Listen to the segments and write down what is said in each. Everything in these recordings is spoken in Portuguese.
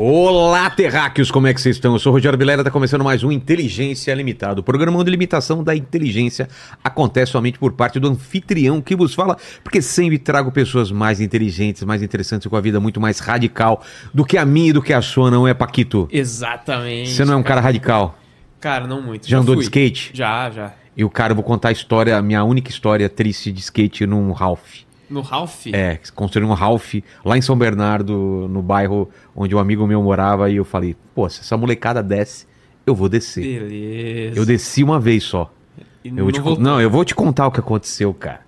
Olá, terráqueos, como é que vocês estão? Eu sou o Rogério Vilera, tá começando mais um Inteligência Limitada. O programa de limitação da inteligência acontece somente por parte do anfitrião que vos fala, porque sempre trago pessoas mais inteligentes, mais interessantes, com a vida muito mais radical do que a minha e do que a sua, não é, Paquito? Exatamente. Você não é um cara radical? Cara, não muito. Já andou de fui. skate? Já, já. E o cara, eu vou contar a história, a minha única história triste de skate num Ralph. No Ralph? É, construí um Ralph lá em São Bernardo, no bairro onde um amigo meu morava, e eu falei, pô, se essa molecada desce, eu vou descer. Beleza. Eu desci uma vez só. E Eu não vou te voltou. Não, eu vou te contar o que aconteceu, cara.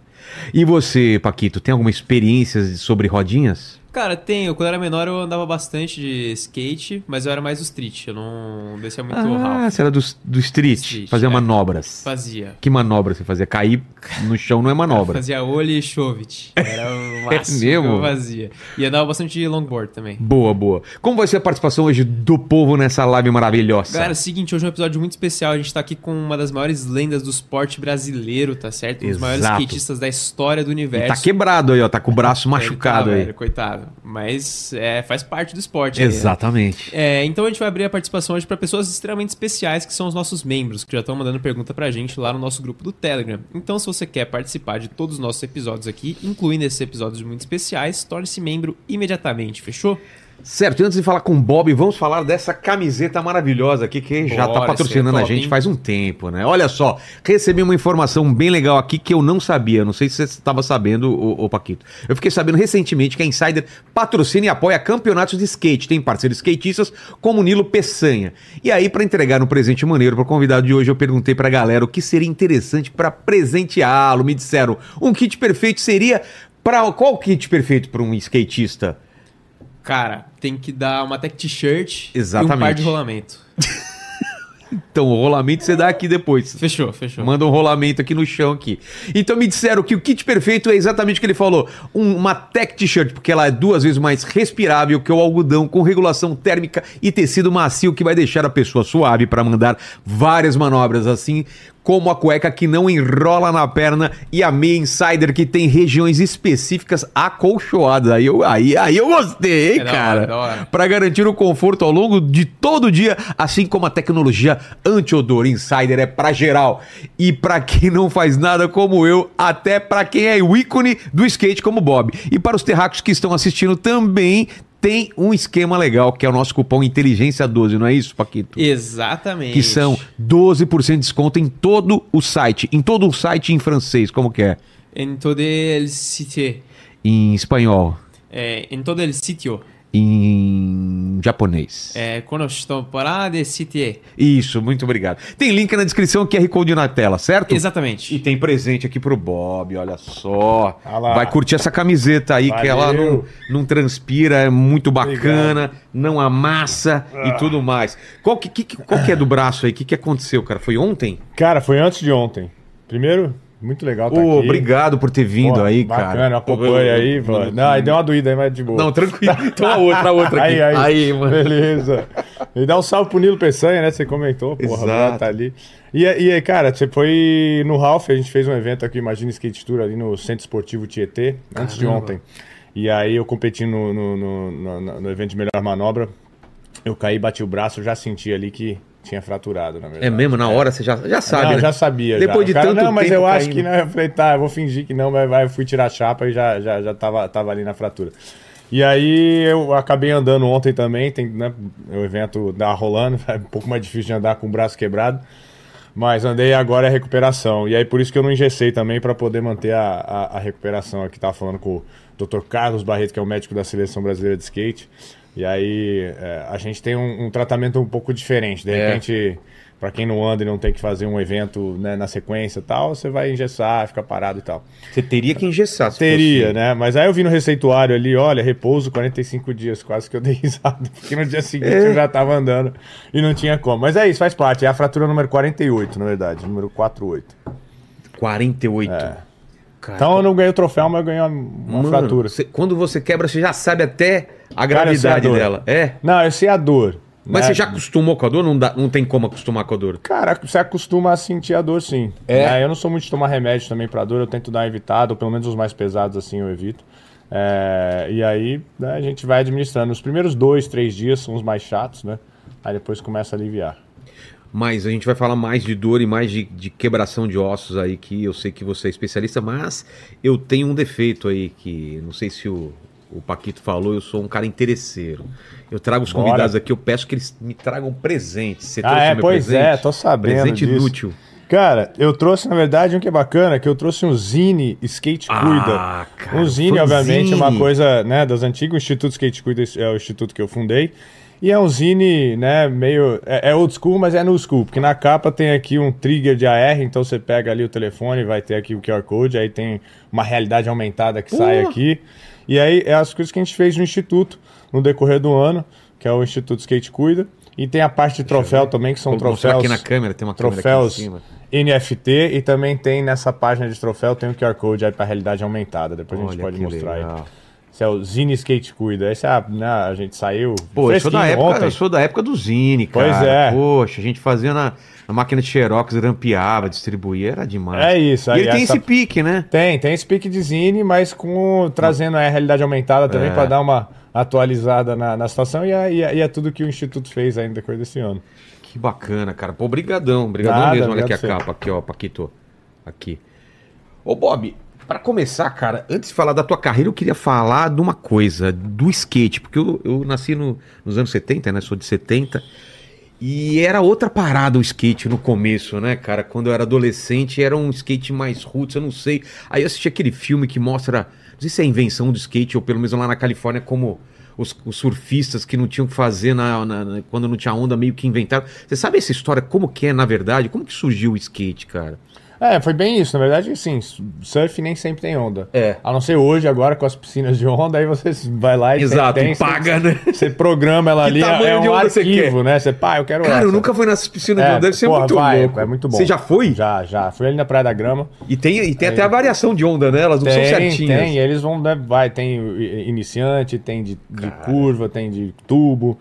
E você, Paquito, tem alguma experiência sobre rodinhas? Cara, tenho. Quando eu era menor eu andava bastante de skate, mas eu era mais do street. Eu não descia muito Ah, Ralph. você era do, do street, Street, fazia é. manobras. Fazia. Que manobra você fazia? Cair no chão não é manobra. Fazia olho e chovit. Era o máximo mesmo? que eu fazia. E andava bastante de longboard também. Boa, boa. Como vai ser a participação hoje do povo nessa live maravilhosa? Galera, é o seguinte, hoje é um episódio muito especial. A gente tá aqui com uma das maiores lendas do esporte brasileiro, tá certo? Um dos maiores skatistas da história do universo. tá quebrado aí, ó. Tá com o braço machucado Coitado, aí. velho, coitado. Mas é, faz parte do esporte. aí, né? Exatamente. É, então a gente vai abrir a participação hoje para pessoas extremamente especiais, que são os nossos membros, que já estão mandando pergunta pra gente lá no nosso grupo do Telegram. Então, se você quer participar de todos os nossos episódios aqui, incluindo esses episódios muito especiais, torne-se membro imediatamente, fechou? Certo, e antes de falar com o Bob, vamos falar dessa camiseta maravilhosa aqui que já tá Bora, patrocinando é a gente hein? faz um tempo, né? Olha só, recebi uma informação bem legal aqui que eu não sabia. Não sei se você estava sabendo, ô, ô, Paquito. Eu fiquei sabendo recentemente que a Insider patrocina e apoia campeonatos de skate. Tem parceiros skatistas como o Nilo Peçanha. E aí, para entregar um presente maneiro pro convidado de hoje, eu perguntei pra galera o que seria interessante pra presenteá-lo. Me disseram, um kit perfeito seria. Pra, qual kit perfeito para um skatista? Cara, tem que dar uma tech t-shirt e um par de rolamento. Então, o rolamento você dá aqui depois. Fechou, fechou. Manda um rolamento aqui no chão aqui. Então me disseram que o kit perfeito é exatamente o que ele falou. Um- uma tech t-shirt, porque ela é duas vezes mais respirável que o algodão, com regulação térmica e tecido macio que vai deixar a pessoa suave para mandar várias manobras, assim como a cueca que não enrola na perna e a meia insider que tem regiões específicas acolchoadas. Aí eu, aí, aí eu gostei, hein, É cara? para garantir o conforto ao longo de todo o dia, assim como a tecnologia anti-odor Insider é para geral. E para quem não faz nada como eu, até para quem é o ícone do skate como Bob. E para os terráqueos que estão assistindo também tem um esquema legal, que é o nosso cupom Inteligência 12, não é isso, Paquito? Exatamente. Que são 12% de desconto em todo o site, em todo o site em francês, como que é? Em todo el sitio. Em espanhol, É, em todo el sitio. Em japonês. É, quando estou para de sitio. Isso, muito obrigado. Tem link na descrição, QR Code na tela, certo? Exatamente. E tem presente aqui pro Bob, olha só. Ah. Vai curtir essa camiseta aí, que Valeu. ela não, não transpira, é muito bacana, não amassa Ah. e tudo mais. Qual que, que- qual que é do braço aí? O que, que aconteceu, cara? Foi ontem? Cara, foi antes de ontem. Primeiro, muito legal tá aqui. obrigado por ter vindo Pô, aí, bacana, cara. acompanha aí. Mano, Não, aí deu uma doída aí, mas de boa. Não, tranquilo. Então a outra, a outra aqui. Aí, aí. mano. Beleza. E dá um salve pro Nilo Peçanha, né? Você comentou, porra, Exato. tá ali. E, e aí, cara, você foi no Ralph, a gente fez um evento aqui, Imagina Skate Tour, ali no Centro Esportivo Tietê, antes de Caramba. ontem. E aí eu competi no, no, no, no- no evento de melhor manobra. Eu caí, bati o braço, eu já senti ali que tinha fraturado, na verdade. É mesmo, na hora você já, já sabe, não, né? já sabia. Depois já. de cara, tanto Não, mas eu acho caindo. que não. Eu falei, tá, eu vou fingir que não, mas vai, fui tirar a chapa e já, já, já tava, tava ali na fratura. E aí eu acabei andando ontem também, tem, né, o evento da rolando, é um pouco mais difícil de andar com o braço quebrado. Mas andei agora é recuperação. E aí por isso que eu não engessei também para poder manter a, a, a recuperação. Aqui tava falando com o Dr. Carlos Barreto, que é o médico da seleção brasileira de skate. E aí é, a gente tem um, um tratamento um pouco diferente. De É. repente, para quem não anda e não tem que fazer um evento né, na sequência e tal, você vai engessar, fica parado e tal. Você teria que engessar. Teria, fosse- né? Mas aí eu vi no receituário ali, olha, repouso 45 dias, quase que eu dei risada, porque no dia seguinte É. eu já tava andando e não tinha como. Mas é isso, faz parte. É a fratura número 48, na verdade, número 48. 48. É. Cara, Então eu não ganhei o troféu, mas eu ganhei uma, uma Mano, fratura. você- quando você quebra, você já sabe até a Cara, eu sei a gravidade dela. É. Não, eu sei a dor. Mas né? você já acostumou com a dor? Não, dá, não tem como acostumar com a dor. Cara, você acostuma a sentir a dor, sim. É? eu não sou muito de tomar remédio também pra dor, eu tento dar evitada, ou pelo menos os mais pesados, assim, eu evito. É, e aí né, a gente vai administrando. Os primeiros dois, três dias são os mais chatos, né? Aí depois começa a aliviar. Mas a gente vai falar mais de dor e mais de, de quebração de ossos aí, que eu sei que você é especialista, mas eu tenho um defeito aí, que não sei se o, o Paquito falou, eu sou um cara interesseiro. Eu trago os Bora. convidados aqui, eu peço que eles me tragam presentes. Você Ah, é, meu pois presente? é, tô sabendo Presente disso. inútil. Cara, eu trouxe, na verdade, um que é bacana, que eu trouxe um Zine Skate Cuida. Ah, cara, um Zine, obviamente, é uma coisa né, das antigas. O Instituto Skate Cuida é o instituto que eu fundei. E é um Zine, né, meio... É, é old school, mas é new school. Porque na capa tem aqui um trigger de AR, então você pega ali o telefone, vai ter aqui o QR Code, aí tem uma realidade aumentada que sai aqui. E aí é as coisas que a gente fez no Instituto, no decorrer do ano, que é o Instituto Skate Cuida. E tem a parte de troféu também, que são Vou troféus... aqui na câmera, tem uma câmera troféus em cima. NFT e também tem nessa página de troféu tem o QR Code aí para realidade aumentada. Depois a gente Olha pode mostrar legal. aí. Esse é o Zine Skate Cuida. Esse é a, né, a gente saiu. Pô, eu sou, da época, ontem. eu sou da época do Zine, cara. Pois é. Poxa, a gente fazia na, na máquina de Xerox, rampeava, distribuía, era demais. É isso. E aí ele tem essa- esse pique, né? Tem, tem esse pique de Zine, mas com trazendo a realidade aumentada também É. para dar uma atualizada na, na situação e é, e é- e é tudo que o Instituto fez ainda depois desse ano. Que bacana, cara. Pô, brigadão, brigadão Nada, mesmo. Olha aqui a capa, aqui, ó, Paquito. Aqui. Ô, Bob, pra começar, cara, antes de falar da tua carreira, eu queria falar de uma coisa, do skate, porque eu, eu nasci no- nos anos 70, né? Sou de 70. E era outra parada o skate no começo, né, cara? Quando eu era adolescente, era um skate mais roots, eu não sei. Aí eu assisti aquele filme que mostra, não sei se é a invenção do skate, ou pelo menos lá na Califórnia, como os, os surfistas que não tinham que fazer na, na- na- quando não tinha onda, meio que inventaram. Você sabe essa história, como que é, na verdade? Como que surgiu o skate, cara? É, foi bem isso. Na verdade, sim, surf nem sempre tem onda. É. A não ser hoje, agora com as piscinas de onda, aí você vai lá e Exato, tem, e paga, né? Você programa ela ali, é de um você arquivo, quer? né? Você, pá, eu quero Cara, essa. eu nunca fui nessas piscinas de É, onda, deve ser porra, muito vai, louco. É muito bom. Você já foi? Já, já. Fui ali na Praia da Grama. E tem, e tem até a variação de onda, né? Elas não são Tem, certinhas. tem. Eles vão, né, vai, tem iniciante, tem de, de curva, tem de tubo.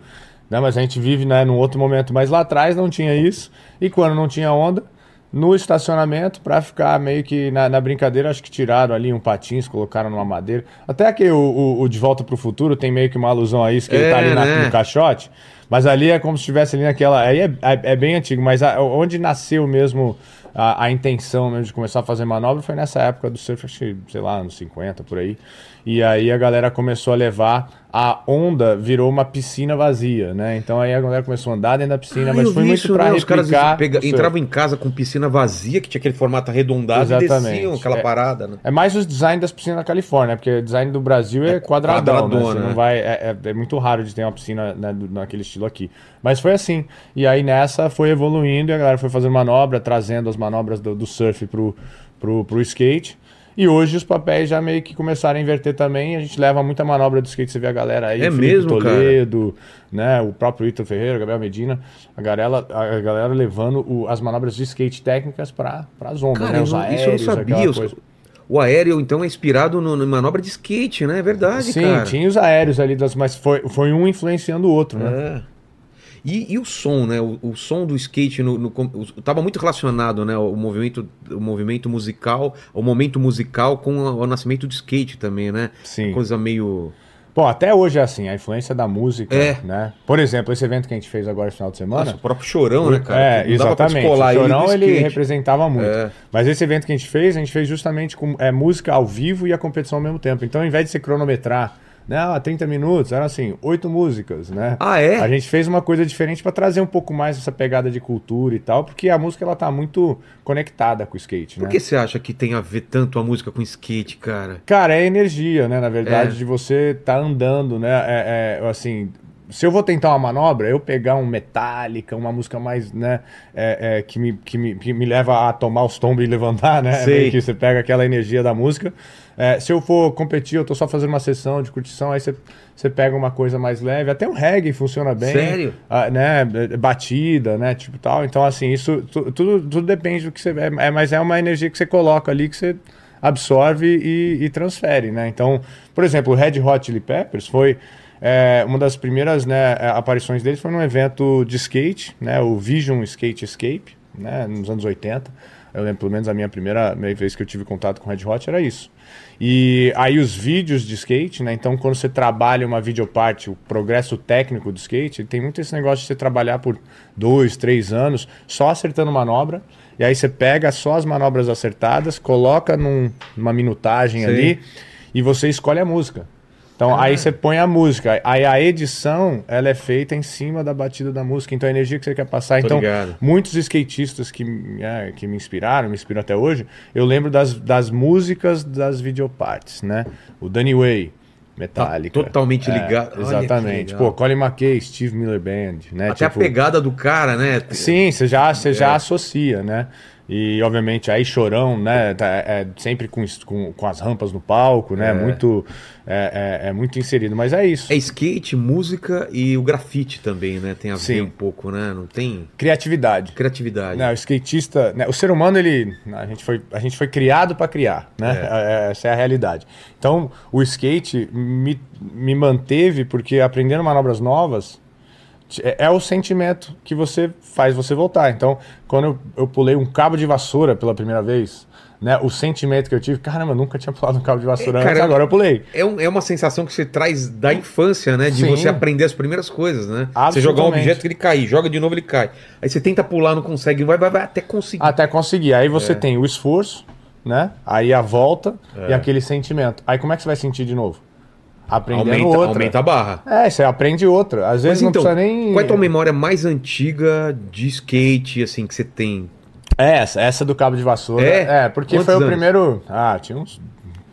Né, mas a gente vive né, num outro momento. Mas lá atrás não tinha isso. E quando não tinha onda, no estacionamento, pra ficar meio que na, na brincadeira, acho que tiraram ali um patins, colocaram numa madeira. Até que o, o- o De Volta pro Futuro tem meio que uma alusão a isso, que ele É, tá ali na- né? no caixote. Mas ali é como se estivesse ali naquela. Aí é, é- é bem antigo, mas a- onde nasceu mesmo a, a intenção mesmo de começar a fazer manobra foi nessa época do surf, acho que, sei lá, anos 50 por aí. E aí a galera começou a levar. A onda virou uma piscina vazia, né? Então aí a galera começou a andar dentro da piscina, Ah, mas foi muito isso, pra né? Os caras pega- entravam em casa com piscina vazia, que tinha aquele formato arredondado, e Exatamente. desciam aquela É. parada, né? É mais o design das piscinas da Califórnia, porque o design do Brasil é, quadradão, né? quadradona, não né? vai, é, é- é muito raro de ter uma piscina né, naquele estilo aqui. Mas foi assim. E aí nessa foi evoluindo e a galera foi fazendo manobra, trazendo as manobras do, do surf pro, pro, pro skate. E hoje os papéis já meio que começaram a inverter também. A gente leva muita manobra do skate, você vê a galera aí, É Felipe mesmo, cara? Toledo, né, o próprio Ito Ferreira, Gabriel Medina, a galera, a galera levando o- as manobras de skate técnicas para as ondas, Cara, né, os não- isso eu não aéreos, sabia. Coisa. O aéreo, então, é inspirado no, no manobra de skate, né? É verdade, Sim, cara. tinha os aéreos ali, das, mas foi, foi um influenciando o outro, né? É. E, e o som, né? O, o som do skate no, no, o- tava muito relacionado, né? O movimento, o movimento musical, o momento musical com a- o nascimento do skate também, né? Sim. Coisa meio. Bom, até hoje é assim, a influência da música, É. né? Por exemplo, esse evento que a gente fez agora no final de semana. Nossa, o próprio chorão, né, cara? É, não exatamente. O Chorão ele, skate. representava muito. É. Mas esse evento que a gente fez, a gente fez justamente com é, música ao vivo e a competição ao mesmo tempo. Então, ao invés de se cronometrar, ah, 30 minutos, eram assim, oito músicas, né? Ah, é? A gente fez uma coisa diferente para trazer um pouco mais essa pegada de cultura e tal, porque a música ela tá muito conectada com o skate, Por né? que você acha que tem a ver tanto a música com skate, cara? Cara, é energia, né? Na verdade, É. de você tá andando, né? É, é, assim, se eu vou tentar uma manobra, eu pegar um Metallica, uma música mais, né? é, é, que, me, que, me, que me leva a tomar os tombos e levantar, né? Sei. Que você pega aquela energia da música. É, se eu for competir, eu tô só fazendo uma sessão de curtição, aí você, você pega uma coisa mais leve. Até um reggae funciona bem. Sério? Ah, né? Batida, né? Tipo tal. Então, assim, isso tu- tudo, tudo depende do que você... É, é, mas é uma energia que você coloca ali que você absorve e, e transfere, né? Então, por exemplo, o Red Hot Chili Peppers foi é, uma das primeiras né, aparições deles foi num evento de skate, né? O Vision Skate Escape, né? Nos anos 80. Eu lembro, pelo menos a minha primeira, primeira vez que eu tive contato com Red Hot era isso. E aí os vídeos de skate, né? Então quando você trabalha uma videoparte, o progresso técnico do skate, tem muito esse negócio de você trabalhar por dois, três anos só acertando manobra. E aí você pega só as manobras acertadas, coloca num- numa minutagem Sim. ali e você escolhe a música. Então aí você põe a música. Aí a edição, ela é feita em cima da batida da música. Então a energia que você quer passar. Tô então ligado. muitos skatistas que, é, que me inspiraram, me inspiram até hoje, eu lembro das, das músicas das videopartes, né? O Danny Way, Metallica. Tá totalmente É, ligado. Que exatamente. Pô, Colin McKay, Steve Miller Band, né? Até a pegada do cara, né? Sim, você já, você É. já associa, né? E, obviamente, aí Chorão, né? tá- é sempre com, com, com as rampas no palco, né? É. Muito, é, é- é muito inserido. Mas é isso. É skate, música e o grafite também, né? Tem a ver Sim. um pouco, né? Não tem Criatividade. criatividade. Né, o skatista, né, o ser humano ele, a gente foi, a gente foi criado para criar, né? É, Essa é a realidade. Então, o skate me, me manteve porque aprendendo manobras novas é, é o sentimento que você faz você voltar. Então, quando eu, eu pulei um cabo de vassoura pela primeira vez, né, o sentimento que eu tive, caramba, eu nunca tinha pulado um cabo de vassoura É, antes, cara, agora eu pulei. É, um- é uma sensação que você traz da infância, né? De Sim. você aprender as primeiras coisas, né? Você jogar um objeto que ele cai, joga de novo ele cai. Aí você tenta pular, não consegue, vai, vai, vai até conseguir. Até conseguir. Aí É. você tem o esforço, né? Aí a volta e aquele sentimento. Aí como é que você vai sentir de novo? Aprendendo aumenta, outra. aumenta a barra. É, você aprende outra. Às vezes Mas não então, precisa nem. qual é a tua memória mais antiga de skate, assim, que você tem? É essa, essa do cabo de vassoura. É? É, porque Quantos foi anos? o primeiro. Ah, tinha uns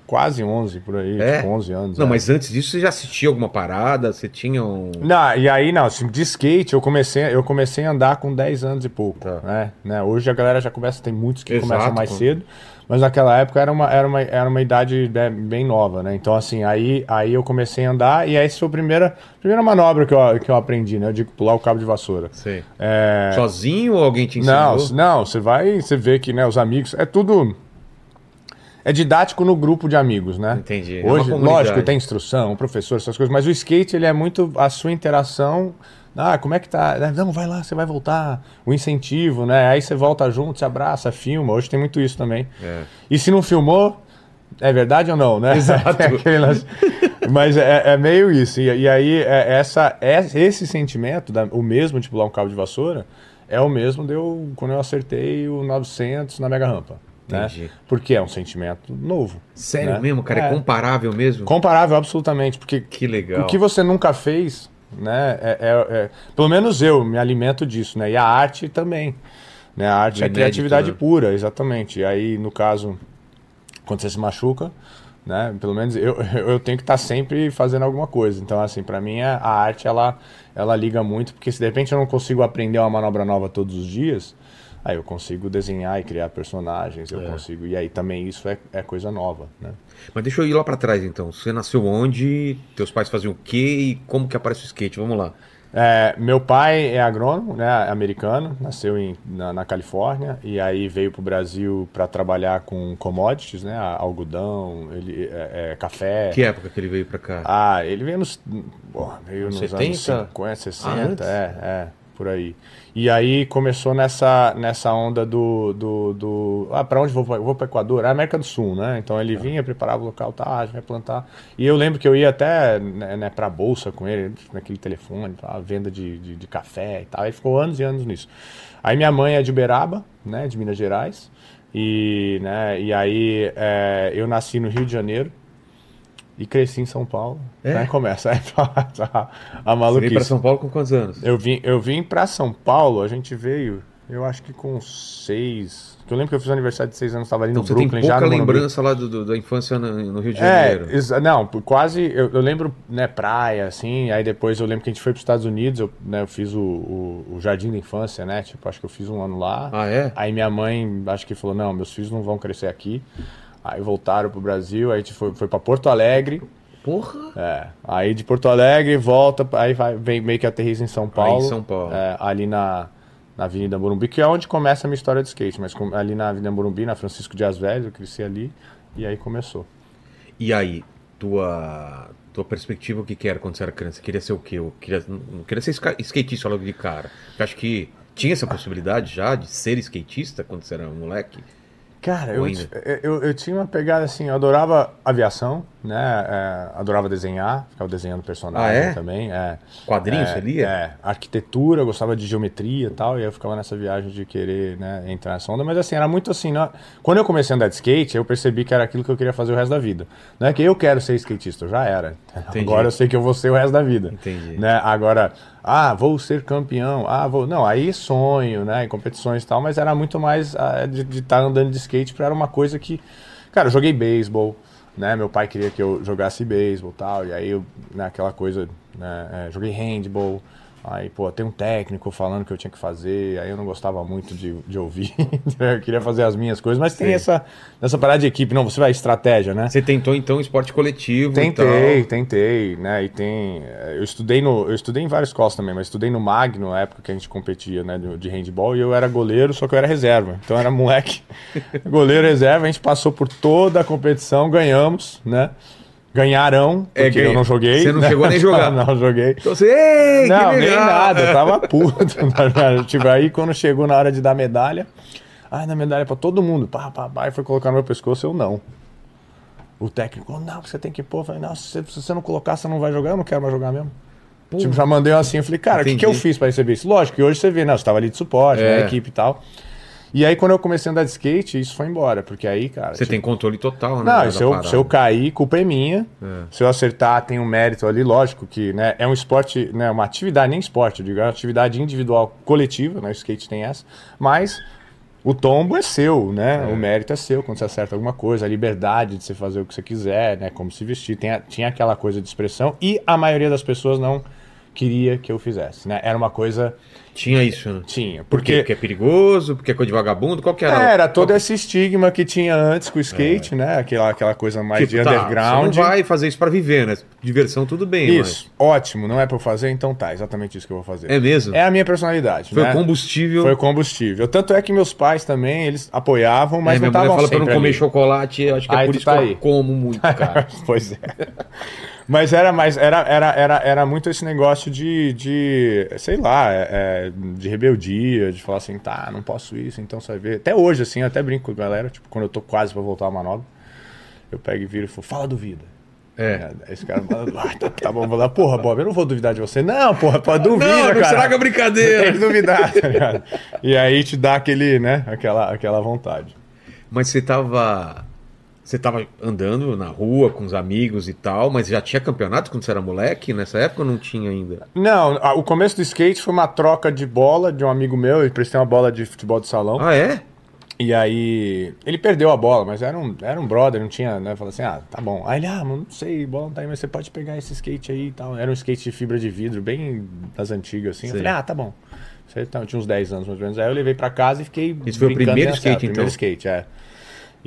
quase 11 por aí, É? tipo 11 anos. Não, é. mas antes disso você já assistia alguma parada? Você tinha um. Não, e aí não, assim, de skate eu comecei, eu comecei a andar com 10 anos e pouco, Tá. né? né? Hoje a galera já começa, tem muitos que Exato, começam mais cedo, mas naquela época era uma, era uma, era uma idade né, bem nova, né? Então assim, aí, aí eu comecei a andar e essa foi a primeira, primeira manobra que eu, que eu aprendi, né? Eu digo pular o cabo de vassoura. Sei. É... Sozinho ou alguém te ensinou? Não, não, você vai, você vê que, né, os amigos, é tudo é didático no grupo de amigos, né? Entendi. É Hoje, comunidade. lógico, tem instrução, professor, essas coisas, mas o skate ele é muito a sua interação. Ah, como é que tá? Não, vai lá, você vai voltar. O incentivo, né? Aí você volta junto, se abraça, filma. Hoje tem muito isso também. É. E se não filmou, é verdade ou não, né? Exato. Mas é, é meio isso. E, e aí, é, essa, é, esse sentimento, da- o mesmo de pular um cabo de vassoura, é o mesmo de eu, quando eu acertei o 900 na mega rampa. Né? Entendi. Porque é um sentimento novo. Sério né? mesmo, cara? É. É. comparável mesmo? Comparável, absolutamente. Porque Que legal. o que você nunca fez, né? É, é- é- pelo menos eu me alimento disso, né? E a arte também. Né? A arte Do é inédito, criatividade né? pura, exatamente. E aí, no caso, quando você se machuca, né? Pelo menos eu, eu tenho que estar sempre fazendo alguma coisa. Então, assim, para mim a, a arte ela, ela liga muito, porque se de repente eu não consigo aprender uma manobra nova todos os dias, aí eu consigo desenhar e criar personagens, eu É. consigo. E aí também isso é, é coisa nova, né? Mas deixa eu ir lá pra trás então. Você nasceu onde? Teus pais faziam o quê? E como que aparece o skate? Vamos lá. É, meu pai é agrônomo, né, americano, nasceu em, na, na Califórnia e aí veio para o Brasil para trabalhar com commodities, né, algodão, ele, é, é, café. Que época que ele veio pra cá? Ah, ele veio nos, porra, veio nos 70? anos 50, 60, antes? é, é, por aí. E aí começou nessa, nessa onda do, do, do ah, para onde vou? Vou para Equador, é América do Sul, né? Então ele vinha, preparava o local, tá, a gente vai plantar. E eu lembro que eu ia até né, né, para bolsa com ele, naquele telefone, tá, venda de, de, de café e tal. Aí ficou anos e anos nisso. Aí minha mãe é de Uberaba, né, de Minas Gerais. E, né, e aí é, eu nasci no Rio de Janeiro e cresci em São Paulo. É? Né, começa a, a Você veio pra maluquice. São Paulo com quantos anos? Eu vim, eu vim para São Paulo, a gente veio, eu acho que com seis. que Eu lembro que eu fiz aniversário de seis anos, estava ali Então no você Brooklyn tem já pouca Morumbi. lembrança lá do, do- da infância no, no Rio de É, Janeiro. exa- não, quase. Eu, eu lembro, né, praia, assim. Aí depois eu lembro que a gente foi para os Estados Unidos. Eu, né, eu fiz o, o, o jardim da infância, né? Tipo, acho que eu fiz um ano lá. Ah, é? Aí minha mãe, acho que falou: não, meus filhos não vão crescer aqui. Aí voltaram pro Brasil. Aí a gente foi, foi para Porto Alegre. Porra! É, aí de Porto Alegre volta, aí vai, vem meio que aterriza em São Paulo. São Paulo. é, ali na, na Avenida Morumbi, que é onde começa a minha história de skate, mas com- ali na Avenida Morumbi, na Francisco Dias Velho, eu cresci ali e aí começou. E aí, tua, tua perspectiva, o que que era quando você era criança? Você queria ser o quê? Eu queria, não queria ser ska- skatista logo de cara. Eu acho que tinha essa possibilidade já de ser skatista quando você era moleque? Cara, eu, eu, eu tinha uma pegada assim, eu adorava aviação, né? é, adorava desenhar, ficava desenhando personagem Ah, é? também. É, Quadrinhos é, lia? É, arquitetura, gostava de geometria e tal, e eu ficava nessa viagem de querer né, entrar nessa onda, mas assim, era muito assim, né? quando eu comecei a andar de skate, eu percebi que era aquilo que eu queria fazer o resto da vida. Não é que eu quero ser skatista, eu já era. Entendi. Agora eu sei que eu vou ser o resto da vida. Entendi. Né? Agora, ah, vou ser campeão, ah, vou. Não, aí sonho, né? Em competições e tal, mas era muito mais ah, de estar andando de skate, porque era uma coisa que. Cara, eu joguei beisebol, né? Meu pai queria que eu jogasse beisebol tal, e aí eu, né, coisa, né? é, joguei handball. Aí, pô, tem um técnico falando que eu tinha que fazer, aí eu não gostava muito de, de ouvir, eu queria fazer as minhas coisas, mas tem Sim. essa, essa parada de equipe, não, você vai estratégia, né? Você tentou então esporte coletivo Tentei, tentei, né? E tem. Eu estudei no. Eu estudei em várias escolas também, mas estudei no Magno, na época que a gente competia, né? De, de handball, e eu era goleiro, só que eu era reserva. Então era moleque, goleiro reserva, a gente passou por toda a competição, ganhamos, né? Ganharam, É, porque ganha- eu não joguei. Você não né? chegou nem jogar. não, joguei. Então você, ei, Não, nem nada, eu tava puto. tipo, aí quando chegou na hora de dar medalha, ai, na medalha pra todo mundo, pá, pá, pá, e foi colocar no meu pescoço, eu não. O técnico, "Oh, não, você tem que pôr. Eu falei, não, se você, não colocar, você não vai jogar, eu não quero mais jogar mesmo. Tipo, já mandei assim, eu falei, cara, o que, que eu fiz pra receber isso? Lógico que hoje você vê, né? Você tava ali de suporte, É. né? Equipe e tal. E aí, quando eu comecei a andar de skate, isso foi embora, porque aí, cara. Você tipo, tem controle total, né? não, se eu, se eu cair, culpa é minha. É. Se eu acertar, tem um mérito ali, lógico que né, é um esporte, né, uma atividade, nem esporte, eu digo, é uma atividade individual coletiva, né, o skate tem essa, mas o tombo é seu, né? O mérito é seu quando você acerta alguma coisa, a liberdade de você fazer o que você quiser, né? Como se vestir, tem a- tinha aquela coisa de expressão e a maioria das pessoas não queria que eu fizesse, né? Era uma coisa Tinha isso, né? tinha, Por quê? Porque é perigoso? Porque é coisa de vagabundo? Qual que era? É, era todo qual... esse estigma que tinha antes com o skate, né? Aquela, aquela coisa mais Tipo, de tá, underground. Você não vai fazer isso pra viver, né? Diversão tudo bem, Isso, ótimo, não é pra eu fazer, então tá, exatamente isso que eu vou fazer. mas... É mesmo? É a minha personalidade, Foi né? combustível... Foi combustível. Tanto é que meus pais também, eles apoiavam, mas é, minha não estavam fala pra eu sempre não comer ali. chocolate, eu acho que é por isso tá que aí. eu como muito, cara. pois é. Mas era mais, era, era, era, era muito esse negócio de, de sei lá, é, é, de rebeldia, de falar assim, tá, não posso isso, então você vai ver. Até hoje, assim, eu até brinco com a galera, tipo, quando eu tô quase pra voltar a manobra, eu pego e viro e falo, fala duvida. É. Aí Esse cara fala, ah, tá, tá bom, vou lá, porra, Bob, eu não vou duvidar de você. Não, porra, pô, duvida, não, não cara. estraga a Tem brincadeira. que duvidar, tá ligado? E aí te dá aquele, né, aquela, aquela vontade. Mas você tava... Você tava andando na rua com os amigos e tal, mas já tinha campeonato quando você era moleque? Nessa época ou não tinha ainda? Não, a- o começo do skate foi uma troca de bola de um amigo meu, ele prestou uma bola de futebol de salão. Ah, é? E aí, ele perdeu a bola, mas era um, era um brother, não tinha, né? Falou assim, ah, tá bom. Aí ele, ah, não sei, bola não tá aí, mas você pode pegar esse skate aí e tal. Era um skate de fibra de vidro, bem das antigas, assim. Eu Sei. falei, ah, tá bom. Tá, eu tinha uns 10 anos mais ou menos. Aí eu levei pra casa e fiquei. Esse foi o primeiro skate, o primeiro então? skate, é.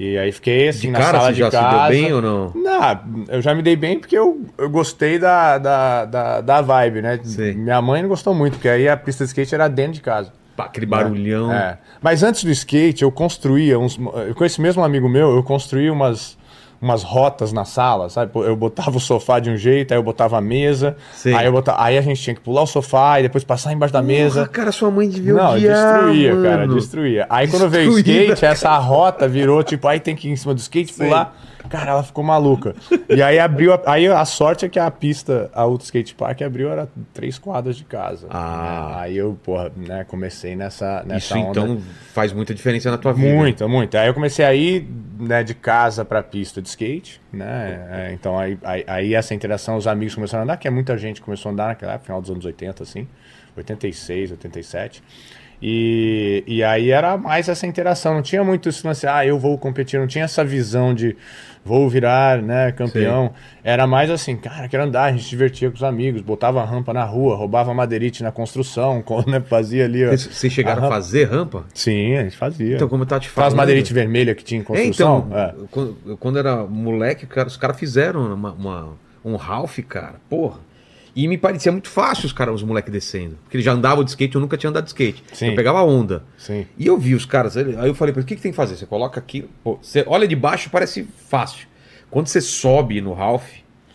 E aí fiquei assim De na cara sala você de já se casa. deu bem ou não? Não, eu já me dei bem porque eu, eu gostei da, da, da, da vibe, né? Sim. Minha mãe não gostou muito, porque aí a pista de skate era dentro de casa. Pá, aquele barulhão. É. Mas antes do skate, eu construía uns. Com esse mesmo amigo meu, eu construía umas, umas rotas na sala, sabe? Eu botava o sofá de um jeito, aí eu botava a mesa. Sim. Aí, eu botava, aí a gente tinha que pular o sofá e depois passar embaixo da mesa. Porra, cara, sua mãe devia Não, odiar, destruía, mano. cara, destruía. Aí quando veio o Destruída, skate, essa rota virou tipo, aí tem que ir em cima do skate, pular. Cara, ela ficou maluca. E aí abriu, a, aí a sorte é que a pista, a Auto Skate Park abriu, era três quadras de casa. Ah. né? Aí eu, porra, né, comecei nessa, nessa Isso onda. então faz muita diferença na tua vida. Muito, muito. Aí eu comecei a ir né, de casa pra pista de skate, né? É, então aí, aí, aí essa interação, os amigos começaram a andar, que é muita gente começou a andar naquela época, final dos anos 80, assim, 86, 87. E, e aí era mais essa interação, não tinha muito isso, assim, ah, eu vou competir, não tinha essa visão de vou virar, né, campeão. Era mais assim, cara, quero andar, a gente se divertia com os amigos, botava rampa na rua, roubava madeirite na construção, né, fazia ali. ó, Vocês chegaram a rampa. fazer rampa? Sim, a gente fazia. Então, como eu tava te falando... madeirite vermelha que tinha em É, construção. então, é. quando, quando era moleque, cara, os caras fizeram uma, uma- um Ralph, cara, porra. E me parecia muito fácil os caras, os moleques descendo. Porque eles já andavam de skate, eu nunca tinha andado de skate. Sim. Eu pegava onda. Sim. E eu vi os caras, aí eu falei ele, o que, que tem que fazer? Você coloca aqui, pô, você olha de baixo, parece fácil. Quando você sobe no Ralph,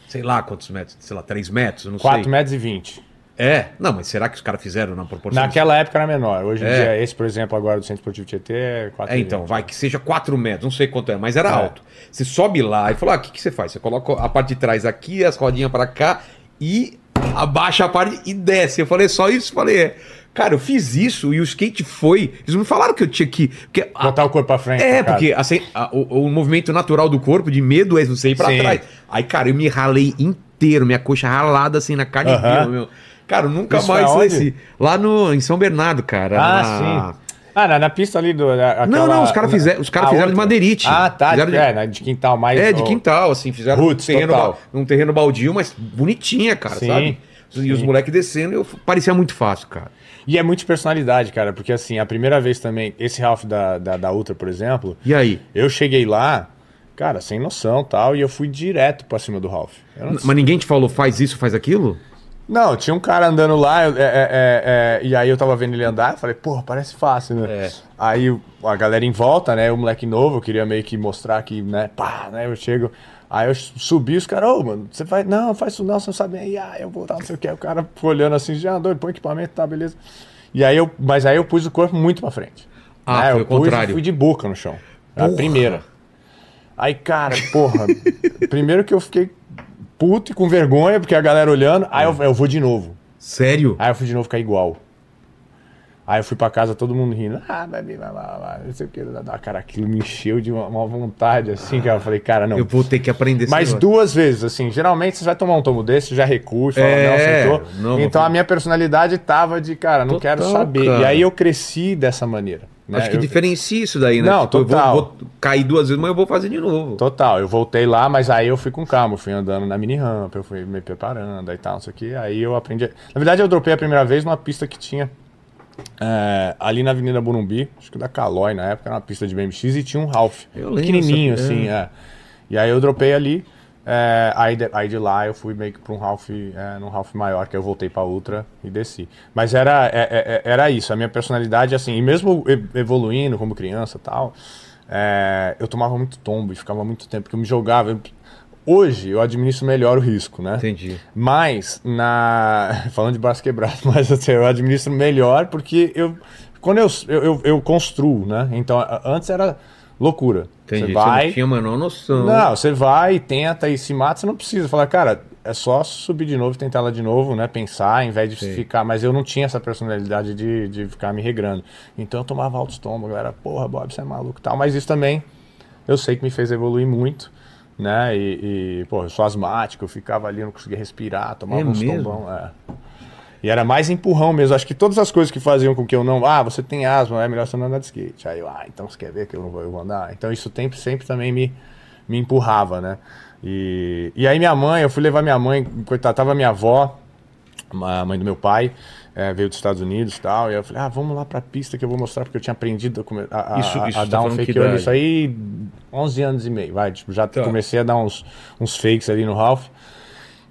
sei lá quantos metros, sei lá, 3 metros, não 4 sei. metros e 20. É? Não, mas será que os caras fizeram na proporção? Naquela época era menor. Hoje em É. dia, esse, por exemplo, agora do Centro Esportivo Tietê é 4 É, então, vai que seja 4 metros, não sei quanto é, mas era alto. Você sobe lá e fala: ah, o que, que você faz? Você coloca a parte de trás aqui, as rodinhas pra cá e abaixa a parte e desce. Eu falei: só isso? Falei: é. Cara, eu fiz isso e o skate foi. Eles me falaram que eu tinha que. Porque a- Botar o corpo pra frente. É, porque assim, a- o, o movimento natural do corpo de medo é você ir pra Sim. trás. Aí, cara, eu me ralei inteiro, minha coxa ralada assim na carne Aham. viva, meu. Cara, nunca Isso mais desci. Lá no, em São Bernardo, cara. Ah, na- sim. Ah, na, na pista ali do. da- aquela- Não, não, os caras fizeram, os caras a fizeram de outra. madeirite. Ah, tá. Fizeram de- É, né, de quintal mais. É, de quintal, assim, fizeram Roots, um, terreno, total. um terreno baldio, mas bonitinha, cara, Sim, sabe? E os sim. moleques descendo, eu parecia muito fácil, cara. E é muito de personalidade, cara, porque assim, a primeira vez também, esse Ralph da, da, da Ultra, por exemplo, E aí? eu cheguei lá, cara, sem noção tal, e eu fui direto pra cima do Ralph. Não, Mas ninguém te falou, faz isso, faz aquilo? Não, tinha um cara andando lá, é, é, é, é, e aí eu tava vendo ele andar, eu falei, porra, parece fácil, né? É. Aí a galera em volta, né, o moleque novo, eu queria meio que mostrar que, né, pá, né, eu chego... Aí eu subi, os caras, ô, mano, você faz. Não, faz isso não, você não sabe. Aí, ah, eu vou dar, não sei o que. O cara ficou olhando assim, já andou, põe equipamento, tá, beleza. E aí eu. Mas aí eu pus o corpo muito pra frente. Ah, Né, foi eu o contrário. Pus, e fui de boca no chão. A Porra. primeira. Aí, cara, porra. primeiro que eu fiquei puto e com vergonha, porque a galera olhando. Aí eu, eu vou de novo. Sério? Aí eu fui de novo ficar igual. Aí eu fui pra casa, todo mundo rindo. Ah, vai, vai, vai, vai, não sei o que. Cara, aquilo me encheu de uma, uma vontade, assim, que eu falei, cara, não. Eu vou ter que aprender Mas negócio. duas vezes, assim, geralmente você vai tomar um tomo desse, já recua, fala, É, não, sentou. não, então a minha personalidade tava de, cara, não Total, quero saber. cara. E aí eu cresci dessa maneira. Né? Acho que Eu- diferencia isso daí, né? Não, Tipo, eu vou- total. vou, cair duas vezes, mas eu vou fazer de novo. Total, eu voltei lá, mas aí eu fui com calma, eu fui andando na mini rampa, eu fui me preparando e tal, não sei o que. Aí eu aprendi. Na verdade, eu dropei a primeira vez numa pista que tinha é, ali na Avenida Burumbi, acho que da Calói na época, era uma pista de BMX e tinha um Ralph. Eu lembro, pequenininho, sabe? assim, é. E aí eu dropei ali. É, aí, de, aí de lá eu fui meio que pra um Ralph, é, num Ralph maior, que eu voltei pra Ultra e desci. Mas era, é, é, é, era isso, a minha personalidade, assim, e mesmo evoluindo como criança e tal, é, eu tomava muito tombo e ficava muito tempo, porque eu me jogava. eu- Hoje eu administro melhor o risco, né? Entendi. Mas, na. Falando de braço quebrado, mas assim, eu administro melhor porque eu. Quando eu, eu, eu, eu construo, né? Então, antes era loucura. Entendi. Você vai. não tinha a menor noção. Não, você vai, tenta e se mata, você não precisa. Falar, cara, é só subir de novo, tentar lá de novo, né? Pensar, em vez de Sim. ficar. Mas eu não tinha essa personalidade de, de ficar me regrando. Então eu tomava altos tombos, galera, porra, Bob, você é maluco e tal. Mas isso também eu sei que me fez evoluir muito, né? E, e pô, eu sou asmático, eu ficava ali, eu não conseguia respirar, tomava É tombão. É. E era mais empurrão mesmo. Acho que todas as coisas que faziam com que eu não. Ah, você tem asma, é melhor você não andar de skate. Aí eu, ah, então você quer ver que eu não vou, eu vou andar? Então isso sempre, sempre também me, me empurrava, né? E, e aí minha mãe, eu fui levar minha mãe, coitada, tava minha avó, a mãe do meu pai, eh, veio dos Estados Unidos e tal. E eu falei, ah, vamos lá pra pista que eu vou mostrar, porque eu tinha aprendido a, a, Isso- isso a tá dar um falando que fake olho. Isso aí, 11 anos e meio, vai. Tipo, já Tá. comecei a dar uns, uns fakes ali no Ralph.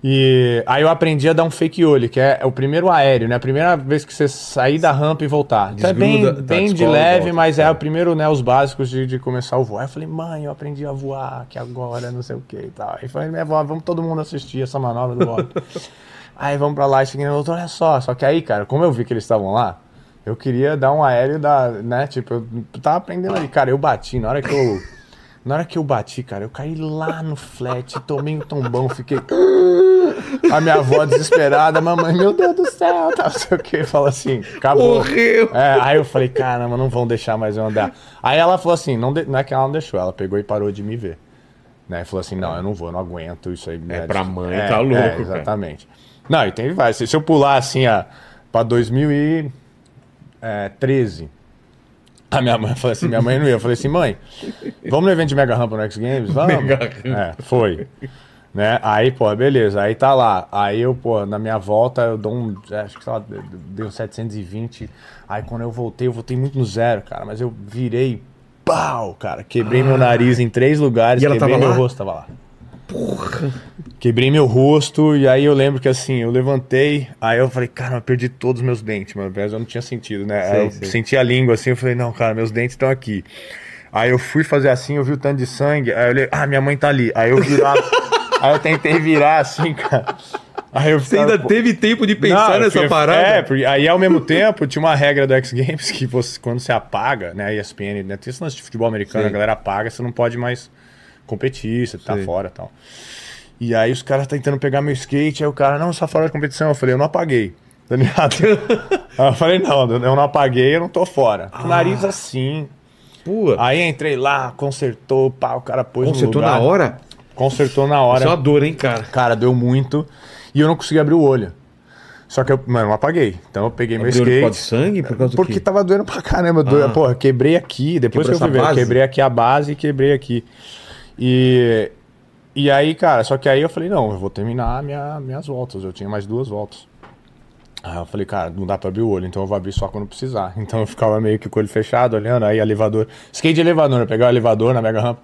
E aí eu aprendi a dar um fake olho, que é, é o primeiro aéreo, né? A primeira vez que você sair da rampa e voltar. Então é bem, Desgruda, tá, bem de descola e leve, volta, mas tá. é o primeiro, né, os básicos de, de começar o voo. Aí eu falei, mãe, eu aprendi a voar, que agora, não sei o que e tal. Aí falei, minha avó, vamos todo mundo assistir essa manobra do Bob. aí vamos pra lá, e cheguei no outro, olha só. Só que aí, cara, como eu vi que eles estavam lá, eu queria dar um aéreo da, né, tipo, eu tava aprendendo ali. Cara, eu bati, na hora que eu... Na hora que eu bati, cara, eu caí lá no flat, tomei um tombão, fiquei. A minha avó desesperada, mamãe, meu Deus do céu, tá, não sei o que, fala assim, acabou. Morreu! É, aí eu falei, caramba, não vão deixar mais eu andar. Aí ela falou assim, não, de- não é que ela não deixou, ela pegou e parou de me ver. Né? E falou assim, não, eu não vou, eu não aguento isso aí. né? pra mãe, tá louco, É, cara. exatamente. Não, e tem vários. Se, se eu pular assim, a, pra 2013, a minha mãe falou assim, minha mãe não ia. Eu falei assim, mãe, vamos no evento de Mega Rampa no X Games? Vamos. Mega Rampa. É, foi. Né? Aí, pô, beleza. Aí tá lá. Aí eu, pô, na minha volta eu dou um. é, Acho que sei lá, deu um 720. Aí quando eu voltei, eu voltei muito no zero, cara. Mas eu virei. Pau, cara. Quebrei meu nariz em três lugares. E ela quebrei tava meu lá? rosto, tava lá. Quebrei meu rosto e aí eu lembro que assim, eu levantei, aí eu falei, cara, eu perdi todos os meus dentes, mano. Eu não tinha sentido, né? Sei, eu sei. senti a língua assim, eu falei, não, cara, meus dentes estão aqui. Aí eu fui fazer assim, eu vi o tanto de sangue, aí eu olhei, ah, minha mãe tá ali. Aí eu virava, aí eu tentei virar assim, cara. Aí eu Você ainda pô, teve tempo de pensar Não, nessa parada? É, porque aí ao mesmo tempo tinha uma regra do X Games que você, quando você apaga, né, a ESPN, né, tem esse lance de futebol americano, Sim. a galera apaga, você não pode mais competir, você tá Sim. fora e tal. E aí os caras tentando pegar meu skate, aí o cara, não, tá fora da competição. Eu falei, eu não apaguei. Tá ligado? aí eu falei, não, eu não apaguei, eu não tô fora. Ah. Nariz assim. Pô, Aí entrei lá, consertou, pá, o cara pôs consertou no lugar. na hora? Consertou na Isso hora. é uma dor, hein, cara? Cara, deu muito. E eu não consegui abrir o olho. Só que eu, mano, não apaguei. Então eu peguei meu Abriu por de skate. sangue? Por causa do Porque quê? tava doendo pra caramba. Ah. Porra, quebrei aqui. Depois Quebrou que eu fui ver, eu quebrei aqui a base e quebrei aqui. E, e aí, cara, só que aí eu falei, não, eu vou terminar minha, minhas voltas. Eu tinha mais duas voltas. Aí eu falei, cara, não dá pra abrir o olho, então eu vou abrir só quando precisar. Então eu ficava meio que com o olho fechado, olhando, aí elevador. Skate de elevador, eu pegava o elevador na mega rampa,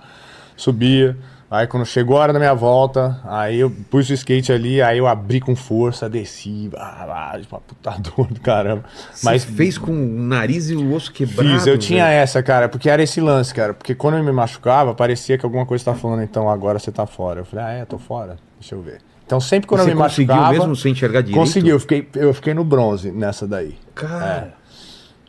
subia. Aí quando chegou a hora da minha volta, aí eu pus o skate ali, aí eu abri com força, desci, ah, ah, uma puta dor do caramba. Mas Mas fez com o nariz e o osso quebrado. Fiz, eu tinha velho. essa, cara, porque era esse lance, cara. Porque quando eu me machucava, parecia que alguma coisa tava falando, então agora você tá fora. Eu falei, ah, é, tô fora, deixa eu ver. Então sempre quando Você eu me conseguiu machucava. mesmo sem enxergar direito? Consegui, eu fiquei, eu fiquei no bronze nessa daí. Cara,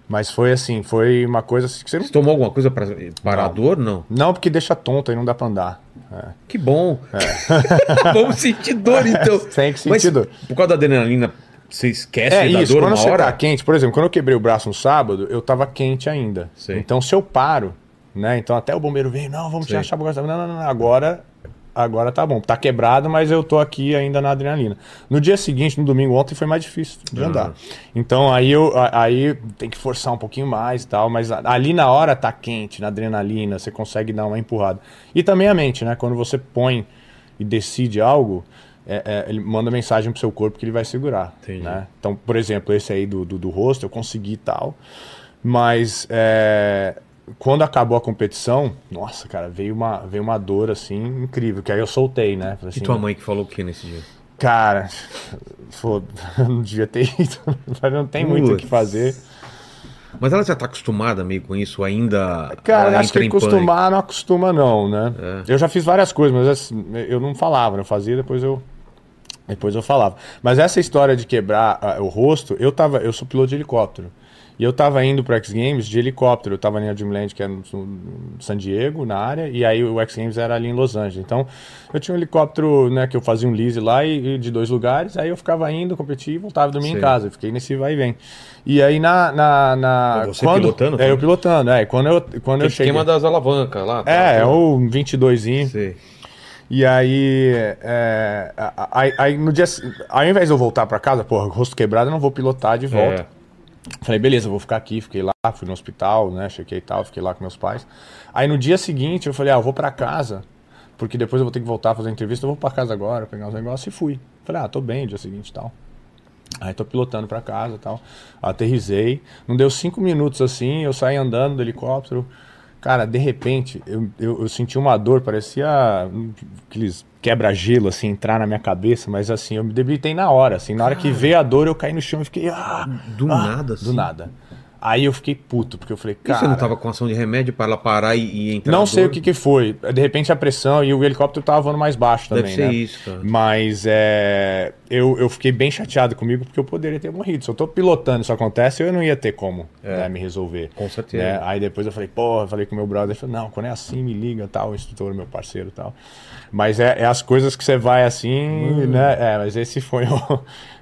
Mas foi assim, foi uma coisa assim que você não. você tomou alguma coisa para parar a dor? Não. Não, porque deixa tonto e não dá pra andar. É. Que bom. Vamos sentir dor, então. Tem que Mas sentir dor. por causa da adrenalina, você esquece É da isso, dor quando você hora? tá quente, por exemplo, quando eu quebrei o braço no sábado, eu tava quente ainda. Sei. Então se eu paro, né? Então até o bombeiro vem, não, vamos Sei. tirar a chapa. Não, não, não, agora, agora tá bom. Tá quebrado, mas eu tô aqui ainda na adrenalina. No dia seguinte, no domingo ontem, foi mais difícil de andar. Então aí eu aí tem que forçar um pouquinho mais e tal, mas ali na hora tá quente, na adrenalina, você consegue dar uma empurrada. E também a mente, né? Quando você põe e decide algo, é- é, ele manda mensagem pro seu corpo que ele vai segurar. Né? Então, por exemplo, esse aí do, do, do rosto, eu consegui e tal. Mas é, quando acabou a competição, nossa, cara, veio uma, veio uma dor assim incrível. Que aí eu soltei, né? Falei E assim, tua mãe que falou o que nesse dia? Cara, eu não devia ter ido. Mas não tem muito o que Putz. fazer. Mas ela já tá acostumada meio com isso ainda? Cara, acho que pânico? acostumar não acostuma, não, né? É. Eu já fiz várias coisas, mas assim, eu não falava, né? eu fazia, depois eu. Depois eu falava. Mas essa história de quebrar ah, o rosto, eu tava. Eu sou piloto de helicóptero. E eu tava indo pro X Games de helicóptero. Eu tava ali na Dreamland, que era no, no San Diego, na área, e aí o X Games era ali em Los Angeles. Então, eu tinha um helicóptero, né, que eu fazia um lease lá e, e de dois lugares, aí eu ficava indo, competia e voltava a dormir Sei. em casa. Eu fiquei nesse vai e vem. E aí na. na, na Você pilotando, É, eu pilotando, é. Quando eu, quando eu cheguei. esquema das alavancas lá. tá? É, é o 22inho. Sei. E aí, é, aí, aí no dia, ao invés de eu voltar pra casa, porra, rosto quebrado, eu não vou pilotar de volta. É. Falei, beleza, vou ficar aqui, fiquei lá, fui no hospital, né, chequei e tal, fiquei lá com meus pais. Aí no dia seguinte eu falei, ah, eu vou pra casa, porque depois eu vou ter que voltar a fazer entrevista, eu vou pra casa agora, pegar os negócios e fui. Falei, ah, tô bem, dia seguinte e tal. Aí tô pilotando pra casa e tal. Aterrisei. Não deu cinco minutos assim, eu saí andando do helicóptero. Cara, de repente, eu, eu, eu senti uma dor, parecia aqueles quebra-gelo, assim, entrar na minha cabeça, mas assim, eu me debilitei na hora, assim. Na hora que veio a dor, eu caí no chão e fiquei. Ah, Do ah, nada, assim. Do nada. Aí eu fiquei puto, porque eu falei, E cara. você não tava com ação de remédio para ela parar e, e entrar Não sei o que, que foi. De repente a pressão e o helicóptero tava voando mais baixo também, Deve ser né? isso, cara. Mas é, eu, eu fiquei bem chateado comigo porque eu poderia ter morrido. Se eu tô pilotando e isso acontece, eu não ia ter como né, me resolver. É. Com certeza. né? Aí depois eu falei, porra, falei com o meu brother, ele falou, não, quando é assim, me liga, tal, o instrutor, meu parceiro e tal. Mas é, é as coisas que você vai assim, né? É, mas esse foi o.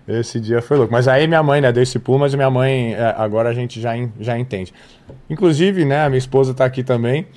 Esse dia foi louco. Mas aí minha mãe, né, deu esse pulo, mas minha mãe, é, agora a gente já, já entende. Inclusive, né, a minha esposa tá aqui também,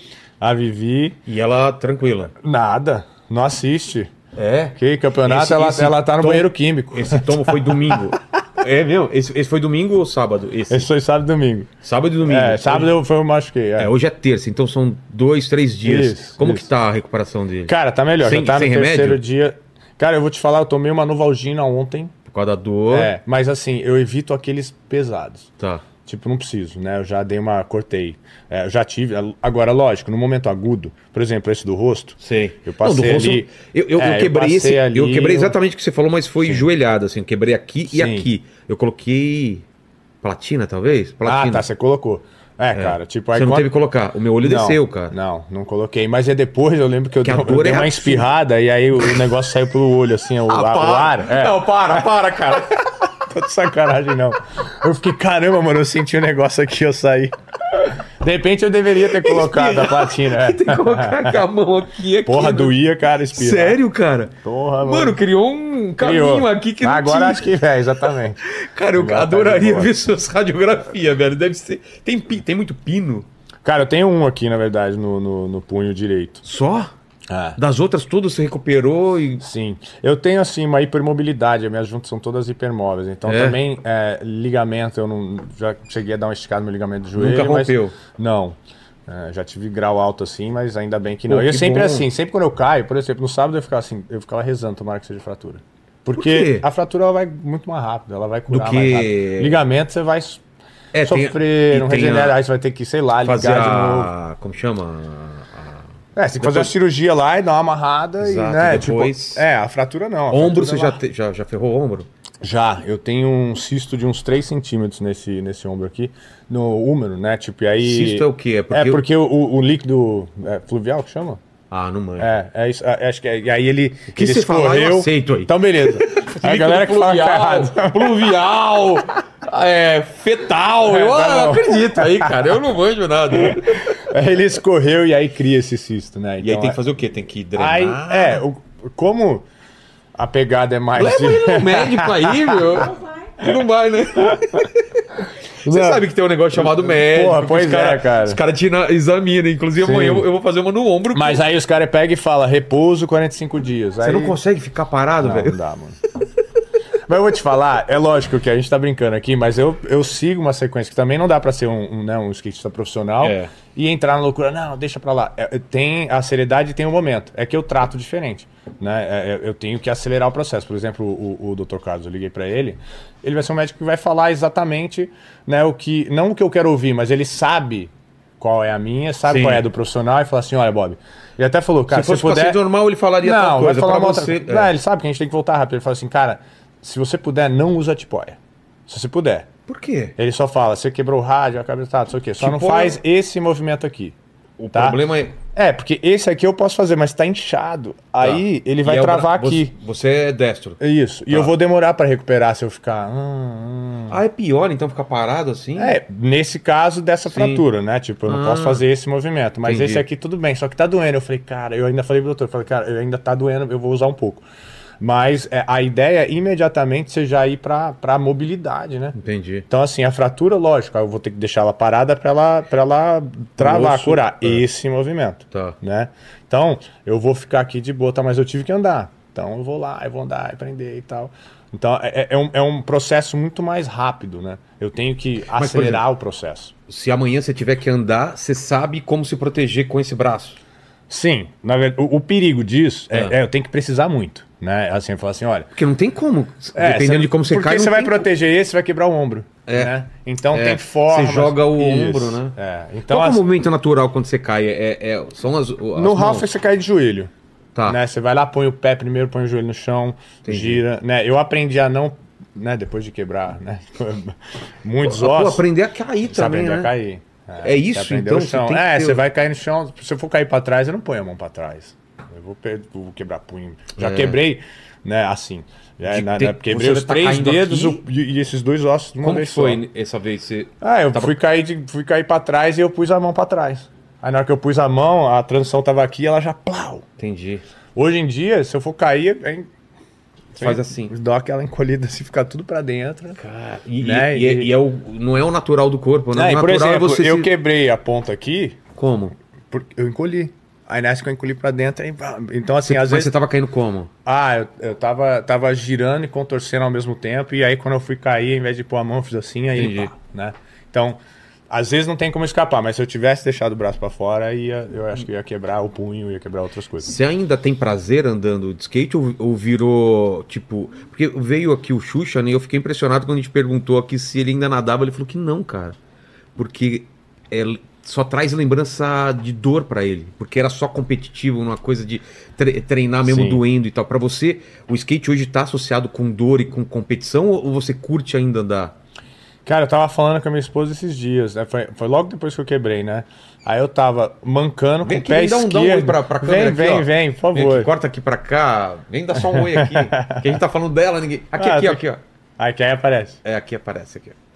a Vivi, E ela tranquila. nada, não assiste. É? Que campeonato, Esse- ela, esse ela tá no banheiro químico. Esse tomo foi domingo. é, meu? Esse, esse foi domingo ou sábado? Esse. Esse foi sábado e domingo. Sábado e domingo. É, sábado eu, foi eu machuquei. é. É, hoje é terça, então são dois, três dias. Isso, Como isso. que tá a recuperação dele? Cara, tá melhor, Sem- já tá no sem terceiro remédio? dia. Cara, eu vou te falar, eu tomei uma Novalgina ontem. Por causa da dor. É, mas assim, eu evito aqueles pesados. Tá. Tipo, não preciso, né? Eu já dei uma. cortei. É, eu já tive. Agora, lógico, no momento agudo, por exemplo, esse do rosto. Sei. Eu passei do rosto, ali- Eu, eu, É, eu eu quebrei passei esse. ali eu quebrei exatamente o que você falou, mas foi joelhado, assim. Eu quebrei aqui e Sim. aqui. Eu coloquei. Platina, talvez? Ah, Platina. tá, você colocou. É, cara, tipo, aí Você não quando- teve que colocar. O meu olho Não, desceu, cara. Não, não coloquei. Mas é depois, eu lembro que eu, Que dei- eu dei é uma absurda. espirrada e aí o negócio saiu pelo olho, assim, o, a- o ar. É. Não, para, para, cara. Tô de sacanagem, não. Eu fiquei, caramba, mano, eu senti um negócio aqui, eu saí. De repente eu deveria ter colocado a platina. é. Tem que colocar com a mão aqui, aqui. Porra, né? doía, cara, espirrar. Sério, cara? Porra, mano. Mano, criou um caminho Criou. aqui que não Agora tinha. acho que é, exatamente. Cara, eu tá adoraria boa. ver suas radiografias, velho. Deve ser. Tem, tem muito pino? Cara, eu tenho um aqui, na verdade, no, no, no punho direito. Só? É. Das outras todas você recuperou e. Sim. Eu tenho, assim, uma hipermobilidade. As minhas juntas são todas hipermóveis. Então, É? também, é, ligamento, eu não... Já cheguei a dar uma esticada no meu ligamento do joelho. Nunca mas- rompeu. Não. É, já tive grau alto assim, mas ainda bem que não. Pô, E eu que sempre bom. assim, sempre quando eu caio, por exemplo, no sábado eu ficava assim, eu ficava rezando, tomara que seja fratura. Porque a fratura ela vai muito mais rápido, ela vai curar que- mais rápido. Ligamento você vai É, tem- sofrer, e não tem regenera, a- você vai ter que, sei lá, ligar Fazer de novo. a. Como chama? É, você tem que fazer a Depois- cirurgia lá e dar uma amarrada Exato, e, né, depois- tipo, é, a fratura não. a Ombro, fratura você já, uma- te- já, já ferrou o ombro? Já, eu tenho um cisto de uns 3 centímetros nesse, nesse ombro aqui, no úmero, né, tipo, e aí... Cisto é o quê? É porque É eu- porque o, o líquido é, fluvial que chama? Ah, não manjo. É, é isso. é, acho que é, e aí ele. que ele você falar, eu aceito aí. Então, beleza. a galera que fala que tá pluvial, é, fetal. É, eu ah, bom. acredito aí, cara. Eu não manjo nada. Aí ele escorreu e aí cria esse cisto, né? E aí tem que fazer o quê? Tem que drenar? Aí, é, o- como a pegada é mais. Leva ele no médico aí, meu. Ele não vai, né? Você Não. sabe que tem um negócio chamado médico. Porra, pois os cara, é, cara. Os caras te na- examinam. Inclusive, Sim. amanhã eu, eu vou fazer uma no ombro. Mas aí os caras pegam e falam repouso 45 dias. Você aí... não consegue ficar parado, Não, velho? não dá, mano. Mas eu vou te falar, é lógico que a gente tá brincando aqui, mas eu, eu sigo uma sequência que também não dá pra ser um, um, né, um skatista profissional É. e entrar na loucura. Não, deixa pra lá. É, tem a seriedade e tem o momento. É que eu trato diferente. Né? É, é, eu tenho que acelerar o processo. Por exemplo, o, o Dr. Carlos, eu liguei pra ele. Ele vai ser um médico que vai falar exatamente né, o que. Não o que eu quero ouvir, mas ele sabe qual é a minha, sabe Sim. qual é a do profissional e fala assim: olha, Bob. Ele até falou, cara, Se fosse se puder. normal, ele falaria tal Não, coisa. vai falar pra uma você. outra... Não, ele sabe que a gente tem que voltar rápido. Ele fala assim, cara, se você puder, não usa tipóia. Se você puder. Por quê? Ele só fala, você quebrou o rádio, a cabeça tá, não sei o quê. Só não faz esse movimento aqui. O Tá. problema é. É, porque esse aqui eu posso fazer, mas tá inchado. Aí Tá. ele E vai é travar bra- aqui. Você, é destro. É Isso. E Tá. eu vou demorar pra recuperar se eu ficar. hum, hum. Ah, é pior então ficar parado assim? É, nesse caso dessa Sim. fratura, né? Tipo, eu não Ah. posso fazer esse movimento. Mas Entendi. esse aqui tudo bem, só que tá doendo. Eu falei, cara, eu ainda falei pro doutor, eu falei, cara, eu ainda tá doendo, eu vou usar um pouco. Mas é, a ideia é imediatamente você já ir pra, pra mobilidade, né? Entendi. Então, assim, a fratura, lógico, eu vou ter que deixar ela parada pra ela, pra ela travar, curar é. esse movimento, Tá. né? Então, eu vou ficar aqui de boa, tá? Mas eu tive que andar. Então, eu vou lá, eu vou andar, aprender e tal. Então, é, é um, é um processo muito mais rápido, né? Eu tenho que por acelerar exemplo, o processo. Se amanhã você tiver que andar, você sabe como se proteger com esse braço. Sim, na verdade, o, o perigo disso é, Ah. é, eu tenho que precisar muito, né? Assim, falo assim, olha... Porque não tem como. é, Dependendo de como você porque cai. você não vai proteger esse, você vai quebrar o ombro, É. né? Então É, tem forma... você joga o ombro, né? É, Então. Qual que é as- o movimento natural quando você cai? É, é- são as. as No Ralph você cai de joelho. Tá. Né? Você vai lá, põe o pé primeiro, põe o joelho no chão, Entendi. gira. Né? Eu aprendi a não. Né? Depois de quebrar, né? Muitos Pô, ossos. aprender a cair Você também, aprende né? a cair. É isso, você aprende então, você É, você vai cair no chão. Se eu for cair pra trás, eu não ponho a mão pra trás. Eu vou, vou quebrar punho. Já É. quebrei, né? Assim. É, na- ter- na- quebrei os tá três dedos o- e, e esses dois ossos de uma Como vez foi só. essa vez? Você... Ah, eu Tava- fui cair, de, fui cair pra trás e eu pus a mão pra trás. Aí na hora que eu pus a mão, a transição tava aqui ela já plau. Entendi. Hoje em dia, se eu for cair, aí Você faz assim. dá aquela encolhida assim, fica tudo pra dentro. Cara, e, Né? e- e é, E- e é o, não é o natural do corpo, né? E o por natural exemplo, é você eu se- quebrei a ponta aqui, Como? porque eu encolhi. Aí nessa que eu encolhi pra dentro, aí, então assim, às Mas vezes... você tava caindo como? Ah, eu, eu tava, tava girando e contorcendo ao mesmo tempo, e aí quando eu fui cair, ao invés de pôr a mão, eu fiz assim, aí, pá, né? Então, às vezes não tem como escapar, mas se eu tivesse deixado o braço pra fora, ia, eu acho que ia quebrar o punho, ia quebrar outras coisas. Você ainda tem prazer andando de skate ou, ou virou, tipo... Porque veio aqui o Xuxa, né? E eu fiquei impressionado quando a gente perguntou aqui se ele ainda nadava. Ele falou que não, cara. Porque é, só traz lembrança de dor pra ele. Porque era só competitivo, uma coisa de tre- treinar mesmo Sim. doendo e tal. Pra você, o skate hoje tá associado com dor e com competição ou você curte ainda andar? Cara, eu tava falando com a minha esposa esses dias, né? Foi, foi logo depois que eu quebrei, né? Aí eu tava mancando Vem com aqui, o pé vem dá um oi pra, pra câmera vem, aqui, vem, ó. vem, por Vem favor. aqui, corta aqui pra cá. Vem dar só um oi aqui. que a gente tá falando dela, ninguém... Aqui, Ah, aqui, tá- aqui, ó. Aí que aí aparece. É, aqui aparece, aqui, ó.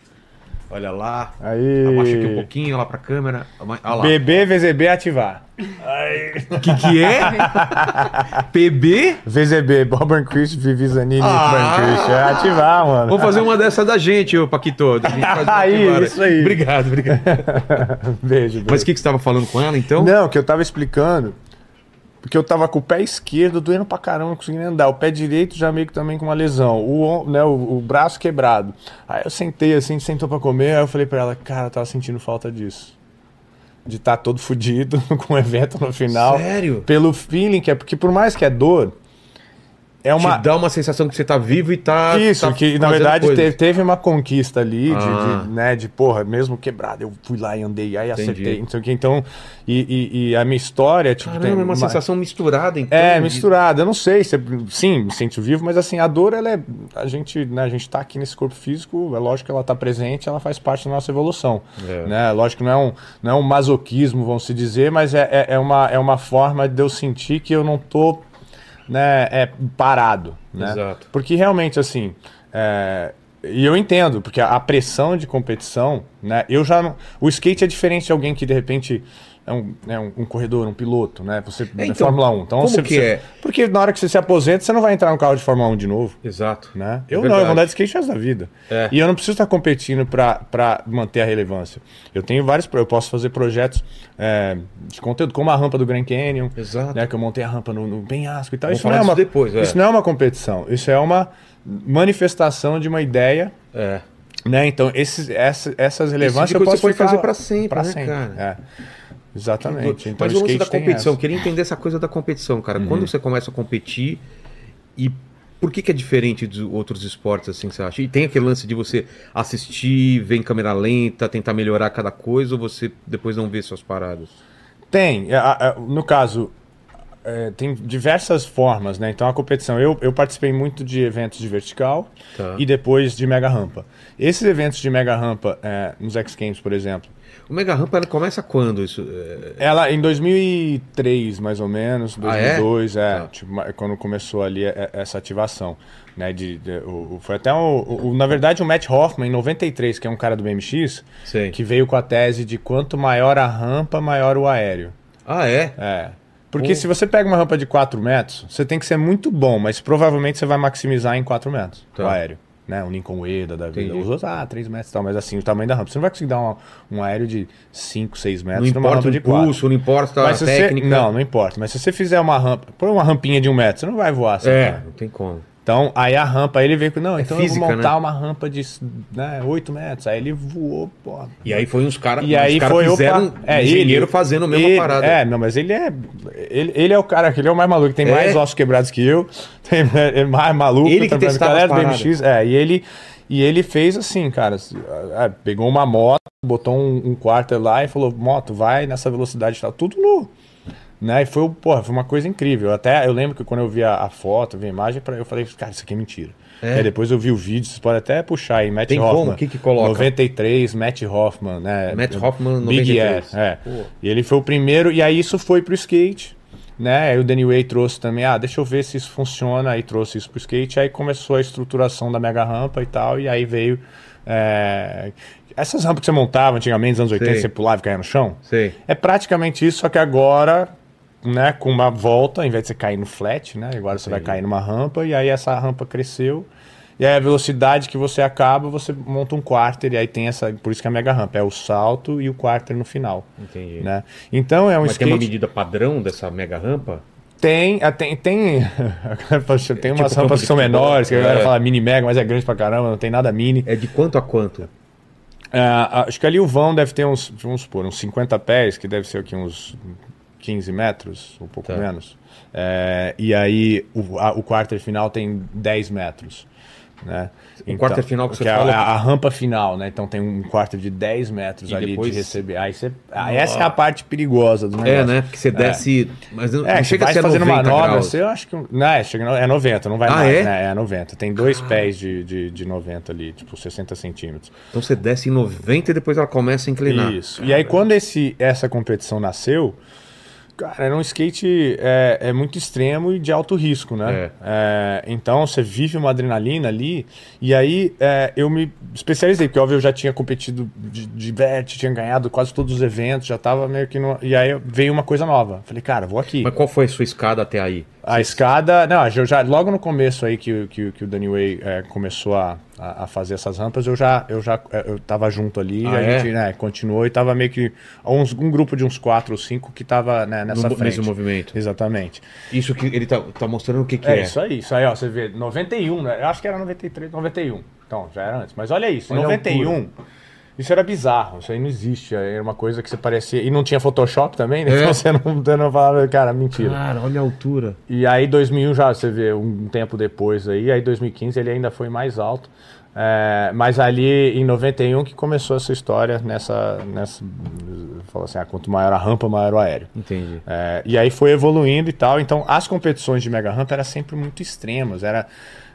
Olha lá. Aí. Abaixa aqui um pouquinho, lá pra câmera. Olha lá. BB, VZB ativar. O que que é? PB? VZB, Bob Chris, Vivi Zanini, Ah! Chris. É ativar, mano. Vou fazer uma dessa da gente, ô Paquito. Aí, isso aí. Obrigado, obrigado. beijo, beijo. Mas o que, que você tava falando com ela, então? Não, que eu tava explicando. Porque eu tava com o pé esquerdo doendo pra caramba, não conseguindo andar. O pé direito já meio que também com uma lesão. O, né, o, o braço quebrado. Aí eu sentei assim, sentou pra comer. Aí eu falei pra ela, cara, eu tava sentindo falta disso. De estar todo fudido com o evento no final. Sério? Pelo feeling que é. Porque por mais que é dor, é uma. Te dá uma sensação que você tá vivo e tá. Isso, tá que na verdade teve, uma conquista ali, de, Ah. de, né, de porra, mesmo quebrado, eu fui lá e andei, aí Entendi. acertei, não sei o que. Então, e, e- e a minha história, tipo, Caramba, é uma uma- sensação misturada, então. É, misturada. Eu não sei se. Sim, me sinto vivo, mas assim, a dor, ela é. A gente, né, a gente tá aqui nesse corpo físico, é lógico que ela tá presente, ela faz parte da nossa evolução. É. Né? Lógico que não é, um, não é um masoquismo, vamos se dizer, mas é, é, é uma, é uma forma de eu sentir que eu não tô né, é, parado. Né? Exato. Porque realmente, assim. é, e eu entendo, porque a pressão de competição, né? Eu já não, o skate é diferente de alguém que de repente é um, é um, um corredor, um piloto, né? Você é, então, Fórmula 1. Então como você, que é? Porque na hora que você se aposenta, você não vai entrar no carro de Fórmula 1 de novo. Exato. Né? É Eu não, eu verdade. vou andar de skate da vida. É. E eu não preciso estar competindo para manter a relevância. Eu tenho vários, eu posso fazer projetos é, de conteúdo, como a rampa do Grand Canyon, Exato. né, que eu montei a rampa no, no penhasco e tal. Vamos Isso não, é uma, depois, é. isso não é uma competição, isso é uma manifestação de uma ideia. É. Né? Então, esses, essa, essas relevâncias tipo eu posso você pode fazer pra sempre, pra né, sempre. cara? É. Exatamente. Então, Mas o lance skate da competição, queria entender essa coisa da competição, cara. Uhum. Quando você começa a competir e por que, que é diferente dos outros esportes, assim, você acha? E tem aquele lance de você assistir, ver em câmera lenta, tentar melhorar cada coisa, ou você depois não vê suas paradas? Tem. A- No caso, é, tem diversas formas, né? Então a competição. Eu, eu participei muito de eventos de vertical Tá. e depois de mega rampa. Esses eventos de mega rampa, é, nos X Games, por exemplo, O Mega Rampa, ela começa quando isso? É, ela em 2003, mais ou menos, Ah, é? 2002, é, Tá. tipo, quando começou ali é, essa ativação. Né, de, de- o- o- foi até o, o- Na verdade, o Matt Hoffman, em 93, que é um cara do BMX, Sei. que veio com a tese de quanto maior a rampa, maior o aéreo. Ah, é? É. Porque Pô. se você pega uma rampa de 4 metros, você tem que ser muito bom, mas provavelmente você vai maximizar em 4 metros Tá. o aéreo. Né? Um Lincoln Ueda da vida. Entendi. Os outros, ah, 3 metros e tal, mas assim, o tamanho da rampa. Você não vai conseguir dar uma- um aéreo de 5, 6 Não metros numa importa o de 4. impulso, não importa a técnica. Você, não, não importa. Mas se você fizer uma rampa, põe uma rampinha de um metro, você não vai voar assim. É, cara. não tem como. Então, aí a rampa, aí ele veio com, não, então física, eu vou montar né? uma rampa de né, 8 metros. Aí ele voou, pô, E aí foi uns caras. e aí os caras foi fizeram opa, é, engenheiro ele- fazendo a mesma ele- parada. É, não, mas ele é. Ele, ele é o cara que ele é o mais maluco, tem É? mais ossos quebrados que eu, tem, é mais maluco, Ele que tá testava Galera as do BMX, é, e ele, e ele fez assim, cara, é, pegou uma moto, botou um, um quarter lá e falou: moto, vai nessa velocidade e tal, tudo no. Né? E foi, porra, foi uma coisa incrível. Até eu lembro que quando eu vi a, a foto, vi a imagem, eu falei, cara, isso aqui é mentira. É? Aí depois eu vi o vídeo, vocês podem até puxar aí, Matt Tem como? Hoffman. O que que coloca? 93, Matt Hoffman, né? Matt Hoffman, Big 93. Air, é. Pô. E ele foi o primeiro, e aí isso foi pro skate, né? Aí o Danny Way trouxe também, ah, deixa eu ver se isso funciona, aí trouxe isso pro skate, aí começou a estruturação da mega rampa e tal, e aí veio. é, Essas rampas que você montava antigamente, nos anos 80, Sei. você pulava e caía no chão. Sei. É praticamente isso, só que agora, né, com uma volta, ao invés de você cair no flat, né? Agora você vai cair numa rampa, e aí essa rampa cresceu. E aí a velocidade que você acaba, você monta um quarter, e aí tem essa. Por isso que é a mega rampa, é o salto e o quarter no final. Entendi. Né? Então é um Mas skate. tem uma medida padrão dessa mega rampa? Tem, tem, tem, tem umas tipo rampas que são menores, que a é. galera fala mini mega, mas é grande pra caramba, não tem nada mini. É de quanto a quanto? Ah, acho que ali o vão deve ter uns, vamos supor, uns 50 pés, que deve ser aqui uns 15 metros, um pouco Tá. menos. É, e aí o, a- o quarter final tem 10 metros. né? O quarter final que você é a- fala- a, a rampa final, né? Então tem um quarter de 10 metros E ali depois- de receber. Aí você, ah, essa é a parte perigosa do negócio. É, né? Porque você desce. Mas não, É, não você chega a ser fazendo 90 manobra, graus. você, eu acho que. Não, é, chega, é 90, não vai Ah, mais, é? né? É 90. Tem dois pés de, de, de 90 ali, tipo 60 centímetros. Então você desce em 90 e depois ela começa a inclinar. Isso. E aí, quando esse, essa competição nasceu, cara, era um skate é, é muito extremo e de alto risco, né? É, então, você vive uma adrenalina ali. E aí, é, eu me especializei, porque, óbvio, eu já tinha competido de, de vert, tinha ganhado quase todos os eventos, já tava meio que no... E aí, veio uma coisa nova. Falei, cara, vou aqui. Mas qual foi a sua escada até aí? A escada, não, eu já logo no começo aí que, o- que, que o Danny Way é, começou a, a, a fazer essas rampas, eu já eu já é, eu tava junto ali, Ah, a é? gente né, continuou e tava meio que uns- um grupo de uns quatro ou cinco que tava né, nessa no frente. mesmo movimento. Exatamente. Isso que ele tá, tá mostrando o que, que É, é. isso aí, isso aí, ó, você vê, 91, né? Eu acho que era 93, 91. Então, já era antes. Mas olha isso, Olha a 91. Isso era bizarro, isso aí não existe. Era uma coisa que você parecia. E não tinha Photoshop também, né? É. Então você não, você não falava, cara, mentira. Cara, olha a altura. E aí 2001 já você vê um tempo depois aí, aí 2015 ele ainda foi mais alto. É, mas ali em 91 que começou essa história nessa, nessa falou assim, ah, quanto maior a rampa, maior o aéreo. Entendi. É, e aí foi evoluindo e tal. Então as competições de mega rampa eram sempre muito extremas. Era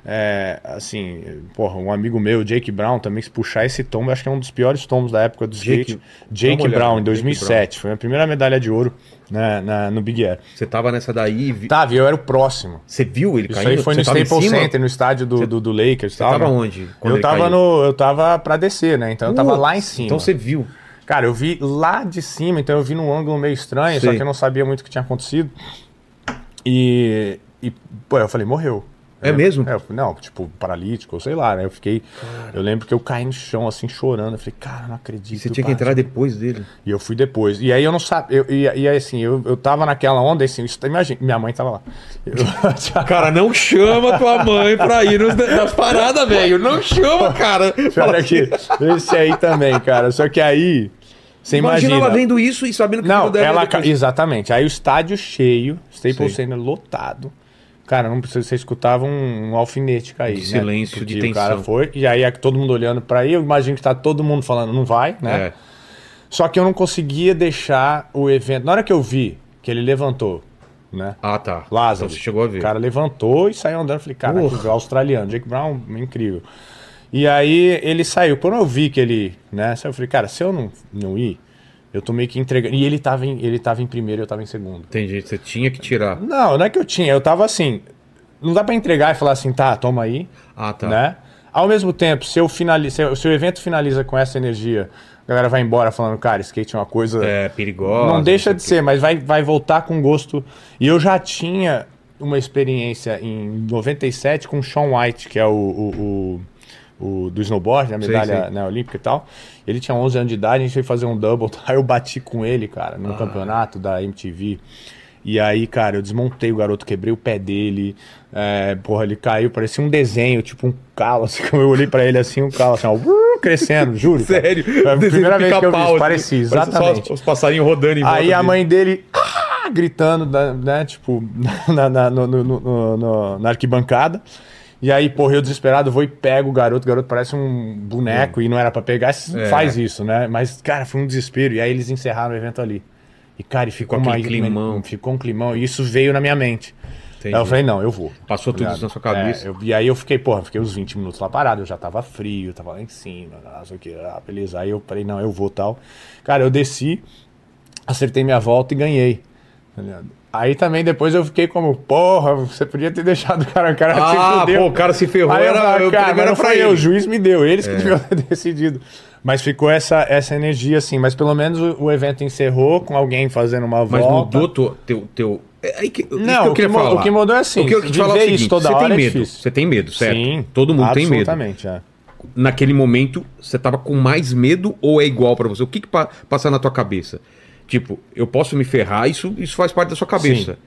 é, assim, porra, um amigo meu, Jake Brown, também se puxar esse tombo, acho que é um dos piores tombos da época do skate. Jake Brown, em Jake 2007, foi a primeira medalha de ouro né, na- no Big Air. Você tava nessa daí. e vi- Tava, e eu era o próximo. Você viu ele Isso caindo? aí foi Você no Staples? Center, no estádio do, do, do Lakers. Você tava onde? Eu tava, caiu? no, eu tava pra descer, né? Então eu tava lá em cima. Então você viu. Cara, eu vi lá de cima, então eu vi num ângulo meio estranho, só Sei. que eu não sabia muito o que tinha acontecido. E, e pô, eu falei, morreu. É mesmo? é, eu- não, tipo, paralítico, sei lá, né? Eu fiquei. Eu lembro que eu caí no chão, assim, chorando. Eu falei, cara, não acredito. E você tinha que entrar depois dele. E eu fui depois. E aí eu não sabia. E, e aí, assim, eu, eu tava naquela onda, assim, isso- imagina, minha mãe tava lá. Eu- Cara, não chama tua mãe pra ir nos, nas paradas, velho. Não chama, cara. Olha aqui, esse aí também, cara. Só que aí. Você Imagina, imagina. ela vendo isso e sabendo que Não, dela ela. depois- Exatamente. Aí o estádio cheio, Staples. Center lotado. Cara, não precisa. Você escutava um, um alfinete cair. De né? silêncio, Porque de O cara tensão. foi. E aí é todo mundo olhando pra aí. Eu imagino que tá todo mundo falando, não vai, né? É. Só que eu não conseguia deixar o evento. Na hora que eu vi que ele levantou, né? Ah, tá. Lázaro. Então você chegou a ver. O cara levantou e saiu andando. Falei, cara, que australiano, Jake Brown, incrível. E aí ele saiu. Quando eu vi que ele, né, eu falei, cara, se eu não, não ir, eu tô meio que entregando. E ele tava em, ele tava em primeiro e eu tava em segundo. Entendi. Você tinha que tirar. Não, não é que eu tinha, eu tava assim. Não dá pra entregar e falar assim, tá, toma aí, Ah, tá. né? Ao mesmo tempo, se, eu se, eu- se o evento finaliza com essa energia, a galera vai embora falando, cara, skate é uma coisa. É, perigosa. Não deixa de o ser, mas vai, vai voltar com gosto. E eu já tinha uma experiência em 97 com o Sean White, que é o, o, o- o do snowboard, né, a Sei, medalha sei. né, olímpica e tal. Ele tinha 11 anos de idade, a gente foi fazer um double, aí eu bati com ele, cara, Ah. no campeonato da MTV. E aí, cara, eu desmontei o garoto, quebrei o pé dele. É, porra, ele caiu, parecia um desenho, tipo um calo, assim, eu olhei pra ele assim, um calo, assim, ó, uh, crescendo, juro. cara. Sério. É a primeira vez que eu vi isso, assim. parecia, Parece só exatamente. os, os passarinhos rodando em volta Aí a dele. mãe dele ah, gritando, né, né, tipo, na, na, no- no- no- na arquibancada. E aí, porra, eu desesperado vou e pego o garoto. O garoto parece um boneco e não era pra pegar. É. faz isso, né? Mas, cara, foi um desespero. E aí eles encerraram o evento ali. E, cara, e ficou, Ficou uma, climão. Ficou um climão. E isso veio na minha mente. Entendi. Aí eu falei, não, eu vou. Passou tudo Ligado? isso na sua cabeça. É, eu- e aí eu fiquei, porra, fiquei uns 20 minutos lá parado, eu já tava frio, tava lá em cima, não sei o que, ah, beleza. Aí eu falei, não, eu vou tal. Cara, eu desci, acertei minha volta e ganhei. tá ligado? Aí também depois eu fiquei como, porra, você podia ter deixado o cara, o cara se Ah, fudeu. pô, o cara se ferrou. Aí eu Era, falei, o cara, mas não foi ele. É. eu, o juiz me deu, eles que deviam ter decidido. Mas ficou essa, essa energia assim, mas pelo menos o, o evento encerrou com alguém fazendo uma Mas volta. mudou teu. teu, teu... É que, que Não, eu o que queria falar. o que mudou é assim, O que eu te viver falar é o seguinte, isso toda você hora tem é medo. difícil. Você tem medo, certo? Sim, Todo mundo tem medo. absolutamente, é. Naquele momento, você tava com mais medo ou é igual pra você? O que que pa- passa na tua cabeça? Tipo, eu posso me ferrar, isso, isso faz parte da sua cabeça.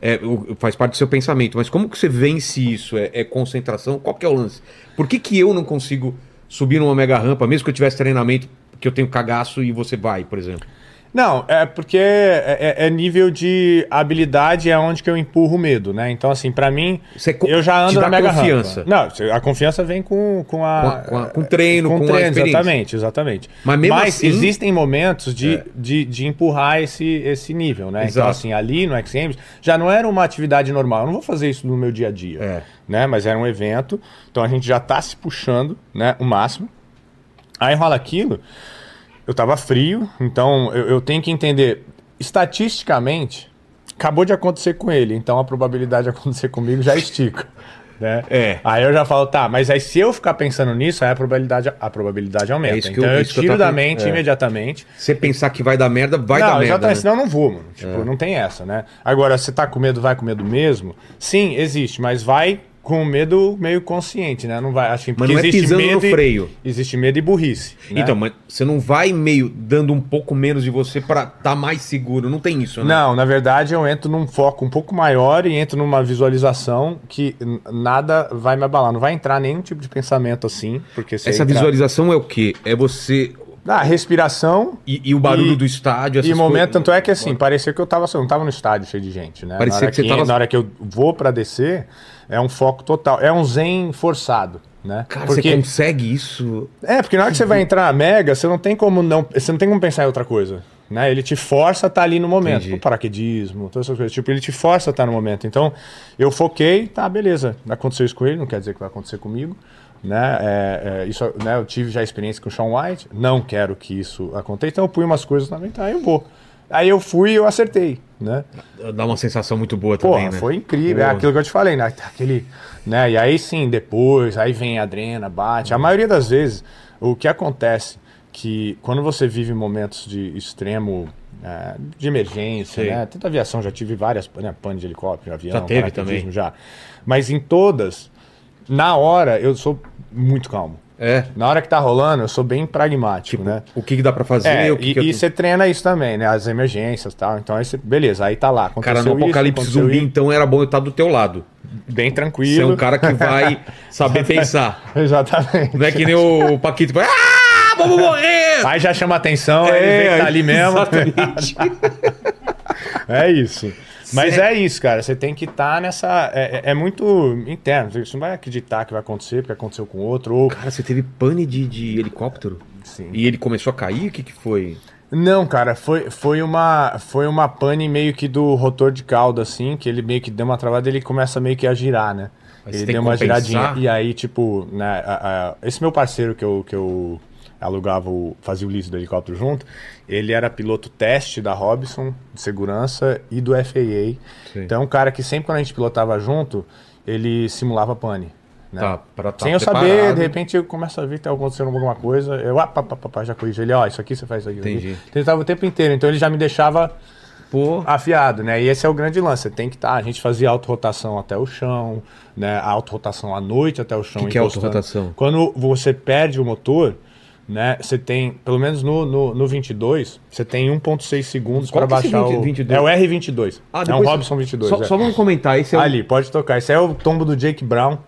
É, faz parte do seu pensamento. Mas como que você vence isso? É, é concentração? Qual que é o lance? Por que, que eu não consigo subir numa mega rampa, mesmo que eu tivesse treinamento, que eu tenho cagaço e você vai, por exemplo? Não, é porque é, é- é nível de habilidade é onde que eu empurro o medo, né? Então, assim, pra mim, Você eu já te ando dá na mega confiança. rampa. Não, a confiança vem com, com, a, Com a- com com treino, com a experiência. Exatamente, exatamente. Mas mesmo assim- existem momentos de, É. de, de empurrar esse, esse nível, né? Então, Exato. assim, ali no X Games já não era uma atividade normal. Eu não vou fazer isso no meu dia a dia, É. né? Mas era um evento, então a gente já tá se puxando, né? O máximo. Aí rola aquilo, eu tava frio, então eu, eu tenho que entender, estatisticamente, acabou de acontecer com ele, então a probabilidade de acontecer comigo já estica. Né? É. Aí eu já falo, tá, mas aí se eu ficar pensando nisso, aí a probabilidade, a probabilidade aumenta. É isso que então eu- eu, eu tiro tava da mente é. imediatamente. Você pensar que vai dar merda, vai não, dar merda. exatamente, né? senão eu não vou, mano. Tipo, não tem essa, né? Agora, você tá com medo, vai com medo mesmo? Sim, existe, mas vai com medo meio consciente, né? Não vai, assim, Mas não é pisando no e- freio. Existe medo e burrice. né? Então, mas você não vai meio dando um pouco menos de você pra estar mais seguro. Não tem isso, né? Não, na verdade eu entro num foco um pouco maior e entro numa visualização que nada vai me abalar. Não vai entrar nenhum tipo de pensamento assim, porque Essa entra- visualização é o quê? É você. Ah, respiração E, e o barulho E- do estádio, essas e momento, tanto é que assim, parecia que eu tava, eu não tava no estádio cheio de gente, né? Parecia hora que você tava- na hora que eu vou pra descer, é um foco total. É um zen forçado, né? Cara, porque, você consegue isso. É, porque na hora que você vai entrar Mega, você não tem como não. Você não tem como pensar em outra coisa. Né? Ele te força a estar ali no momento. Entendi. O paraquedismo, todas essas coisas. Tipo, ele te força a estar no momento. Então, eu foquei, tá, beleza. Aconteceu isso com ele, não quer dizer que vai acontecer comigo. Né? É, é, isso, né? Eu tive já experiência com o Sean White, não quero que isso aconteça, então eu pus umas coisas na mente, tá, eu vou. Aí eu fui e eu acertei, né? Dá uma sensação muito boa também, né? foi incrível. É Porra. aquilo que eu te falei, né? Aquele, né? E aí sim, depois, aí vem a adrena, bate. A maioria das vezes, o que acontece que quando você vive momentos de extremo é, de emergência, Sim. né? Tanto aviação, já tive várias, né? Pane de helicóptero, avião, Já teve também. Já. Mas em todas, na hora, eu sou muito calmo. É. Na hora que tá rolando, eu sou bem pragmático, né? O que, que dá pra fazer? É, o que e, você treina isso também, né? As emergências e tal. Então, aí você, beleza, aí tá lá. Cara, no isso, apocalipse aconteceu zumbi, isso, então era bom eu estar do teu lado. Bem Você tranquilo. é um cara que vai saber pensar. Exatamente. Não é que nem o Paquito vai. Ah, vamos morrer! Aí já chama atenção, aí ele que tá ali mesmo. Exatamente. É isso. Mas é isso, cara. Você tem que estar nessa. É, é- é muito interno. Você não vai acreditar que vai acontecer, porque aconteceu com outro. Ou... Cara, você teve pane de, de helicóptero? Sim. E ele começou a cair? O que, que foi? Não, cara, foi, foi uma foi uma pane meio que do rotor de cauda, assim, que ele meio que deu uma travada e ele começa meio que a girar, né? Mas ele deu uma compensar? giradinha. E aí, tipo, né, a- a- esse meu parceiro que eu, que eu alugava, o, fazia o lease do helicóptero junto, ele era piloto teste da Robson, de segurança, e do FAA. Sim. Então um cara que sempre quando a gente pilotava junto, ele simulava pane. Né? Tá, pra tá Sem eu preparado. saber, de repente eu começo a ver que tá acontecendo alguma coisa. Eu, ah, pá, pá, pá, já corrigi ele, ó, isso aqui você faz isso aqui. Entendi. Então, ele tava o tempo inteiro, então ele já me deixava Pô, afiado, né? E esse é o grande lance, você tem que estar. a gente fazia autorrotação até o chão, né? A autorrotação à noite até o chão. Que que é autorrotação? Quando você perde o motor, né? Você tem, pelo menos no, no, no 22, você tem 1,6 segundos para é baixar 20, o. 22? É o R22. Ah, é um Robson 22. só, é. só vamos comentar. Esse é o- Ali, pode tocar. Esse é o tombo do Jake Brown.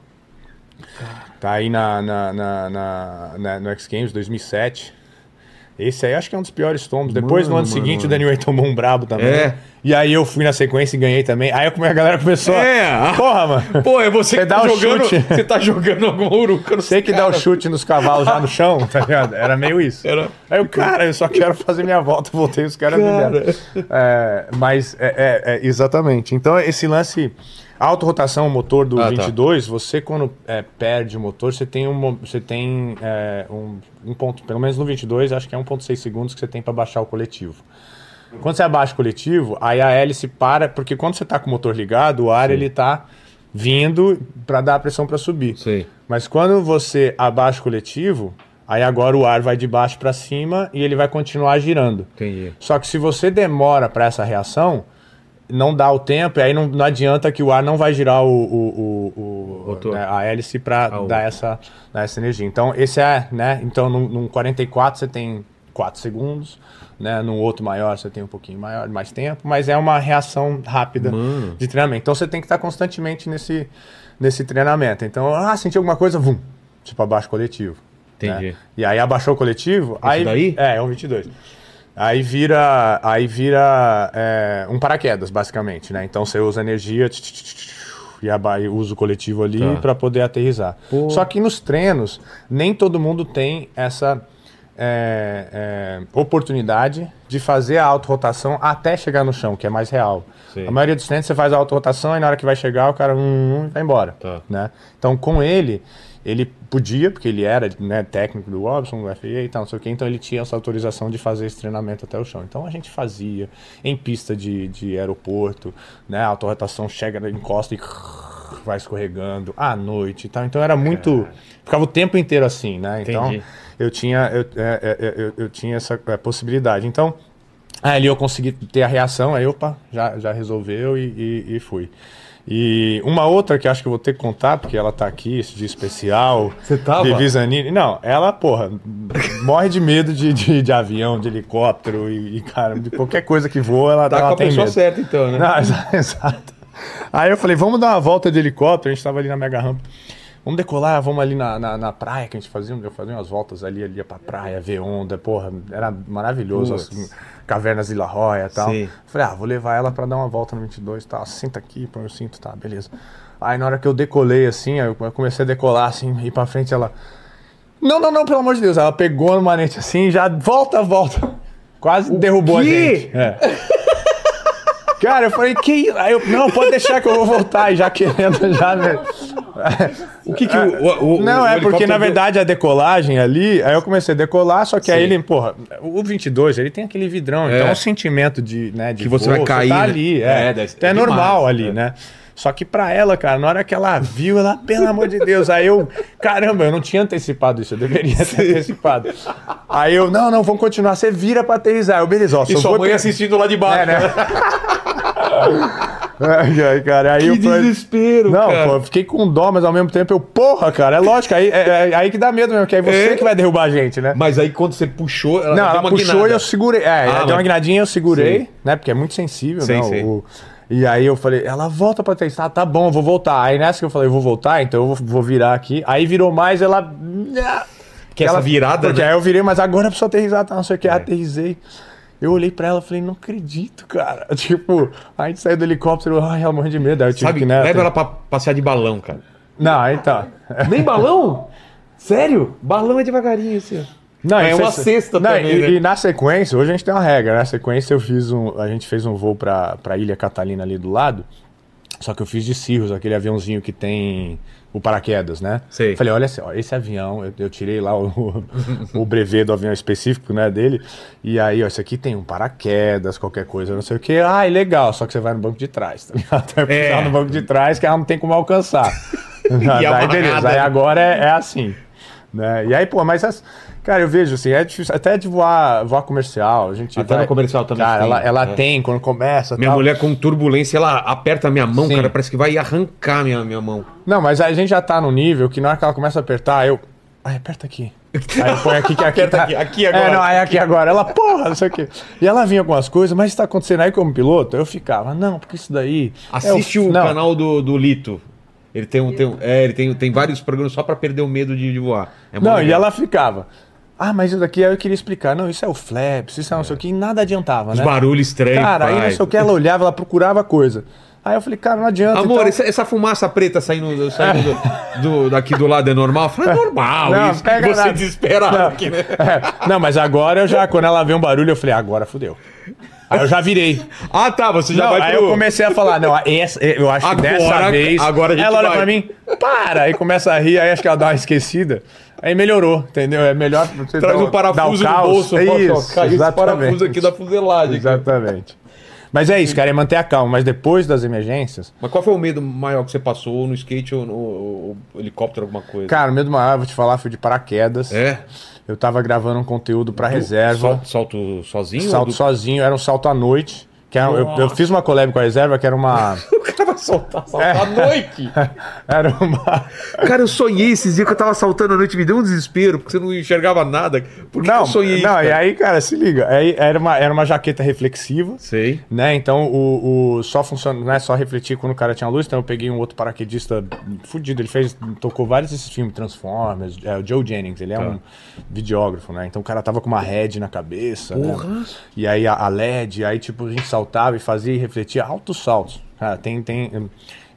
Tá aí na, na, na, na- na- no X Games 2007. Esse aí acho que é um dos piores tombos. Depois, no Mano, ano mano, seguinte, mano. o Danny Way tomou um brabo também. É. E aí eu fui na sequência e ganhei também. Aí a galera começou. a- É. Porra, mano. Pô, é você, Você que tá dá jogando. chute. Você tá jogando alguma uruca no Você que dá o chute nos cavalos já no chão, tá ligado? Era meio isso. Era- Aí o cara, eu só quero fazer minha volta, voltei, os caras me deram. É, mas, é, é, é, exatamente. Então, esse lance, autorrotação, motor do Ah, tá. 22, você quando é, perde o motor, você tem, um, você tem é, um, um ponto, pelo menos no 22, acho que é 1.6 segundos que você tem para baixar o coletivo. Quando você abaixa o coletivo, aí a hélice para, porque quando você tá com o motor ligado, o ar ele tá vindo para dar a pressão para subir. Sei. Mas quando você abaixa o coletivo, aí agora o ar vai de baixo para cima e ele vai continuar girando. Entendi. Só que se você demora para essa reação, não dá o tempo, e aí não, não adianta que o ar não vai girar o, o, o- o- né, a hélice para Ah, dar, essa, dar essa energia. Então, esse é, né? Então, num, num 44 você tem 4 segundos, né? Num outro maior você tem um pouquinho maior, mais tempo, mas é uma reação rápida Mano. de treinamento. Então, você tem que estar constantemente nesse, nesse treinamento. Então, ah, senti alguma coisa, vum, tipo abaixo coletivo. Entendi. né? E aí abaixou o coletivo, aí daí? é, é um 22. Aí vira, aí vira é, um paraquedas, basicamente, né? Então você usa energia tch, tch, tch, e aba- e usa o coletivo ali Tá. para poder aterrissar. Só que nos treinos, nem todo mundo tem essa é, é, oportunidade de fazer a autorrotação até chegar no chão, que é mais real. Sim. A maioria dos treinos você faz a autorrotação e na hora que vai chegar o cara hum, hum, vai embora. Tá. Né? Então com ele, ele podia, porque ele era né, técnico do Robson, do FAA e tal, não sei o que, então ele tinha essa autorização de fazer esse treinamento até o chão. Então a gente fazia em pista de, de aeroporto, né? A autorrotação chega, encosta e vai escorregando à noite e tal. Então era muito. Ficava o tempo inteiro assim, né? Então Entendi. eu tinha, eu, é, é, é, eu, eu tinha essa possibilidade. Então, ali eu consegui ter a reação, aí opa, já, já resolveu e, e, e fui. E uma outra que acho que eu vou ter que contar, porque ela tá aqui, esse dia especial. Você tava? De. Não, ela, porra, morre de medo de, de, de avião, de helicóptero e, e, cara, de qualquer coisa que voa, ela, Tá ela com a pessoa medo. certa, então, né? Não, exa- exato. Aí eu falei, vamos dar uma volta de helicóptero, a gente tava ali na mega rampa. Vamos decolar, vamos ali na, na, na praia que a gente fazia, eu fazia umas voltas ali, ali pra praia, ver onda, porra, era maravilhoso, Putz. as cavernas de La Jolla e tal. Sim. Falei, ah, vou levar ela pra dar uma volta no 22 e tal, senta aqui, põe o cinto, tá, beleza. Aí na hora que eu decolei assim, eu comecei a decolar assim, ir pra frente, ela... Não, não, não, pelo amor de Deus. Ela pegou no manete assim, já volta, volta. Quase derrubou a quê? gente. É. Cara, eu falei, que isso? Aí eu, não, pode deixar que eu vou voltar. E já querendo, já. né? O que que o, o- Não, o é porque na verdade a decolagem ali, aí eu comecei a decolar, só que aí Sim. ele, porra, o 22, ele tem aquele vidrão, É. então o sentimento de, né, de Que você voo, vai cair, tá né? ali, É, é, então é, é normal demais, ali, é. né? Só que pra ela, cara, na hora que ela viu, ela, pelo amor de Deus, aí eu, caramba, eu não tinha antecipado isso, eu deveria ter antecipado. Aí eu, não, não, vamos continuar, você vira pra aterrissar. Eu, beleza, ó, E só sua vou mãe ter- assistindo lá de baixo. É, né? Ai, cara, aí Que eu falei- desespero, não, cara. pô, eu fiquei com dó, mas ao mesmo tempo eu, porra, cara, é lógico, aí, é, é aí que dá medo mesmo, que aí você É. que vai derrubar a gente, né? Mas aí quando você puxou, ela não, ela puxou guinada. e eu segurei. É, mas- deu uma guinadinha, eu segurei, Sim. né? Porque é muito sensível, Sim, né? sim. o- e aí eu falei, ela volta pra testar, tá bom, eu vou voltar. Aí nessa que eu falei, eu vou voltar, então eu vou, vou virar aqui. Aí virou mais, ela. Que essa virada, Porque né? É. aí eu virei, mas agora eu preciso aterrissar, tá? Não sei o que, aterrisei. Eu olhei pra ela e falei, não acredito, cara. Tipo, aí a gente saiu do helicóptero, ai, ela morreu de medo. Aí eu tive Sabe, que, né? leva ela pra passear de balão, cara. Não, aí tá. Nem balão? Sério? Balão é devagarinho, assim. Não, É uma você- cesta não, também, e, né? e na sequência, hoje a gente tem uma regra. Na sequência eu fiz um. A gente fez um voo pra, pra Ilha Catalina ali do lado. Só que eu fiz de Cirrus, aquele aviãozinho que tem o paraquedas, né? Sei. Falei, olha só, esse avião, eu, eu tirei lá o, o brevet do avião específico, né, dele. E aí, ó, esse aqui tem um paraquedas, qualquer coisa, não sei o quê. Ai, legal, só que você vai no banco de trás, tá ligado? Vai É. no banco de trás que ela não tem como alcançar. E Daí, amarrada, beleza, aí né? agora é, é assim. Né? E aí, pô, mas as- cara, eu vejo assim, é difícil até de voar, voar comercial. A gente Até no comercial também Cara, tem, ela, ela é. tem quando começa. Minha tal. mulher com turbulência, ela aperta a minha mão, Sim. cara, parece que vai arrancar minha, minha mão. Não, mas a gente já tá no nível que na hora que ela começa a apertar, eu. Ai, aperta aqui. Aí eu ponho aqui que aqui. Aperta tá- aqui, aqui agora. É, não, aí aqui agora. Ela, porra, não sei o quê. E ela vinha com as coisas, mas isso tá acontecendo aí como piloto? Eu ficava, não, porque isso daí. é Assiste o, não. canal do, do Lito. Ele tem, um, tem, um- é, ele tem, tem vários programas só pra perder o medo de, de voar. É Não, e legal. ela ficava. Ah, mas isso daqui aí eu queria explicar. Não, isso é o flaps, isso é não sei o que, e nada adiantava, Os né? barulhos estranhos. Cara, aí não sei o que, ela olhava, ela procurava coisa. Aí eu falei, cara, não adianta. Amor, então- essa, essa fumaça preta saindo, saindo do, do- daqui do lado é normal? Fala, é normal Não, isso. pega você nada. desesperado Não. aqui, né? É, não, mas agora eu já, quando ela vê um barulho, eu falei, agora fudeu. Aí eu já virei. Ah, tá, você já Não, vai aí pro... eu comecei a falar, não, essa, eu acho que Agora- dessa vez. agora a gente ela olha vai. pra mim, para! Aí começa a rir, aí acho que ela dá uma esquecida. Aí melhorou, entendeu? É melhor você Traz dar um dar parafuso o no bolso. É isso, caiu esse exatamente. parafuso aqui da fuselagem. Exatamente. Mas é isso, cara, é manter a calma. Mas depois das emergências, Mas qual foi o medo maior que você passou ou no skate ou no ou- ou helicóptero, alguma coisa? cara, o medo maior, vou te falar, foi de paraquedas. É? Eu tava gravando um conteúdo pra reserva. Salto, salto sozinho? Salto do- sozinho, era um salto à noite. Que era- eu, eu Nossa. fiz uma collab com a reserva, que era uma. O cara Soltar, soltar à noite. Era uma. Cara, eu sonhei esses dias que eu tava saltando à noite, me deu um desespero, porque você não enxergava nada. Por que Não, eu sonhei não, isso? e aí, cara, se liga. Aí era uma, era uma jaqueta reflexiva. Sei. Né? Então o, o só funciona, não é só refletir quando o cara tinha luz, então eu peguei um outro paraquedista fudido, ele fez, tocou vários desses filmes, Transformers, é, o Joe Jennings, ele é Tá. um videógrafo, né? Então o cara tava com uma head na cabeça, né? Porra. E aí a, a LED, aí tipo a gente saltava e fazia e refletia altos saltos. Cara, tem, tem,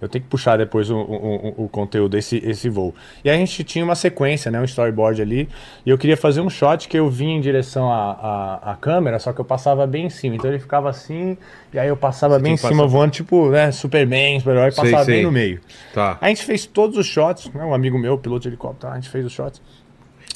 eu tenho que puxar depois o, o, o- conteúdo desse esse voo. E a gente tinha uma sequência, né? Um storyboard ali. E eu queria fazer um shot que eu vinha em direção à, à, à câmera, só que eu passava bem em cima. Então ele ficava assim, e aí eu passava bem em cima, passar- voando, tipo, né? Superman, super-herói, passava sei. bem no meio. Tá. A gente fez todos os shots, né? Um amigo meu, piloto de helicóptero, a gente fez os shots.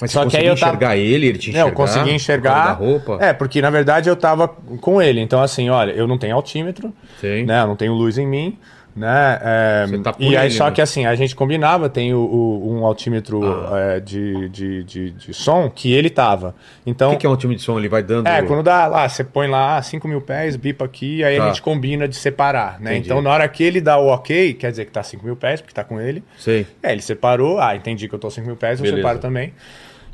Mas Só você que aí eu tava- enxergar ele, ele te enxergar? eu consegui enxergar. Roupa? É, porque na verdade eu tava com ele. Então, assim, olha, eu não tenho altímetro, Sei. né? Eu não tenho luz em mim. Né? É, Você tá e aí, ele, só né? que assim, a gente combinava, tem o, o- um altímetro Ah. é, de, de, de, de som que ele tava. Então, O que, que é um time de som? Ele vai dando. é, quando dá lá, você põe lá 5 mil pés, bipa aqui, aí Tá. a gente combina de separar, né? Entendi. Então, na hora que ele dá o ok, quer dizer que tá 5 mil pés, porque tá com ele. Sei. É, ele separou, ah, entendi que eu tô 5 mil pés, eu Beleza. separo também.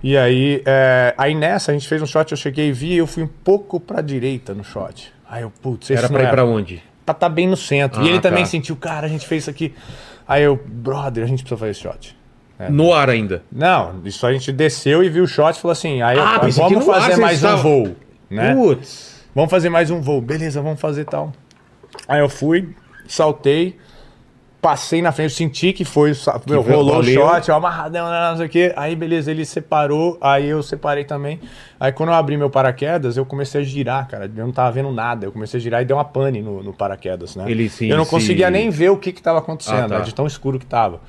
E aí, é, aí nessa a gente fez um shot, eu cheguei e vi, eu fui um pouco pra direita no shot. Aí eu, putz, Era pra ir é. pra onde? Pra tá bem no centro. Ah, e ele também tá. sentiu, cara, a gente fez isso aqui. Aí eu, brother, a gente precisa fazer esse shot. É. No ar ainda. Não, isso a gente desceu e viu o shot e falou assim, aí eu, Ah, que vamos ar fazer você mais um voo, né? Putz. Vamos fazer mais um voo. Beleza, vamos fazer tal. Aí eu fui, saltei, passei na frente, senti que foi, sa- meu, rolou o shot, eu amarradão, não sei o quê. Aí beleza, ele separou, aí eu separei também. Aí quando eu abri meu paraquedas, eu comecei a girar, cara. Eu não tava vendo nada. Eu comecei a girar e deu uma pane no, no paraquedas, né? Ele sim, eu não se- conseguia nem ver o que que tava acontecendo, Ah, tá. né, de tão escuro que tava.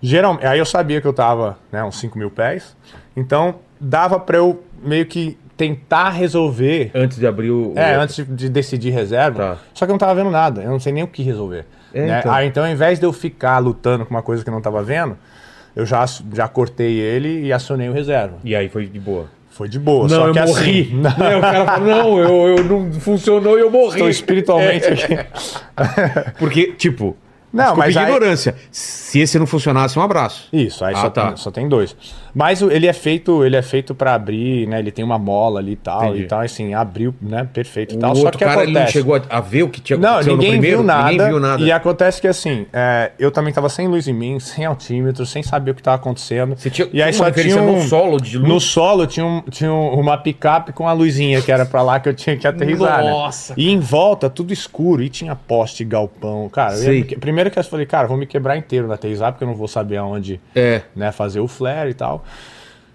Geralmente, aí eu sabia que eu tava, né, uns 5 mil pés. Então, dava pra eu meio que tentar resolver Antes de abrir o. é, antes de- de decidir reserva. Tá. Só que eu não tava vendo nada, eu não sei nem o que resolver. É, né? então. Aí então, ao invés de eu ficar lutando com uma coisa que eu não tava vendo, eu já, já cortei ele e acionei o reserva. E aí foi de boa. Foi de boa, Não, só eu que morri. assim. Não, Não, o cara falou, não, eu, eu não funcionou e eu morri. estou espiritualmente É, aqui. Porque, tipo, Não, desculpa mas a aí- ignorância. Se esse não funcionasse, um abraço. Isso, aí Ah, só, tá. tem, só tem dois. Mas ele é feito, ele é feito para abrir, né? Ele tem uma mola ali e tal, Entendi. e tal, assim, abriu, né? Perfeito e tal. Só outro que cara ele acontece. chegou a, ver o que tinha Não, acontecido ninguém, no primeiro? viu nada, Ninguém viu nada. E acontece que assim, é, eu também tava sem luz em mim, sem altímetro, sem saber o que tava acontecendo. Você tinha, e aí só tinha um, no solo de luz? No solo tinha, um- tinha um- uma picape com a luzinha que era pra lá que eu tinha que aterrissar. né? Nossa, E em volta, tudo escuro. E tinha poste, galpão. Cara, Sei. que- primeiro que eu falei, cara, vou me quebrar inteiro na aterrissar, porque eu não vou saber aonde É. né, fazer o flare e tal.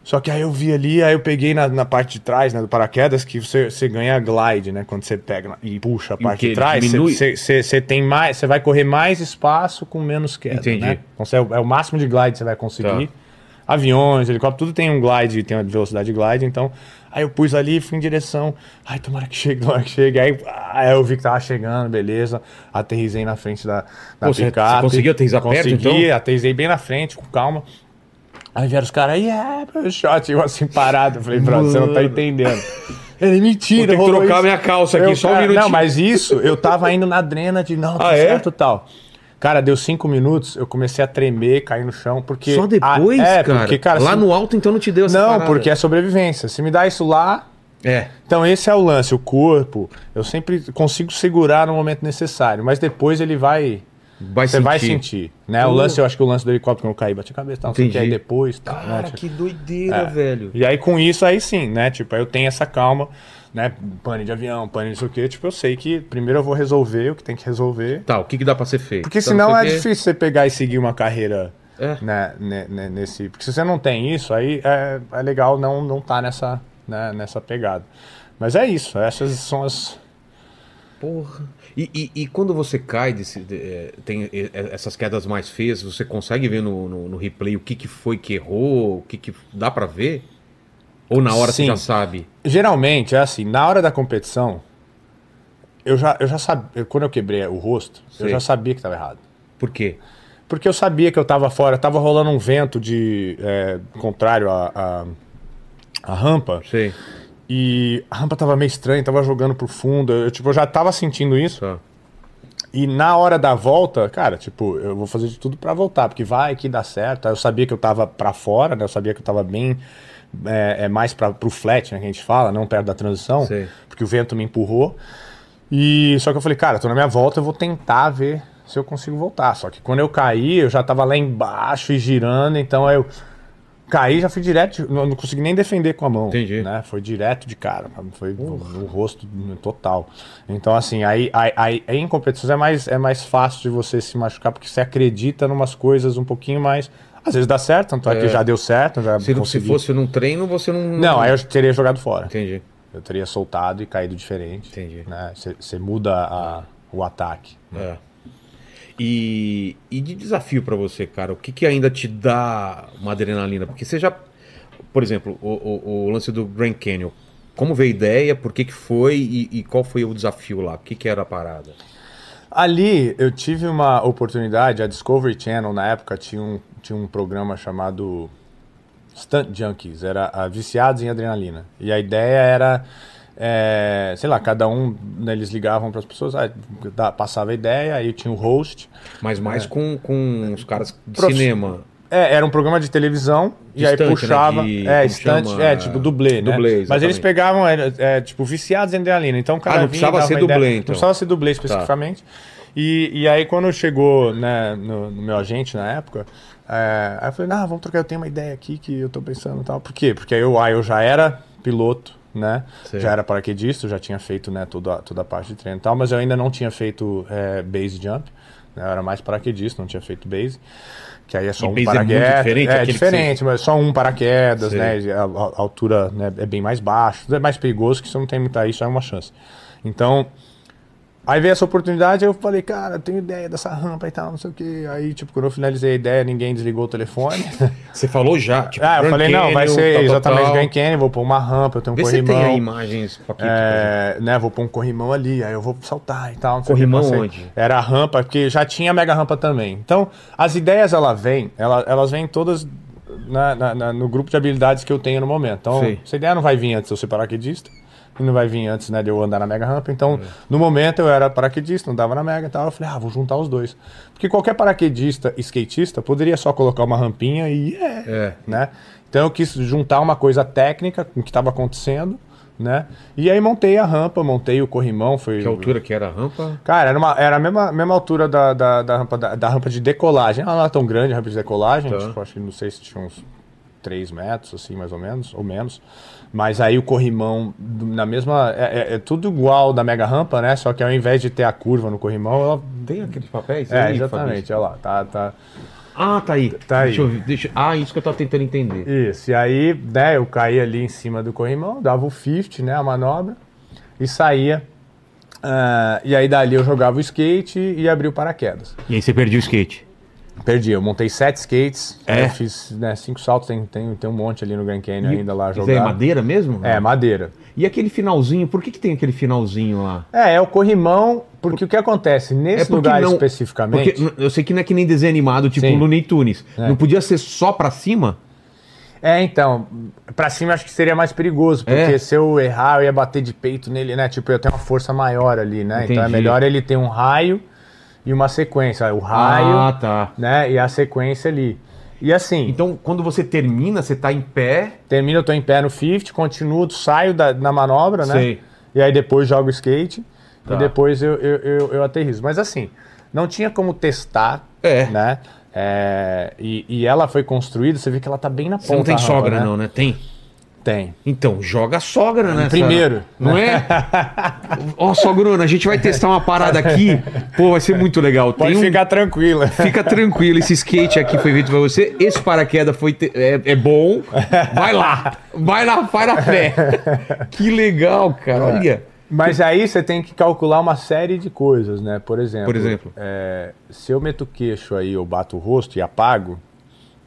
Só que aí eu vi ali, aí eu peguei na, na parte de trás, né, do paraquedas, que você, você ganha glide, né, quando você pega e puxa a parte de trás, você, você, você tem mais, você vai correr mais espaço com menos queda, Entendi. né? Então você é, o- é o máximo de glide que você vai conseguir. Tá. Aviões, helicóptero, tudo tem um glide, tem uma velocidade de glide, então... Aí eu pus ali, fui em direção, ai, tomara que chegue, tomara que chegue. Aí, ah, eu vi que tava chegando, beleza. Aterrisei na frente da, da Pô, picape. você conseguiu aterrissar perto, Consegui, então? aterrisei bem na frente, com calma. Aí vieram os caras, yeah, bro, shot, eu assim parado. Eu falei, brother, você não tá entendendo. Ele, mentira, Vou ter que trocar isso." minha calça aqui, Eu, só um minutinho. Não, mas isso, eu tava indo na drena de, não, tá Ah, é? certo e tal. Cara, deu cinco minutos, eu comecei a tremer, cair no chão, porque... Só depois, Ah, é, cara? porque, cara... Lá se- no alto, então, não te deu essa Não, parada. porque é sobrevivência. Se me dá isso lá, É. então esse é o lance, o corpo, eu sempre consigo segurar no momento necessário, mas depois ele vai... Vai Você sentir. vai sentir, né? O Pô. lance, eu acho que o lance do helicóptero quando eu caí, bati a cabeça, tal, não sei o que, aí depois, tal, né? Cara, Tipo, que doideira, É. velho. E aí com isso aí sim, né? Tipo, aí eu tenho essa calma, né? Pane de avião, pane de sei o quê. Tipo, eu sei que primeiro eu vou resolver o que tem que resolver. Tá, o que, que dá pra ser feito? Porque Tá, senão não é difícil você pegar e seguir uma carreira É. né, né, né, nesse. Porque se você não tem isso, aí é, é legal não não tá nessa, né, nessa pegada. Mas é isso, essas são as. Porra. E, e, e quando você cai, desse, de- é, tem é, essas quedas mais feias, você consegue ver no, no, no replay o que, que foi que errou? O que, que dá pra ver? Ou na hora Sim. você já sabe? Geralmente é assim, na hora da competição, eu já, eu já sabia. Quando eu quebrei o rosto, Sei. eu já sabia que estava errado. Por quê? Porque eu sabia que eu tava fora, tava rolando um vento de é, contrário à, rampa. Sei. E a rampa tava meio estranha, tava jogando pro fundo. Eu, tipo, eu já tava sentindo isso. Tá. E na hora da volta, cara, tipo, eu vou fazer de tudo pra voltar, porque vai que dá certo. Aí eu sabia que eu tava pra fora, né? Eu sabia que eu tava bem é, é mais para pro flat, né, que a gente fala, não perto da transição, Sei. porque o vento me empurrou. E só que eu falei, cara, tô na minha volta, eu vou tentar ver se eu consigo voltar. Só que quando eu caí, eu já tava lá embaixo e girando, então aí eu caí, já fui direto, não, não consegui nem defender com a mão. Entendi. Né? Foi direto de cara, foi no rosto total. Então, assim, aí, aí, aí em competições é mais, é mais fácil de você se machucar, porque você acredita em umas coisas um pouquinho mais. Às vezes dá certo, tanto é, que já deu certo, já Se, se fosse num treino, você não. Não, aí eu teria jogado fora. Entendi. Eu teria soltado e caído diferente. Entendi. Né? Você você muda a- o ataque. É. E, e de desafio pra você, cara, o que, que ainda te dá uma adrenalina? Porque você já. Por exemplo, o, o- o lance do Grand Canyon. Como veio a ideia? Por que, que foi? E, e qual foi o desafio lá? O que, que era a parada? Ali eu tive uma oportunidade, a Discovery Channel na época tinha um, tinha um programa chamado Stunt Junkies, era a Viciados em Adrenalina. E a ideia era, é, sei lá, cada um, né, eles ligavam para as pessoas, ah, dá- passava a ideia, aí tinha o host. Mas mais com, com os caras de Prof- cinema. É, era um programa de televisão e aí né, puxava. de- é, estante, chama? é, tipo dublê, né? Dublê, Mas exatamente. eles pegavam, era, é, tipo, viciados em adrenalina. Então o cara Ah, não vinha, precisava dava ser dublê, ideia- então. Não precisava ser dublê especificamente. E, e aí quando chegou né, no, no meu agente na época, é, aí eu falei, não, vamos trocar, eu tenho uma ideia aqui que eu tô pensando e tal. Por quê? Porque aí eu, aí eu já era piloto, né? Sei. Já era paraquedista, já tinha feito né, toda, toda a parte de treino e tal, mas eu ainda não tinha feito é, base jump. né, Eu era mais paraquedista, não tinha feito base. Que aí é só E um base é paraquedas. diferente É, diferente, mas só um paraquedas, Sei. né? A, a- altura né, é bem mais baixa, é mais perigoso que você não tem muita isso, é uma chance. Então, aí veio essa oportunidade, eu falei, cara, eu tenho ideia dessa rampa e tal, não sei o que. Aí, tipo, quando eu finalizei a ideia, ninguém desligou o telefone. Você falou já. Tipo, ah, eu Grand falei, não, vai ser tal, exatamente tal. Grand Canyon, vou pôr uma rampa, eu tenho um Vê corrimão. tem aí imagens, Paquito, pra É, né, vou pôr um corrimão ali, aí eu vou saltar e tal. não sei o que, Corrimão passei. onde? Era a rampa, porque já tinha mega rampa também. Então, as ideias, ela vem, ela, elas vêm todas na- na- na- no grupo de habilidades que eu tenho no momento. Então, Sei. essa ideia não vai vir antes de eu ser paraquedista, e não vai vir antes né, de eu andar na mega rampa. Então, no momento eu era paraquedista, não dava na mega e tal. Eu falei, ah, vou juntar os dois. Porque qualquer paraquedista, skatista, poderia só colocar uma rampinha e é, É. né? Então eu quis juntar uma coisa técnica com o que estava acontecendo, né? E aí montei a rampa, montei o corrimão, foi Que altura que era a rampa? Cara, era, uma, era a mesma, mesma altura da, da, da rampa, da, da rampa de decolagem. Ela não era tão grande a rampa de decolagem, Tá. tipo, acho que não sei se tinha uns 3 metros, assim, mais ou menos, ou menos. Mas aí o corrimão, na mesma. É, é- é tudo igual da mega rampa, né? Só que ao invés de ter a curva no corrimão, ela. Tem aqueles papéis? É, aí, exatamente, Fabrício? olha lá, tá, tá. Ah, tá aí. Tá aí. Deixa eu ver, deixa- Ah, isso que eu tava tentando entender. Isso, e aí, né, eu caía ali em cima do corrimão, dava o 50, né, a manobra, e saía. ah, e aí dali eu jogava o skate e abria o paraquedas. E aí você perdeu o skate. Perdi, eu montei sete skates, É? fiz né, cinco saltos, tem, tem, tem um monte ali no Grand Canyon E- ainda lá aí jogar. é madeira mesmo? É, madeira. E aquele finalzinho, por que, que tem aquele finalzinho lá? É, é o corrimão, porque o que acontece nesse porque lugar não- especificamente... Porque eu sei que não é que nem desenho animado, tipo Sim. Looney Tunes. É. Não podia ser só pra cima? É, então, pra cima acho que seria mais perigoso, porque É. se eu errar, eu ia bater de peito nele, né? Tipo, eu tenho uma força maior ali, né? Então é Entendi. melhor ele ter um raio e uma sequência. O raio, Ah, tá. né? E a sequência ali. E assim, Então, quando você termina, você tá em pé. termina, eu tô em pé no 50, continuo, saio da, na manobra, né? Sei. E aí depois jogo skate Tá. e depois eu, eu, eu, eu aterrizo. Mas assim, não tinha como testar, É. né? É, e, e ela foi construída, você vê que ela tá bem na ponta. Você não tem rampa, sogra, né? não, né? Tem. Tem. Então, joga a sogra, né? Primeiro. Não é? Ó, sogrona, a gente vai testar uma parada aqui. Pô, vai ser muito legal. Pode Tem um- ficar tranquila. Fica tranquilo, esse skate aqui foi feito pra você. Esse paraquedas foi te- é, é bom. Vai lá, vai lá, vai na fé. Que legal, cara. Olha. Mas aí você tem que calcular uma série de coisas, né? Por exemplo, Por exemplo? é, se eu meto o queixo aí, eu bato o rosto e apago,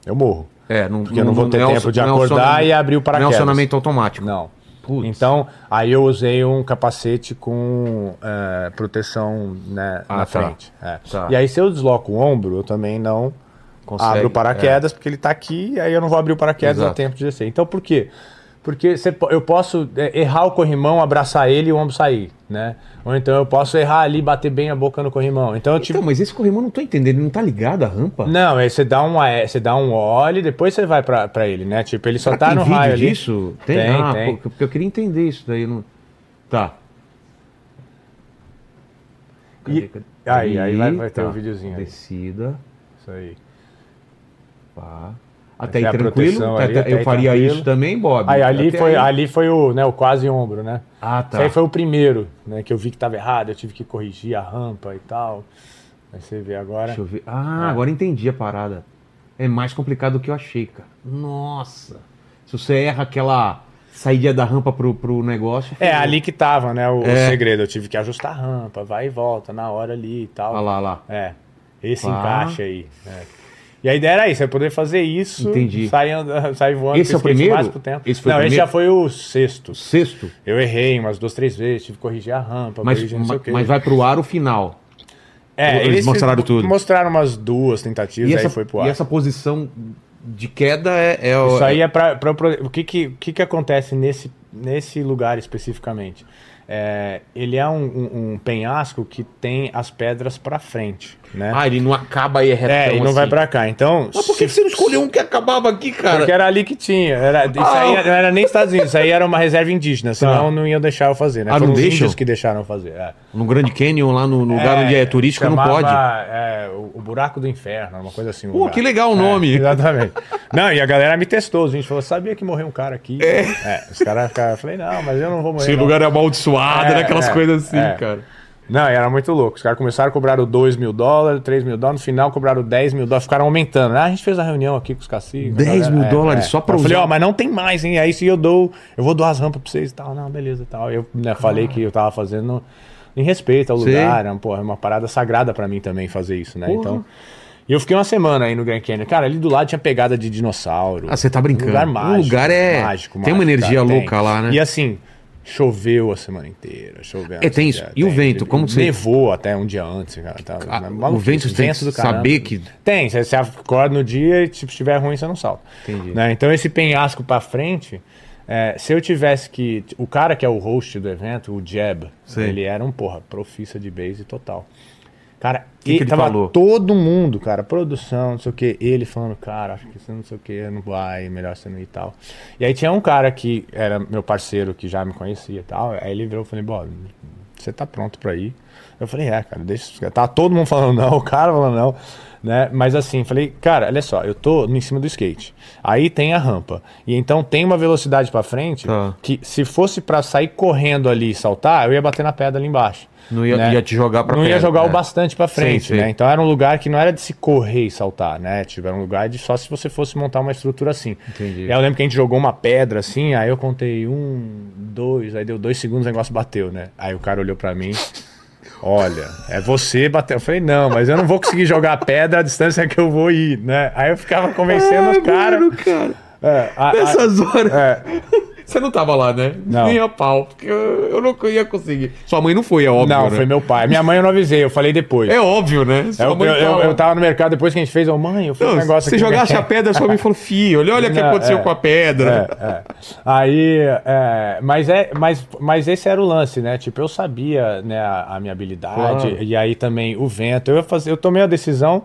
eu morro. É, não, Porque eu não vou ter é o- tempo de não é acordar e abrir o Não é paraquedas. acionamento automático. Não. Putz. Então, aí eu usei um capacete com é, proteção né, Ah, na tá. frente. É. Tá. E aí, se eu desloco o ombro, eu também não Consegue, abro o paraquedas, porque ele tá aqui, e aí eu não vou abrir o paraquedas Exato. a tempo de descer. Então, por quê? Porque você eu posso é, errar o corrimão, abraçar ele e o ombro sair, né? Ou então eu posso errar ali, bater bem a boca no corrimão. Então eu tive Então, mas esse corrimão não tô entendendo, ele não tá ligado à rampa? Não, aí você dá um, é, você dá um óleo e depois você vai pra, pra ele, né? Tipo, ele só Será tá no vídeo raio ali. disso? Tem, Tem, ah, tem. pô, porque eu queria entender isso daí. Não... Tá. E- aí, aí vai, vai ter um videozinho aí. Descida. Isso aí. Pá. Até é aí a tranquilo. proteção Até- ali, até eu aí faria tranquilo. isso também, Bob. Aí ali Até foi, aí- ali foi o, né, o quase ombro, né? Ah, Isso tá. aí foi o primeiro, né? Que eu vi que tava errado, eu tive que corrigir a rampa e tal. Aí você vê agora. Deixa eu ver. Ah, É. agora entendi a parada. É mais complicado do que eu achei, cara. Nossa. Se você erra aquela saída da rampa pro, pro negócio. É, ali que tava, né? O, É. segredo. Eu tive que ajustar a rampa, vai e volta na hora ali e tal. Olha lá, olha lá. É. Esse Pá. encaixe aí. é. E a ideia era isso, é poder fazer isso, Entendi. sair, sair voando Esse é o primeiro? mais pro tempo. Esse foi o não, esse primeiro? já foi o sexto. Sexto. Eu errei umas duas, três vezes, tive que corrigir a rampa, Mas, corrigir não sei o quê. mas vai pro ar o final. É, eles mostraram tudo. Mostraram umas duas tentativas, E aí essa, foi pro e ar. essa posição de queda é. é o- Isso aí é pra- o que que, o que que acontece nesse, nesse lugar especificamente? É, ele é um, um- um penhasco que tem as pedras pra frente, né? Ah, ele não acaba aí retão é, e não vai assim. pra cá. Então, Mas por que que você não escolheu um que acabava aqui, cara? Porque era ali que tinha. Era, isso Ah. aí não era nem Estados Unidos, isso aí era uma reserva indígena, senão Tá. não iam deixar eu fazer, né? Ah, Foram não os deixam? que deixaram eu fazer. É. No Grand Canyon, lá no lugar onde é turístico, não chamava, pode. é, o, o Buraco do Inferno, uma coisa assim. o Pô, lugar. que legal o nome. É, exatamente. Não, e a galera me testou, os índios falou, sabia que morreu um cara aqui? É. os caras ficaram, eu falei, não, mas eu não vou morrer. Esse não. lugar é amaldiçoado, É, né? Aquelas é, coisas assim, é. cara. Não, era muito louco. Os caras começaram a cobrar 2 mil dólares, 3 mil dólares, no final cobraram 10 mil dólares, ficaram aumentando. Ah, a gente fez a reunião aqui com os caciques. 10 mil É, dólares só pra Eu falei, ó, mas não tem mais, hein? Aí se eu dou, eu vou doar as rampas pra vocês e tal. Não, beleza e tal. Eu né, falei que eu tava fazendo em respeito ao lugar, é uma, porra, é uma parada sagrada pra mim também fazer isso, né? Porra. Então. E eu fiquei uma semana aí no Grand Canyon. Cara, ali do lado tinha pegada de dinossauro. Ah, você tá brincando. Um lugar O mágico. lugar é- mágico, tem uma mágico, energia cara, louca lá, né? E assim, choveu a semana inteira. Choveu. É, tem isso. E o vento, como você- Nevou até um dia antes, cara. Tá, Ah, o vento tem que do caramba. saber que. Tem, você, você acorda no dia e tipo, se estiver ruim, você não salta. Entendi. Né? Então esse penhasco pra frente, é, se eu tivesse que. O cara que é o host do evento, o Jeb, Sei. ele era um, porra, profissa de base total. Cara, que ele ele tava falou? todo mundo, cara, produção, não sei o que, ele falando, cara, acho que você não sei o que, não vai, melhor você não ir e tal. E aí tinha um cara que era meu parceiro, que já me conhecia e tal, aí ele virou e falei, bom, você tá pronto pra ir? Eu falei, é, cara, deixa. Tá todo mundo falando não, o cara falando não, né? Mas assim, falei, cara, olha só, eu tô em cima do skate. Aí tem a rampa. E então tem uma velocidade pra frente Tá. que se fosse pra sair correndo ali e saltar, eu ia bater na pedra ali embaixo. Não ia, né? ia te jogar pra não ia jogar o né? bastante pra frente, Sei, sei. né? Então era um lugar que não era de se correr e saltar, né? Tipo, era um lugar de só se você fosse montar uma estrutura assim. Entendi. Aí eu lembro que a gente jogou uma pedra assim, aí eu contei um, dois, aí deu dois segundos o negócio bateu, né? Aí o cara olhou pra mim. Olha, é você bateu. Eu falei, não, mas eu não vou conseguir jogar a pedra a distância que eu vou ir, né? Aí eu ficava convencendo os caras. Cara. É, a- a- Nessas horas. é, Você não tava lá, né? Não. Nem a pau. Porque eu, eu não ia conseguir. Sua mãe não foi, é óbvio. não, né? foi meu pai. Minha mãe eu não avisei, eu falei depois. É óbvio, né? Sua Eu, mãe eu, eu, tava- eu tava no mercado depois que a gente fez, eu, mãe, eu fiz um negócio se jogasse a pedra, sua mãe falou, filho, olha, olha o que aconteceu é. com a pedra. É, é. Aí, é, mas, é, mas, mas esse era o lance, né? Tipo, eu sabia né, a, a minha habilidade, Claro. e aí também o vento. Eu, ia fazer, eu tomei a decisão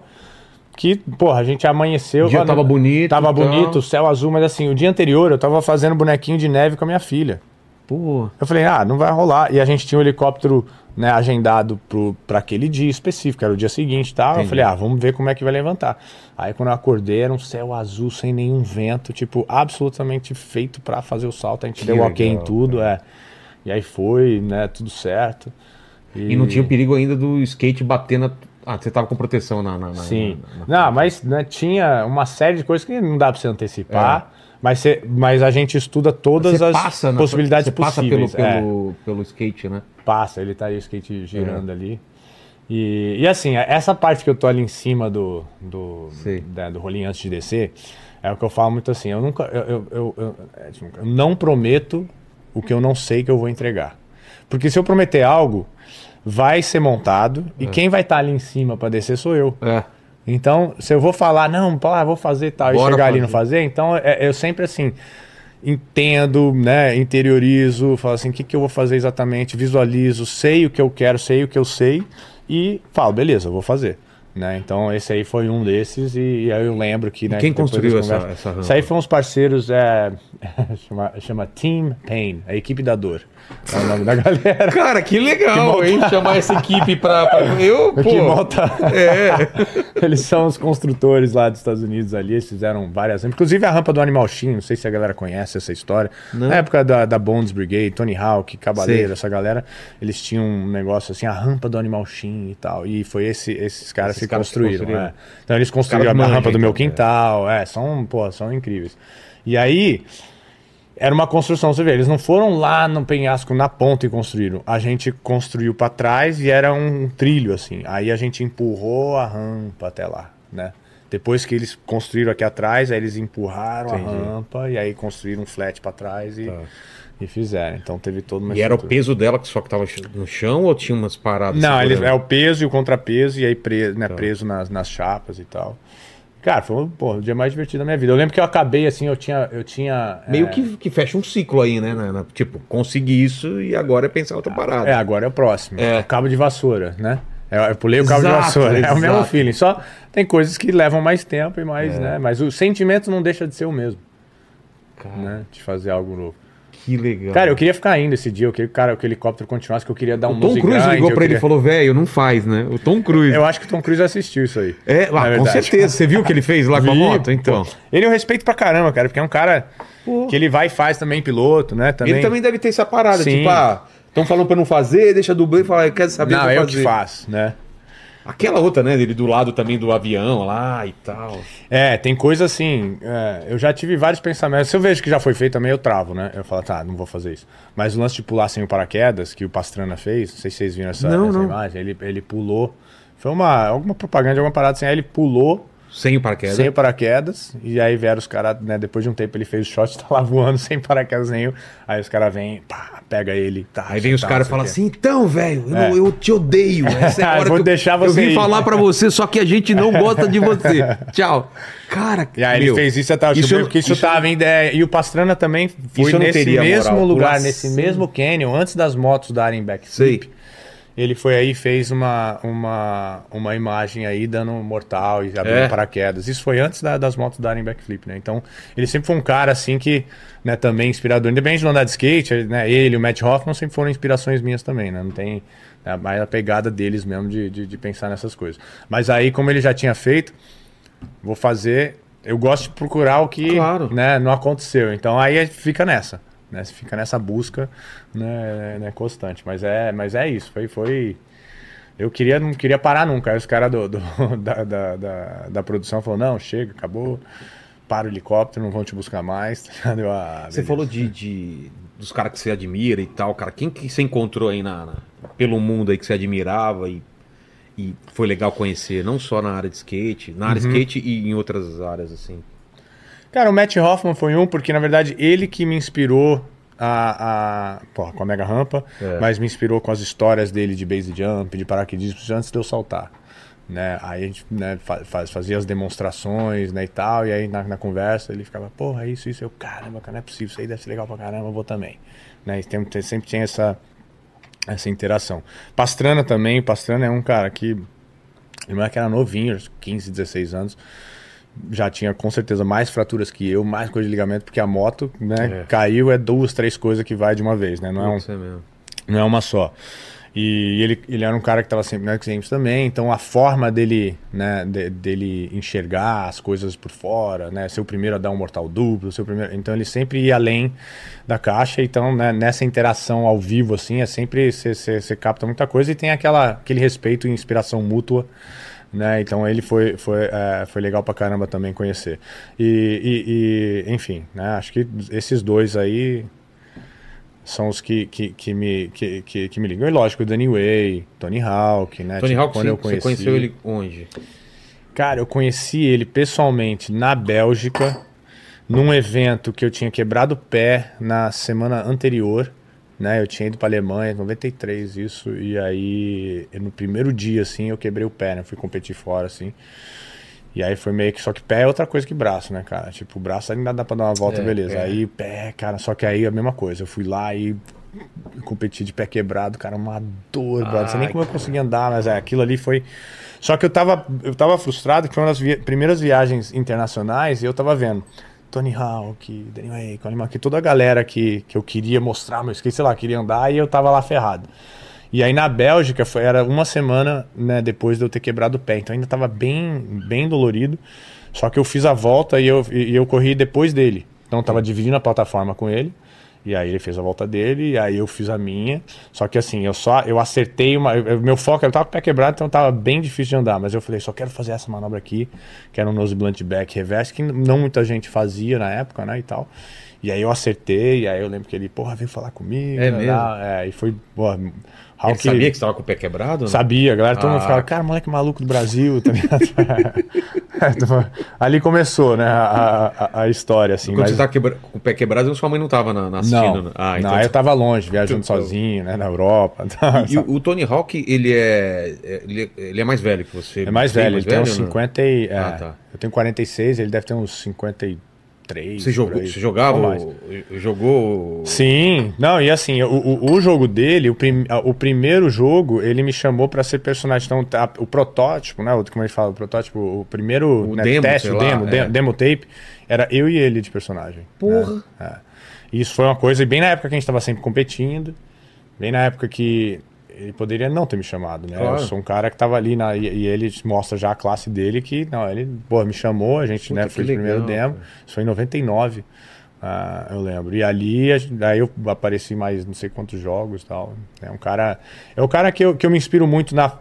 que, porra, a gente amanheceu. O dia tava bonito, Tava então. bonito, céu azul, mas assim, o dia anterior eu tava fazendo bonequinho de neve com a minha filha. Pô, Eu falei, ah, não vai rolar. E a gente tinha um helicóptero né, agendado pro, pra aquele dia específico, era o dia seguinte e tal. Entendi. Eu falei, ah, vamos ver como é que vai levantar. Aí quando eu acordei, era um céu azul, sem nenhum vento, tipo, absolutamente feito pra fazer o salto. A gente Que deu ok em legal, tudo, é. E aí foi, né, tudo certo. e não tinha o perigo ainda do skate bater na. Ah, você tava com proteção na. na- na- Sim. na- na- Não, mas né, tinha uma série de coisas que não dá pra você antecipar. É. Mas, você- mas a gente estuda todas Você as passa possibilidades você passa possíveis. pelo, é. pelo, pelo skate, né? Passa, ele tá aí o skate girando É. ali. E, e assim, essa parte que eu tô ali em cima do, do, da- do rolinho antes de descer, é o que eu falo muito assim, eu nunca. Eu, eu, eu- eu- é, tipo, eu não prometo o que eu não sei que eu vou entregar. Porque se eu prometer algo, vai ser montado e quem vai estar ali em cima para descer sou eu. É. Então, se eu vou falar, não, pá, vou fazer tal, Bora e chegar ali e não fazer. então é, eu sempre assim. entendo, né, interiorizo, falo assim, o que, que eu vou fazer exatamente, visualizo, sei o que eu quero, sei o que eu sei e falo, beleza, eu vou fazer. Né? Então esse aí foi um desses e, e aí eu lembro que... Né, quem depois construiu essa, conversas- essa rampa? Isso aí foram uns parceiros, é, chama, chama Team Pain, a equipe da dor. É o nome da galera. Cara, que legal, Que hein? Chamar essa equipe pra. pra- Eu, pô. que monta. É. Eles são os construtores lá dos Estados Unidos ali, eles fizeram várias. Inclusive a rampa do Animal Shin, não sei se a galera conhece essa história. Na época da, da Bones Brigade, Tony Hawk, Cabaleiro, essa galera, eles tinham um negócio assim, a rampa do Animal Shin e tal. E foi esse, esses caras Esses que caras que construíram. construíram. é. Então eles construíram a rampa do meu então, é. quintal. É, são, pô, são incríveis. E aí. Era uma construção, você vê, eles não foram lá no penhasco na ponta e construíram. A gente construiu para trás e era um trilho assim. Aí a gente empurrou a rampa até lá, né? Depois que eles construíram aqui atrás, aí eles empurraram Entendi. a rampa e aí construíram um flat para trás e, Tá. e fizeram. Então teve todo uma E era o estrutura. peso dela que só que tava no chão ou tinha umas paradas? Não, eles, é o peso e o contrapeso e aí preso, né, Tá. preso nas, nas chapas e tal. Cara, foi pô, o dia mais divertido da minha vida. Eu lembro que eu acabei assim, eu tinha. Eu tinha Meio é, que, que fecha um ciclo aí, né? na- na- tipo, consegui isso e agora é pensar outra parada. É, agora é o próximo. É. O cabo de vassoura, né? Eu, eu pulei o cabo de Exato, vassoura. É o mesmo exato. feeling. Só tem coisas que levam mais tempo e mais, né? Mas o sentimento não deixa de ser o mesmo, Cara, né? De fazer algo novo. Que legal. Cara, eu queria ficar ainda esse dia. Eu queria cara, que o helicóptero continuasse, que eu queria dar um o Tom Cruise ligou pra ele e queria- falou, velho, não faz, né? O Tom Cruise. Eu acho que o Tom Cruise assistiu isso aí. É, ah, na com certeza. Você viu o que ele fez lá com a Vi, moto? Então. pô. Ele eu respeito pra caramba, cara, porque é um cara Pô. que ele vai e faz também piloto, né? Também. Ele também deve ter essa parada, Sim. tipo, ah, estão falando pra não fazer, deixa dublê e fala, quer saber Não, eu fazer. que faço, né? Aquela outra, né, dele do lado também do avião lá e tal. É, tem coisa assim. é, eu já tive vários pensamentos. Se eu vejo que já foi feito também, eu travo, né? Eu falo, tá, não vou fazer isso. Mas o lance de pular sem o paraquedas, que o Pastrana fez, não sei se vocês viram essa, Não, essa não. imagem, ele, ele pulou. Foi uma alguma propaganda, alguma parada assim. Aí ele pulou Sem o paraquedas. sem o paraquedas. E aí vieram os caras, né? Depois de um tempo ele fez o shot, tá lá voando sem paraquedas nenhum. Aí os caras vêm, pá, pega ele. Tá, Aí vem os tá, caras e falam assim, então, velho, eu, É. eu te odeio. Essa é a hora Vou que eu- deixar eu, você vim ir." falar pra você, só que a gente não gosta de você. Tchau. Cara, E aí meu, ele fez isso o isso eu- porque isso, isso- tava em ideia. E o Pastrana também foi eu nesse mesmo moral, lugar, nesse assim. mesmo canyon, antes das motos darem backflip. Sei. Ele foi aí e fez uma, uma, uma imagem aí dando um mortal e abrindo É. paraquedas. Isso foi antes da- das motos darem backflip, né? Então, ele sempre foi um cara assim que, né, também inspirador. Independente de andar de skate, né, ele e o Matt Hoffman sempre foram inspirações minhas também, né? Não tem né, mais a pegada deles mesmo de, de, de pensar nessas coisas. Mas aí, como ele já tinha feito, vou fazer. Eu gosto de procurar o que Claro. né, não aconteceu. Então aí fica nessa. Né? Você fica nessa busca né, né, constante. Mas é, mas é isso. Foi, foi. Eu queria, não queria parar nunca. Aí os caras do, do- da, da, da, da produção falaram, não, chega, acabou. Para o helicóptero, não vão te buscar mais. "Ah, Você beleza." falou de, de- dos caras que você admira e tal, cara. Quem que você encontrou aí na, na- pelo mundo aí que você admirava e, e foi legal conhecer, não só na área de skate, na área de Uhum. skate e em outras áreas assim. Cara, o Matt Hoffman foi um, porque na verdade ele que me inspirou a. a porra, com a mega rampa, É. mas me inspirou com as histórias dele de base jump, de paraquedismo, antes de eu saltar. Né? Aí a gente né, fa- faz- fazia as demonstrações né, e tal, e aí na, na conversa ele ficava, porra, isso, isso, eu, caramba, cara, não é possível, isso aí deve ser legal pra caramba, eu vou também. Né? E tem, tem- sempre tinha essa, essa interação. Pastrana também, Pastrana é um cara que. Ele não é que era novinho, 15, 16 anos já tinha com certeza mais fraturas que eu, mais coisa de ligamento, porque a moto, né, É. caiu, é duas, três coisas que vai de uma vez, né? Não é, um, é não é uma só. E ele, ele era um cara que estava sempre na Games também, então a forma dele, né, de- dele enxergar as coisas por fora, né, ser o primeiro a dar um mortal duplo, ser o primeiro, então ele sempre ia além da caixa, então né, nessa interação ao vivo assim, é sempre você capta muita coisa e tem aquela aquele respeito e inspiração mútua, né? Então ele foi foi, é, foi legal pra caramba também conhecer. E, e- e, enfim, né? Acho que esses dois aí são os que, que, que me, que, que, que me ligam. E lógico, Danny Way, Tony Hawk, né? Tony Tipo, Hawk, quando você, eu você conheci... conheceu ele onde? Cara, eu conheci ele pessoalmente na Bélgica, num evento que eu tinha quebrado o pé na semana anterior, né? Eu tinha ido pra Alemanha, 93 isso, e aí no primeiro dia, assim, eu quebrei o pé, né? Fui competir fora, assim. E aí foi meio que. Só que pé é outra coisa que braço, né, cara? Tipo, o braço ainda dá pra dar uma volta, É, beleza. é. Aí pé, cara, só que aí é a mesma coisa. Eu fui lá e competi de pé quebrado, cara, uma dor, brother. Não sei nem como eu consegui andar, mas é, aquilo ali foi. Só que eu tava, eu tava frustrado, que foi uma das vi- primeiras viagens internacionais e eu tava vendo. Tony Hawk, Daniel Colin McRae, toda a galera que, que eu queria mostrar meu skate, sei lá, queria andar e eu tava lá ferrado. E aí na Bélgica foi, era uma semana né, depois de eu ter quebrado o pé, então ainda tava bem, bem dolorido. Só que eu fiz a volta e eu, e eu corri depois dele. Então eu tava dividindo a plataforma com ele. E aí ele fez a volta dele, e aí eu fiz a minha. Só que assim, eu só eu acertei uma. eu- meu foco, eu tava com o pé quebrado, então tava bem difícil de andar. Mas eu falei, só quero fazer essa manobra aqui, que era um nose blunt back reverse, que não muita gente fazia na época, né? E tal. E aí eu acertei, e aí eu lembro que ele, porra, veio falar comigo. É né, mesmo? É, e foi, porra, Ele Hawk- sabia que você tava com o pé quebrado? Sabia, a galera, todo mundo Ah. ficava, cara, moleque maluco do Brasil, tá? Ali começou, né, a, a, a história, assim. Quando mas- você tava quebra- com o pé quebrado, sua mãe não tava na, na assistindo. Não, né? Ah, não, então. aí eu tava longe, viajando Então- sozinho, né, na Europa. tá, E o, o Tony Hawk, ele é, é- ele é. ele é mais velho que você. É mais Bem velho, ele tem uns ou não? 50 e... é, Ah, tá. Eu tenho 46, ele deve ter uns 53. Você, jogou, aí, você jogava? Jogou. Sim, não, e assim, o, o, o jogo dele, o, prim- a- o primeiro jogo, ele me chamou pra ser personagem. Então, tá, o protótipo, né? Como a gente fala, o protótipo, o primeiro O né, demo, teste, o lá, demo, é. de- demo tape, era eu e ele de personagem. Porra! né? É. Isso foi uma coisa, e bem na época que a gente tava sempre competindo, bem na época que ele poderia não ter me chamado, né? Claro. Eu sou um cara que tava ali na, e, e ele mostra já a classe dele que, não, ele, pô, me chamou, a gente, Puta, né, fez o primeiro demo. Isso foi em 99. Ah, eu lembro. E ali, aí eu apareci mais não sei quantos jogos e tal. É um cara. É o cara que eu, que eu me inspiro muito na.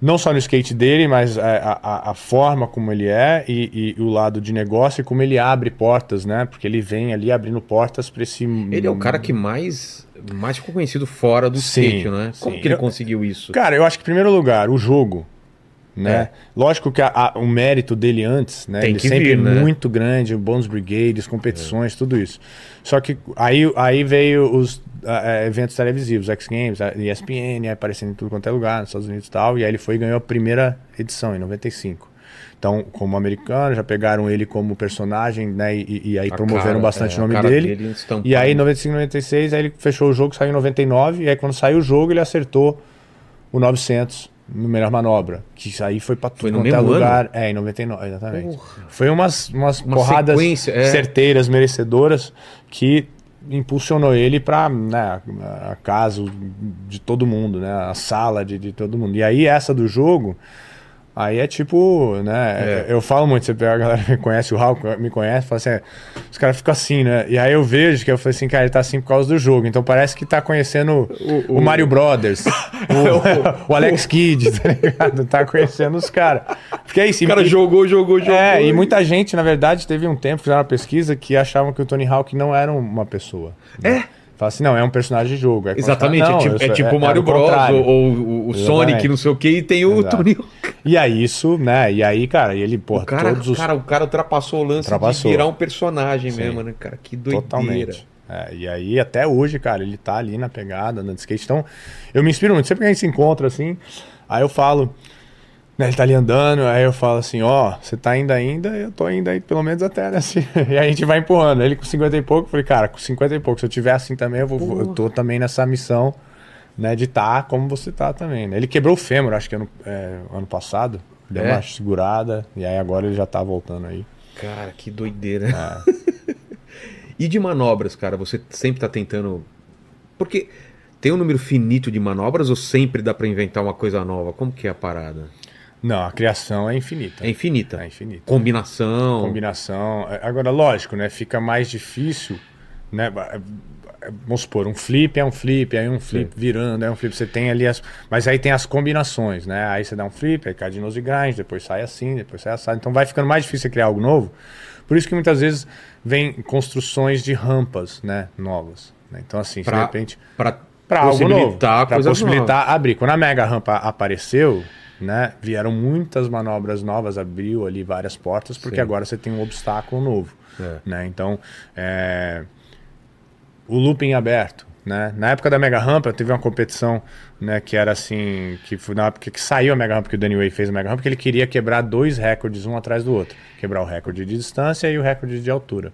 Não só no skate dele, mas a, a, a forma como ele é e, e o lado de negócio e como ele abre portas, né? Porque ele vem ali abrindo portas para esse. Ele é o cara que mais, mais ficou conhecido fora do Sim, skate, né? Como sim. que ele Eu- conseguiu isso? Cara, eu acho que em primeiro lugar, o jogo. Né? É. Lógico que a- a- o mérito dele antes, né? Tem ele que sempre vir, né? muito grande, Bones Brigades, competições, tudo isso. Só que aí, aí veio os eh, eventos televisivos, X Games, ESPN, aparecendo em tudo quanto é lugar, nos Estados Unidos e tal, e aí ele foi e ganhou a primeira edição, em 95. Então, como americano, já pegaram ele como personagem, né? E, e aí A promoveram cara, bastante é, o nome dele. dele. E aí, em 95, 96, aí ele fechou o jogo, saiu em 99, e aí quando saiu o jogo, ele acertou o 900 no melhor manobra. Que isso aí foi pra tudo Foi no é mesmo lugar. É, em 99, exatamente. Porra. Foi umas, umas Uma porradas é. certeiras, merecedoras, que impulsionou ele pra né, a casa de todo mundo, né? A sala de, de todo mundo. E aí, essa do jogo. Aí é tipo, né? É. Eu falo muito, você pega a galera que me conhece, o Raul me conhece, fala assim, é, os caras ficam assim, né? E aí eu vejo que eu falei assim, cara, ele tá assim por causa do jogo. Então parece que tá conhecendo o, o- Mario Brothers, o, o Alex Kidd, tá ligado? Tá conhecendo os caras. Porque é isso. O cara e- jogou, jogou, jogou. é, e muita gente, na verdade, teve um tempo, fizeram uma pesquisa, que achavam que o Tony Hawk não era uma pessoa. É? Fala assim, não, é um personagem de jogo. Quando Exatamente, é não, tipo, eu sou- é tipo o é- Mario é Bros. Ou, ou o- Sonic, não sei o que, e tem o Exato. Tony. E aí isso, né? E aí, cara, ele, pô, O cara, todos os... cara, o cara ultrapassou o lance Ultrapassou. de virar um personagem Sim. mesmo, né, cara? Que doideira. Totalmente. É, e aí, até hoje, cara, ele tá ali na pegada, andando de skate. Então, eu me inspiro muito. Sempre que a gente se encontra, assim, aí eu falo, né, ele tá ali andando, aí eu falo assim, ó, você tá indo ainda, eu tô indo aí pelo menos até, né, assim. E aí a gente vai empurrando. Ele com 50 e pouco, eu falei, cara, com 50 e pouco, se eu tiver assim também, eu, vou, eu tô também nessa missão, né, de tá como você tá também, né. Ele quebrou o fêmur, acho que ano, é, ano passado, deu É? uma segurada, e aí agora ele já tá voltando aí. Cara, que doideira. É. e de manobras, cara, você sempre tá tentando. Porque tem um número finito de manobras ou sempre dá pra inventar uma coisa nova? Como que é a parada? Não, a criação é infinita. É infinita. É infinita. Combinação. combinação. É, Agora, lógico, né? Fica mais difícil, né? é, Vamos supor, um flip é um flip, aí um flip virando, é um flip. Você tem ali as. Mas aí tem as combinações, né? Aí você dá um flip, aí cai de nose grind, depois sai assim, depois sai assado. Então vai ficando mais difícil você criar algo novo. Por isso que muitas vezes vem construções de rampas, né? Novas. né? Então, assim, Pra- de repente para algo novo, possibilitar para possibilitar abrir. Quando a mega rampa apareceu, né, vieram muitas manobras novas, abriu ali várias portas, porque Sim. agora você tem um obstáculo novo, É. né? Então, é, o looping aberto, né? Na época da Mega Rampa, teve uma competição, né, que era assim, que foi na época que saiu a Mega Rampa, que o Danny Way fez a Mega Rampa, que ele queria quebrar dois recordes, um atrás do outro. Quebrar o recorde de distância e o recorde de altura.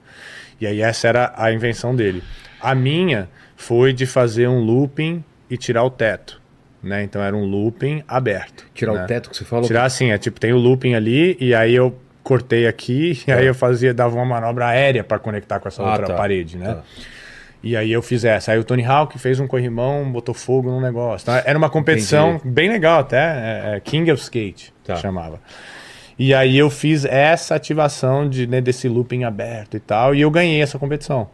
E aí essa era a invenção dele. A minha foi de fazer um looping e tirar o teto, né? Então era um looping aberto. Tirar né? o teto que você falou. Tirar assim, é tipo, tem o looping ali e aí eu cortei aqui e aí eu fazia, dava uma manobra aérea para conectar com essa Ah, outra tá. parede, né? Tá. E aí eu fiz essa. Aí o Tony Hawk fez um corrimão, botou fogo no negócio. Então, era uma competição bem legal até, é, é King of Skate, Tá. chamava. E aí eu fiz essa ativação de, né, desse looping aberto e tal, e eu ganhei essa competição.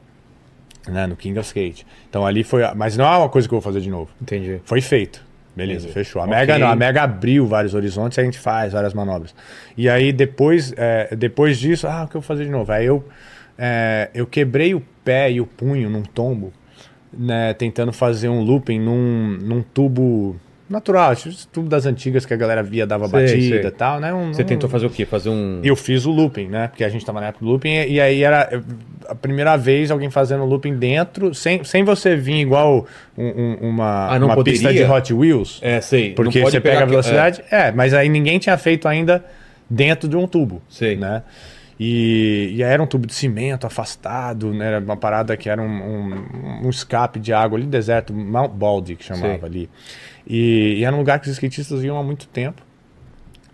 Né, no King of Skate. Então ali foi. Mas não é uma coisa que eu vou fazer de novo. Entendi. Foi feito. Beleza, Entendi. fechou. A Ok. Mega não, a Mega abriu vários horizontes e a gente faz várias manobras. E aí depois, é, depois disso, ah, o que eu vou fazer de novo? Aí eu, é, eu quebrei o pé e o punho num tombo, né, tentando fazer um looping num, num tubo natural, tubo das antigas que a galera via, dava Sei, batida sei. e tal, né? Um- Você um- tentou fazer o quê? Fazer um. eu fiz o looping, né? Porque a gente tava na época do looping e, aí era a primeira vez alguém fazendo looping dentro, sem, sem você vir igual um- um- uma, Ah, uma pista de? Hot Wheels. É, sei. Porque você pega a que- velocidade. É. mas aí ninguém tinha feito ainda dentro de um tubo. Sei. Né? E, e aí era um tubo de cimento afastado, né? Era uma parada que era um, um- um escape de água ali, deserto, Mount Baldy, que chamava Sei. ali. E, e era um lugar que os skatistas iam há muito tempo.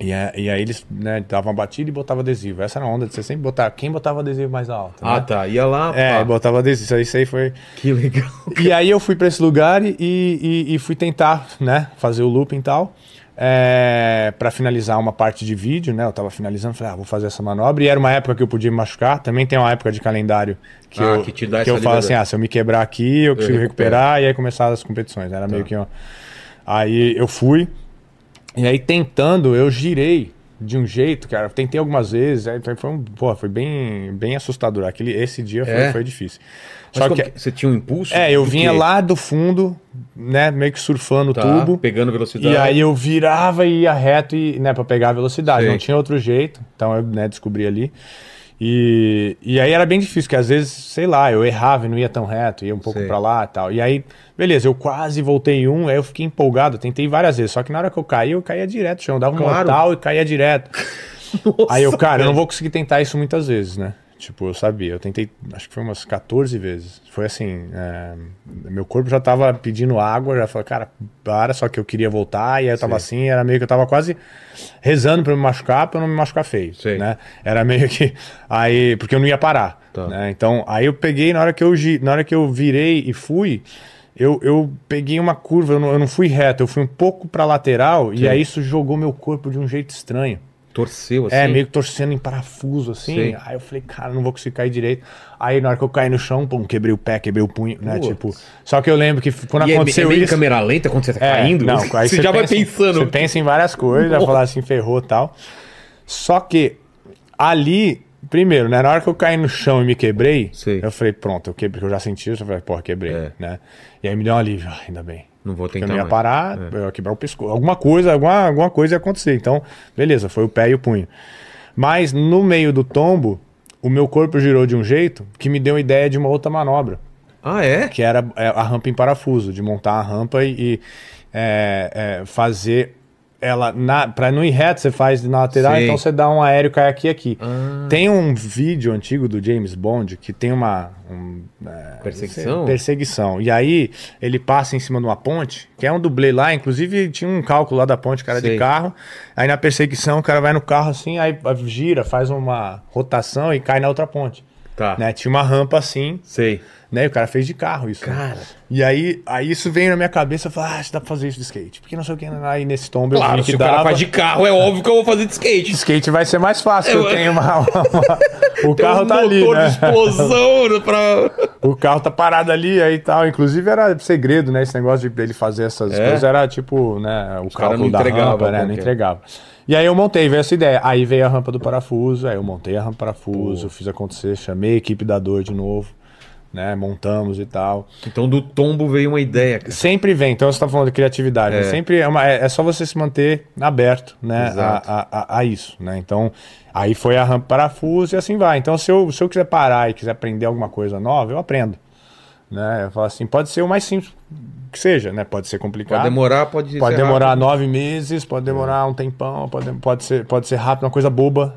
E, é- e aí eles né, davam uma batida e botavam adesivo. Essa era a onda de você sempre botar. Quem botava adesivo mais alto? Ah, né? tá. Ia lá. É, pá. botava adesivo. Isso aí, foi. Que legal. E aí eu fui pra esse lugar e, e- e fui tentar, né, fazer o looping e tal. É, para finalizar uma parte de vídeo, né? Eu tava finalizando, falei, ah, vou fazer essa manobra. E era uma época que eu podia me machucar. Também tem uma época de calendário que Ah, eu, que te dá que eu falo assim, ah, se eu me quebrar aqui, eu consigo recupero. recuperar. E aí começar as competições. Era meio que. ó. Aí eu fui. E aí tentando, eu girei de um jeito, cara. Tentei algumas vezes. Aí foi, foi um, pô, foi bem, bem assustador. Aquele, esse dia foi, É? foi difícil. Só como que que- Você tinha um impulso? é, eu vinha lá do fundo, né, meio que surfando o Tá, tubo. Pegando velocidade. E aí eu virava e ia reto e, né, para pegar a velocidade. Não tinha outro jeito. Então eu, né, descobri ali. E, e aí era bem difícil, porque às vezes, sei lá, eu errava e não ia tão reto, ia um pouco pra lá e tal. E aí, beleza, eu quase voltei em um, aí eu fiquei empolgado, tentei várias vezes. Só que na hora que eu caí, eu caía direto, chão, dava um Claro. mortal e caía direto. Aí eu, cara, eu não vou conseguir tentar isso muitas vezes, né? Tipo, eu sabia, eu tentei, acho que foi umas 14 vezes. Foi assim, é, meu corpo já tava pedindo água, já falei, cara, para, só que eu queria voltar, e aí eu tava assim, era meio que eu tava quase rezando pra eu me machucar, pra eu não me machucar feio, Sei. né? Era meio que, aí, porque eu não ia parar, Tá. né? Então, aí eu peguei, na hora que eu, na hora que eu virei e fui, eu, eu peguei uma curva, eu não, eu não fui reto, eu fui um pouco pra lateral, e aí isso jogou meu corpo de um jeito estranho. Torceu assim. É, meio que torcendo em parafuso, assim. Sei. Aí eu falei, cara, não vou conseguir cair direito. Aí na hora que eu caí no chão, pum, quebrei o pé, quebrei o punho, né? Putz. Tipo. Só que eu lembro que quando E é, aconteceu é meio em isso. câmera lenta quando você tá É, caindo? não, aí você já vai pensa- pensando. Você pensa em várias coisas, vai falar assim, ferrou e tal. Só que ali, primeiro, né, na hora que eu caí no chão e me quebrei, Sei. eu falei, pronto, eu quebrei, porque eu já senti isso, eu falei, porra, quebrei, É. né? E aí me deu um alívio, ah, ainda bem. Não vou Porque tentar eu não ia parar, É. eu ia quebrar o pescoço. Alguma coisa, alguma, alguma coisa ia acontecer. Então, beleza, foi o pé e o punho. Mas no meio do tombo, o meu corpo girou de um jeito que me deu a ideia de uma outra manobra, Ah, é? que era é, a rampa em parafuso, de montar a rampa e, e, é, é, fazer ela na para não ir reto, você faz na lateral, Sei. então você dá um aéreo cai aqui aqui. Ah. Tem um vídeo antigo do James Bond que tem uma um, é, Perseguição? perseguição. E aí ele passa em cima de uma ponte, que é um dublê lá, inclusive tinha um cálculo lá da ponte, cara Sei. de carro. Aí na perseguição o cara vai no carro assim, aí gira, faz uma rotação e cai na outra ponte. Tá. Né? Tinha uma rampa assim, Sei. Né? E o cara fez de carro isso. né? Cara. E aí, aí isso veio na minha cabeça, eu falei, ah, que dá pra fazer isso de skate. Porque não sei o que, aí nesse tombo eu Claro, vi se que o cara dava. faz de carro, é óbvio que eu vou fazer de skate. Skate vai ser mais fácil, Eu- eu tenho uma... uma- O carro um tá ali, motor né? de explosão pra... O carro tá parado ali aí tal. Inclusive era segredo, né? Esse negócio de ele fazer essas É? coisas era tipo, né? O cálculo não da entregavam rampa, né? Não que entregava. E aí eu montei, veio essa ideia. Aí veio a rampa do parafuso, aí eu montei a rampa do parafuso, fiz acontecer, chamei a equipe da dor de novo, né? Montamos e tal. Então do tombo veio uma ideia, cara. Sempre vem, então você tá falando de criatividade, É. né? sempre é, uma- é- é só você se manter aberto, né? A, a- a- isso, né? Então, aí foi a rampa parafuso e assim vai. Então, se eu, se eu quiser parar e quiser aprender alguma coisa nova, eu aprendo. Né? Eu falo assim, pode ser o mais simples que seja, né? Pode ser complicado. Pode demorar, pode Pode demorar rápido. nove meses, pode demorar um tempão, pode, pode, ser, pode ser rápido, uma coisa boba,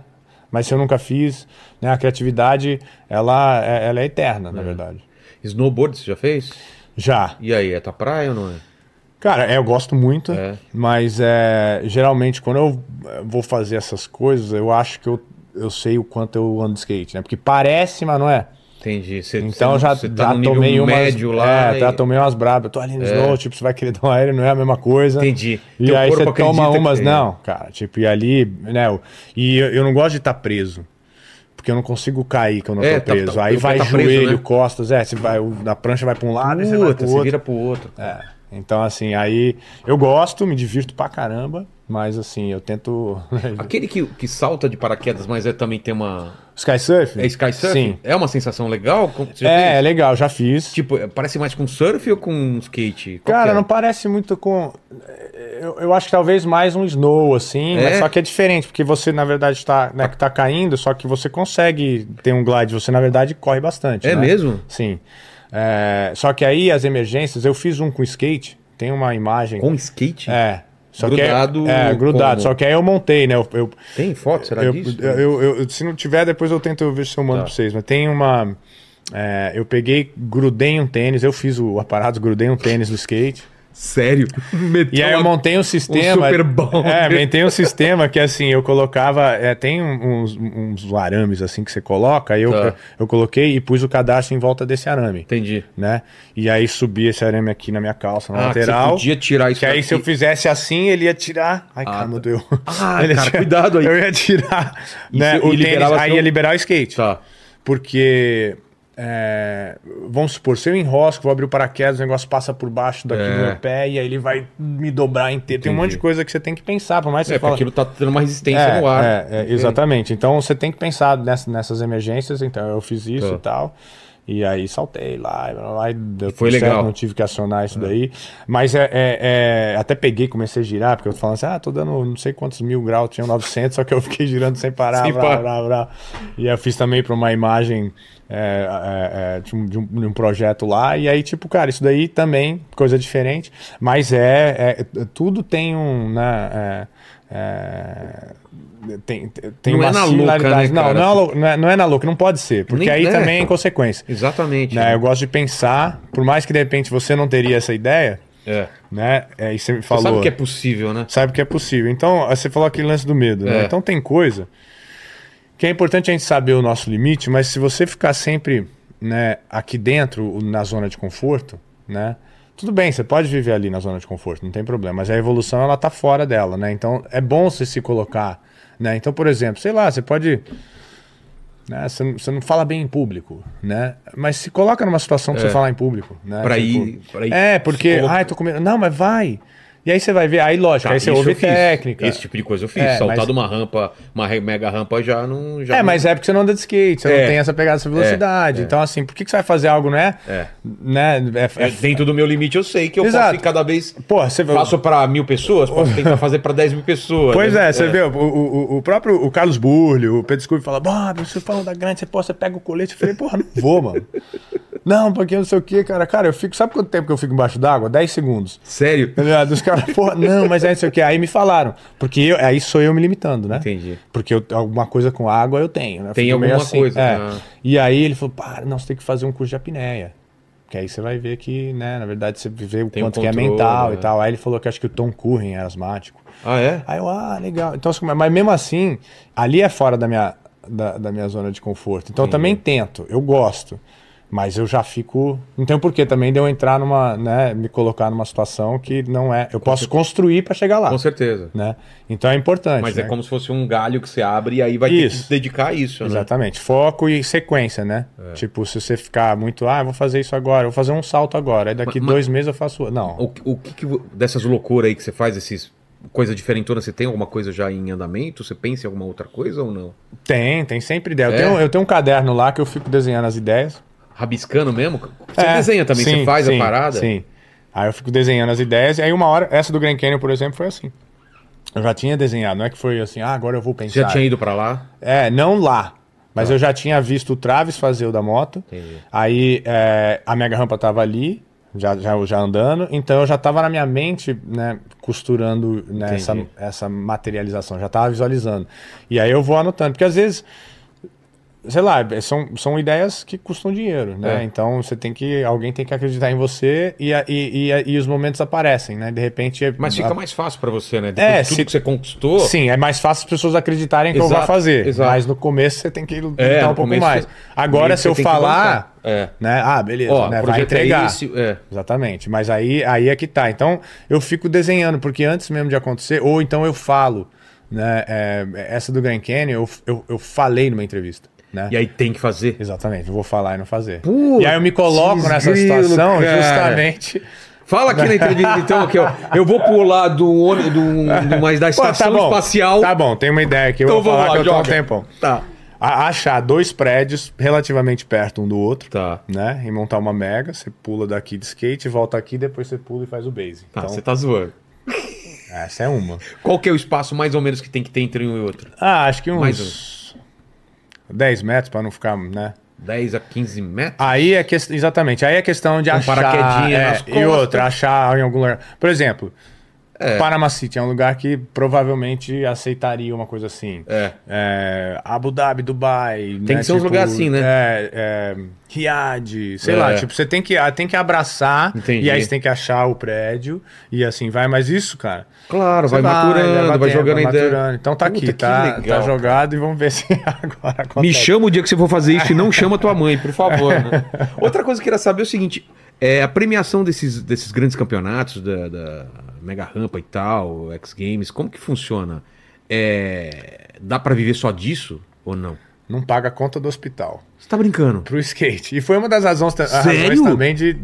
mas se eu nunca fiz, né? A criatividade, ela, é- ela é eterna, na verdade. Snowboard você já fez? Já. E aí, é tua praia ou não é? Cara, é, eu gosto muito, É. mas é, geralmente quando eu eh, vou fazer essas coisas, eu acho que eu, eu sei o quanto eu ando de skate, né? Porque parece, mas não é. Entendi. Você, Então você, já, você tá já nível tomei umas, médio lá. É, e- já tomei umas brabas. Eu tô ali no snow, tipo, você vai querer dar um aéreo, não é a mesma coisa. Entendi. E Teu aí você toma umas, não, cara, tipo, e ali, né, e eu, eu não gosto de estar preso. Porque eu não consigo cair quando eu É, tô tá- preso. tá- aí teu vai tá preso, joelho, né? costas, é, você vai, o- a prancha vai pra um lado e você vai Puta, pro você outro. vira pro outro. É. Então, assim, aí eu gosto, me divirto pra caramba, mas assim, eu tento. Aquele que, que salta de paraquedas, mas é, também tem uma. Sky Surf? É sky surf? Sim. É uma sensação legal? É, é fez? legal, já fiz. Tipo, é, parece mais com surf ou com skate? Qual Cara, é? não parece muito com. Eu, eu acho que talvez mais um snow, assim, É? só que é diferente, porque você, na verdade, tá, né, que tá caindo, só que você consegue ter um glide, você, na verdade, corre bastante. É né? mesmo? Sim. É, só que aí as emergências, eu fiz um com skate, tem uma imagem. Com skate? É. Só Grudado que é, é, grudado. como? Só que aí eu montei, né? Eu, eu, Tem foto, será eu, disso? eu- eu- se não tiver, depois eu tento ver se eu mando Tá. pra vocês. Mas tem uma. é, eu peguei, grudei um tênis, eu fiz o aparato, grudei um tênis no skate. Sério? E aí eu montei um sistema. super bom. É, montei um sistema que assim, eu colocava. é, tem uns, uns arames assim que você coloca, aí eu, Tá. eu coloquei e pus o cadastro em volta desse arame. Entendi. Né? E aí subi esse arame aqui na minha calça, na Ah, que lateral. você podia tirar isso Que aí, se eu fizesse assim, ele ia tirar. Ai, Ah, caramba, tá. doeu. Ah, Ele ia cara, tirar- cuidado aí. Eu ia tirar. E né, o tênis, aí ia liberar o skate. Tá. Porque. É, vamos supor, se eu enrosco, vou abrir o paraquedas, o negócio passa por baixo daqui É. do meu pé e aí ele vai me dobrar inteiro. Tem um monte de coisa que você tem que pensar, por mais que É, você porque fala. aquilo tá dando uma resistência É, no ar. é, é, exatamente. Então você tem que pensar nessa- nessas emergências. Então eu fiz isso Tá. e tal. E aí saltei lá, e e deu Foi certo, legal. não tive que acionar isso daí. Mas é, é- é- até peguei, comecei a girar, porque eu tô falando assim, ah, tô dando não sei quantos mil graus, tinha 900, só que eu fiquei girando sem parar, Sem blá, parar. blá, blá. E eu fiz também para uma imagem é, é, é, de, um, de um- de um projeto lá. E aí, tipo, cara, isso daí também, coisa diferente. Mas é, é- tudo tem um, né, é, é, tem, tem Não uma é na louca, né, não, não, é não, é, não é na louca, não pode ser. Porque Nem- aí é. também é inconsequência. Exatamente. Né? Eu gosto de pensar, por mais que de repente você não teria essa ideia, É. né? É, e você me Você falou. sabe que é possível, né? sabe que é possível. Então, você falou aquele lance do medo. né? É. Então tem coisa que é importante a gente saber o nosso limite, mas se você ficar sempre né, aqui dentro, na zona de conforto, né? Tudo bem, você pode viver ali na zona de conforto, não tem problema, mas a evolução ela tá fora dela, né? Então é bom você se colocar, né? Então, por exemplo, sei lá, você pode né, Você, não, você não fala bem em público, né? Mas se coloca numa situação pra É. você falar em público, né? Pra Tipo, ir- pra ir É, porque, ai, tô com medo. Não, mas vai. E aí você vai ver, aí lógico, Tá, aí você ouve técnica. Esse tipo de coisa eu fiz. É, Saltar mas- de uma rampa, uma mega rampa já não. Já É, não- mas é porque você não anda de skate, você É. não tem essa pegada, essa velocidade. É, é. Então, assim, por que, que você vai fazer algo, né? É. né? É, É, dentro do meu limite eu sei que eu Exato. posso cada vez. Pô, você. Faço pra mil pessoas, posso tentar fazer pra 10 mil pessoas. Pois né? é, você vê, o, o, o próprio o Carlos Burlio, o Pedro Scooby fala, Bob, você falando da grande, você, pô, você pega o colete. Eu falei, porra, não vou, mano. Não, porque não sei o que, cara. Cara, eu fico. Sabe quanto tempo que eu fico embaixo d'água? 10 segundos. Sério? Tá ligado? Porra, não, mas é não sei o que. Aí me falaram. Porque eu, aí sou eu me limitando, né? Entendi. Porque eu- alguma coisa com água eu tenho, né? Eu Tem alguma coisa, É. né? E aí ele falou, para, não, você tem que fazer um curso de apneia. Que aí você vai ver que, né, na verdade, você vê o Tem um quanto que é mental né? e tal. Aí ele falou que acho que o Tom Curren é asmático. Ah, é? Aí eu, ah, legal. Então, assim, mas mesmo assim, ali é fora da minha, da, da minha zona de conforto. Então eu também tento, eu gosto. Mas eu já fico. Não tem porquê também de eu entrar numa. né, me colocar numa situação que não é. Eu posso construir para chegar lá. Com certeza. Né? Então é importante. Mas né? é como se fosse um galho que você abre e aí vai ter Isso. que se dedicar a isso, né? Exatamente. Foco e sequência, né? É. Tipo, se você ficar muito, ah, eu vou fazer isso agora, eu vou fazer um salto agora, aí daqui Mas- dois meses eu faço. Não. O, o que, que dessas loucuras aí que você faz, esses coisa diferentona, você tem alguma coisa já em andamento? Você pensa em alguma outra coisa ou não? Tem, tem sempre ideia. Eu, É? tenho, eu tenho um caderno lá que eu fico desenhando as ideias. Rabiscando mesmo? Você É, desenha também, sim, você faz sim, a parada? Sim. Aí eu fico desenhando as ideias, e aí uma hora, essa do Grand Canyon, por exemplo, foi assim. Eu já tinha desenhado, não é que foi assim, ah, agora eu vou pensar. Você já tinha ido pra lá? É, não lá. Mas eu já tinha visto o Travis fazer o da moto. Entendi. Aí é, a mega rampa tava ali, já, já, já andando. Então eu já tava na minha mente, né, costurando né, essa, essa materialização, já tava visualizando. E aí eu vou anotando, porque às vezes. Sei lá, são, são ideias que custam dinheiro, né? É. Então você tem que. Alguém tem que acreditar em você e, a- e, e, e os momentos aparecem, né? De repente. Mas a- fica mais fácil pra você, né? Depois É, de tudo se- que você conquistou. Sim, é mais fácil as pessoas acreditarem que eu Exato, vou fazer. exato. Mas no começo você tem que lutar É, um pouco mais. você- Agora, se eu falar. É. né? Ah, beleza, Ó, né? Vai projeto é entregar. esse, é. Exatamente. Mas aí, aí é que tá. Então, eu fico desenhando, porque antes mesmo de acontecer, ou então eu falo, né? é, essa do Grand Canyon, eu, eu, eu falei numa entrevista. Né? E aí tem que fazer. Exatamente, eu vou falar e não fazer. Putz, e aí eu me coloco nessa grilo, situação cara. justamente. Fala aqui na entrevista, então, que eu, eu vou pular do ônibus, do, do, mais da Pô, estação espacial. Tá bom, tem uma ideia aqui. Eu Então vou falar lá, que eu tô há um joga. tempão. Tá. A- achar dois prédios relativamente perto um do outro, Tá. né? E montar uma mega, você pula daqui de skate, volta aqui, depois você pula e faz o base. Tá, então, você tá zoando. essa é uma. Qual que é o espaço mais ou menos que tem que ter entre um e outro? Ah, acho que Mais uns 10 metros pra não ficar, né? 10 a 15 metros? Aí é que, exatamente, aí é questão de Com achar paraquedinha é, e outra, achar em algum lugar. Por exemplo, É. Panama City é um lugar que provavelmente aceitaria uma coisa assim. É. É, Abu Dhabi, Dubai. Tem né, que ser uns lugares assim, né? É, é, Riad, sei É. lá. Tipo, você tem que, ah, tem que abraçar Entendi. e aí você tem que achar o prédio e assim vai. Mas isso, cara. Claro, vai você maturando, vai tempo, jogando vai ideia. maturando. Então tá Puta, aqui, que tá, legal, tá jogado e vamos ver se agora acontece. Me chama o dia que você for fazer isso e não chama tua mãe, por favor. né? Outra coisa que eu queria saber é o seguinte: é, a premiação desses, desses grandes campeonatos, da, da Mega Rampa e tal, X Games, como que funciona? É, dá pra viver só disso ou não? Não paga a conta do hospital. Você tá brincando? pro skate. E foi uma das razões, razões também de.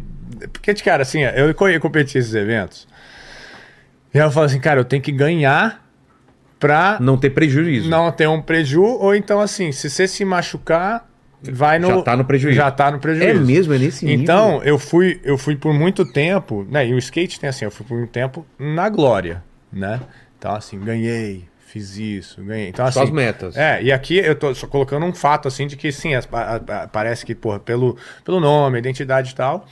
Porque, cara, assim, eu co- eu competi esses eventos. E eu falo assim, cara, eu tenho que ganhar pra Não ter prejuízo. não ter um preju, ou então, assim, se você se machucar, vai no. Já tá no prejuízo. Já tá no prejuízo. É mesmo, é nesse nível. Então, eu fui, eu fui por muito tempo, né? E o skate tem assim, eu fui por muito tempo na glória, né? Então, assim, ganhei, fiz isso, ganhei. Então, assim, Só as metas. É, e aqui eu tô só colocando um fato, assim, de que sim, as- a- a- parece que, porra, pelo, pelo nome, identidade e tal,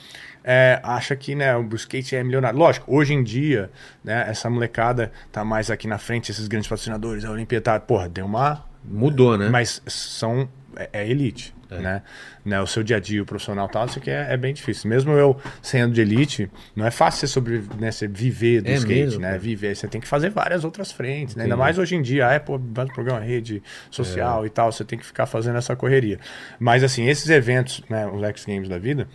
é, acha que, né, o skate é milionário. Lógico, hoje em dia, né, essa molecada tá mais aqui na frente, esses grandes patrocinadores, a Olimpíada, tá, porra, deu uma Mudou, né? mas são é, é elite, né? né? O seu dia a dia, o profissional tal, isso aqui é, é bem difícil. Mesmo eu sendo de elite, não é fácil você, sobre, né, você viver do É skate, mesmo, né? cara. Viver, você tem que fazer várias outras frentes, né? Ainda mais hoje em dia, ah, é, pô, vai no programa rede É. social e tal, você tem que ficar fazendo essa correria. Mas assim, esses eventos, né, os X Games da vida,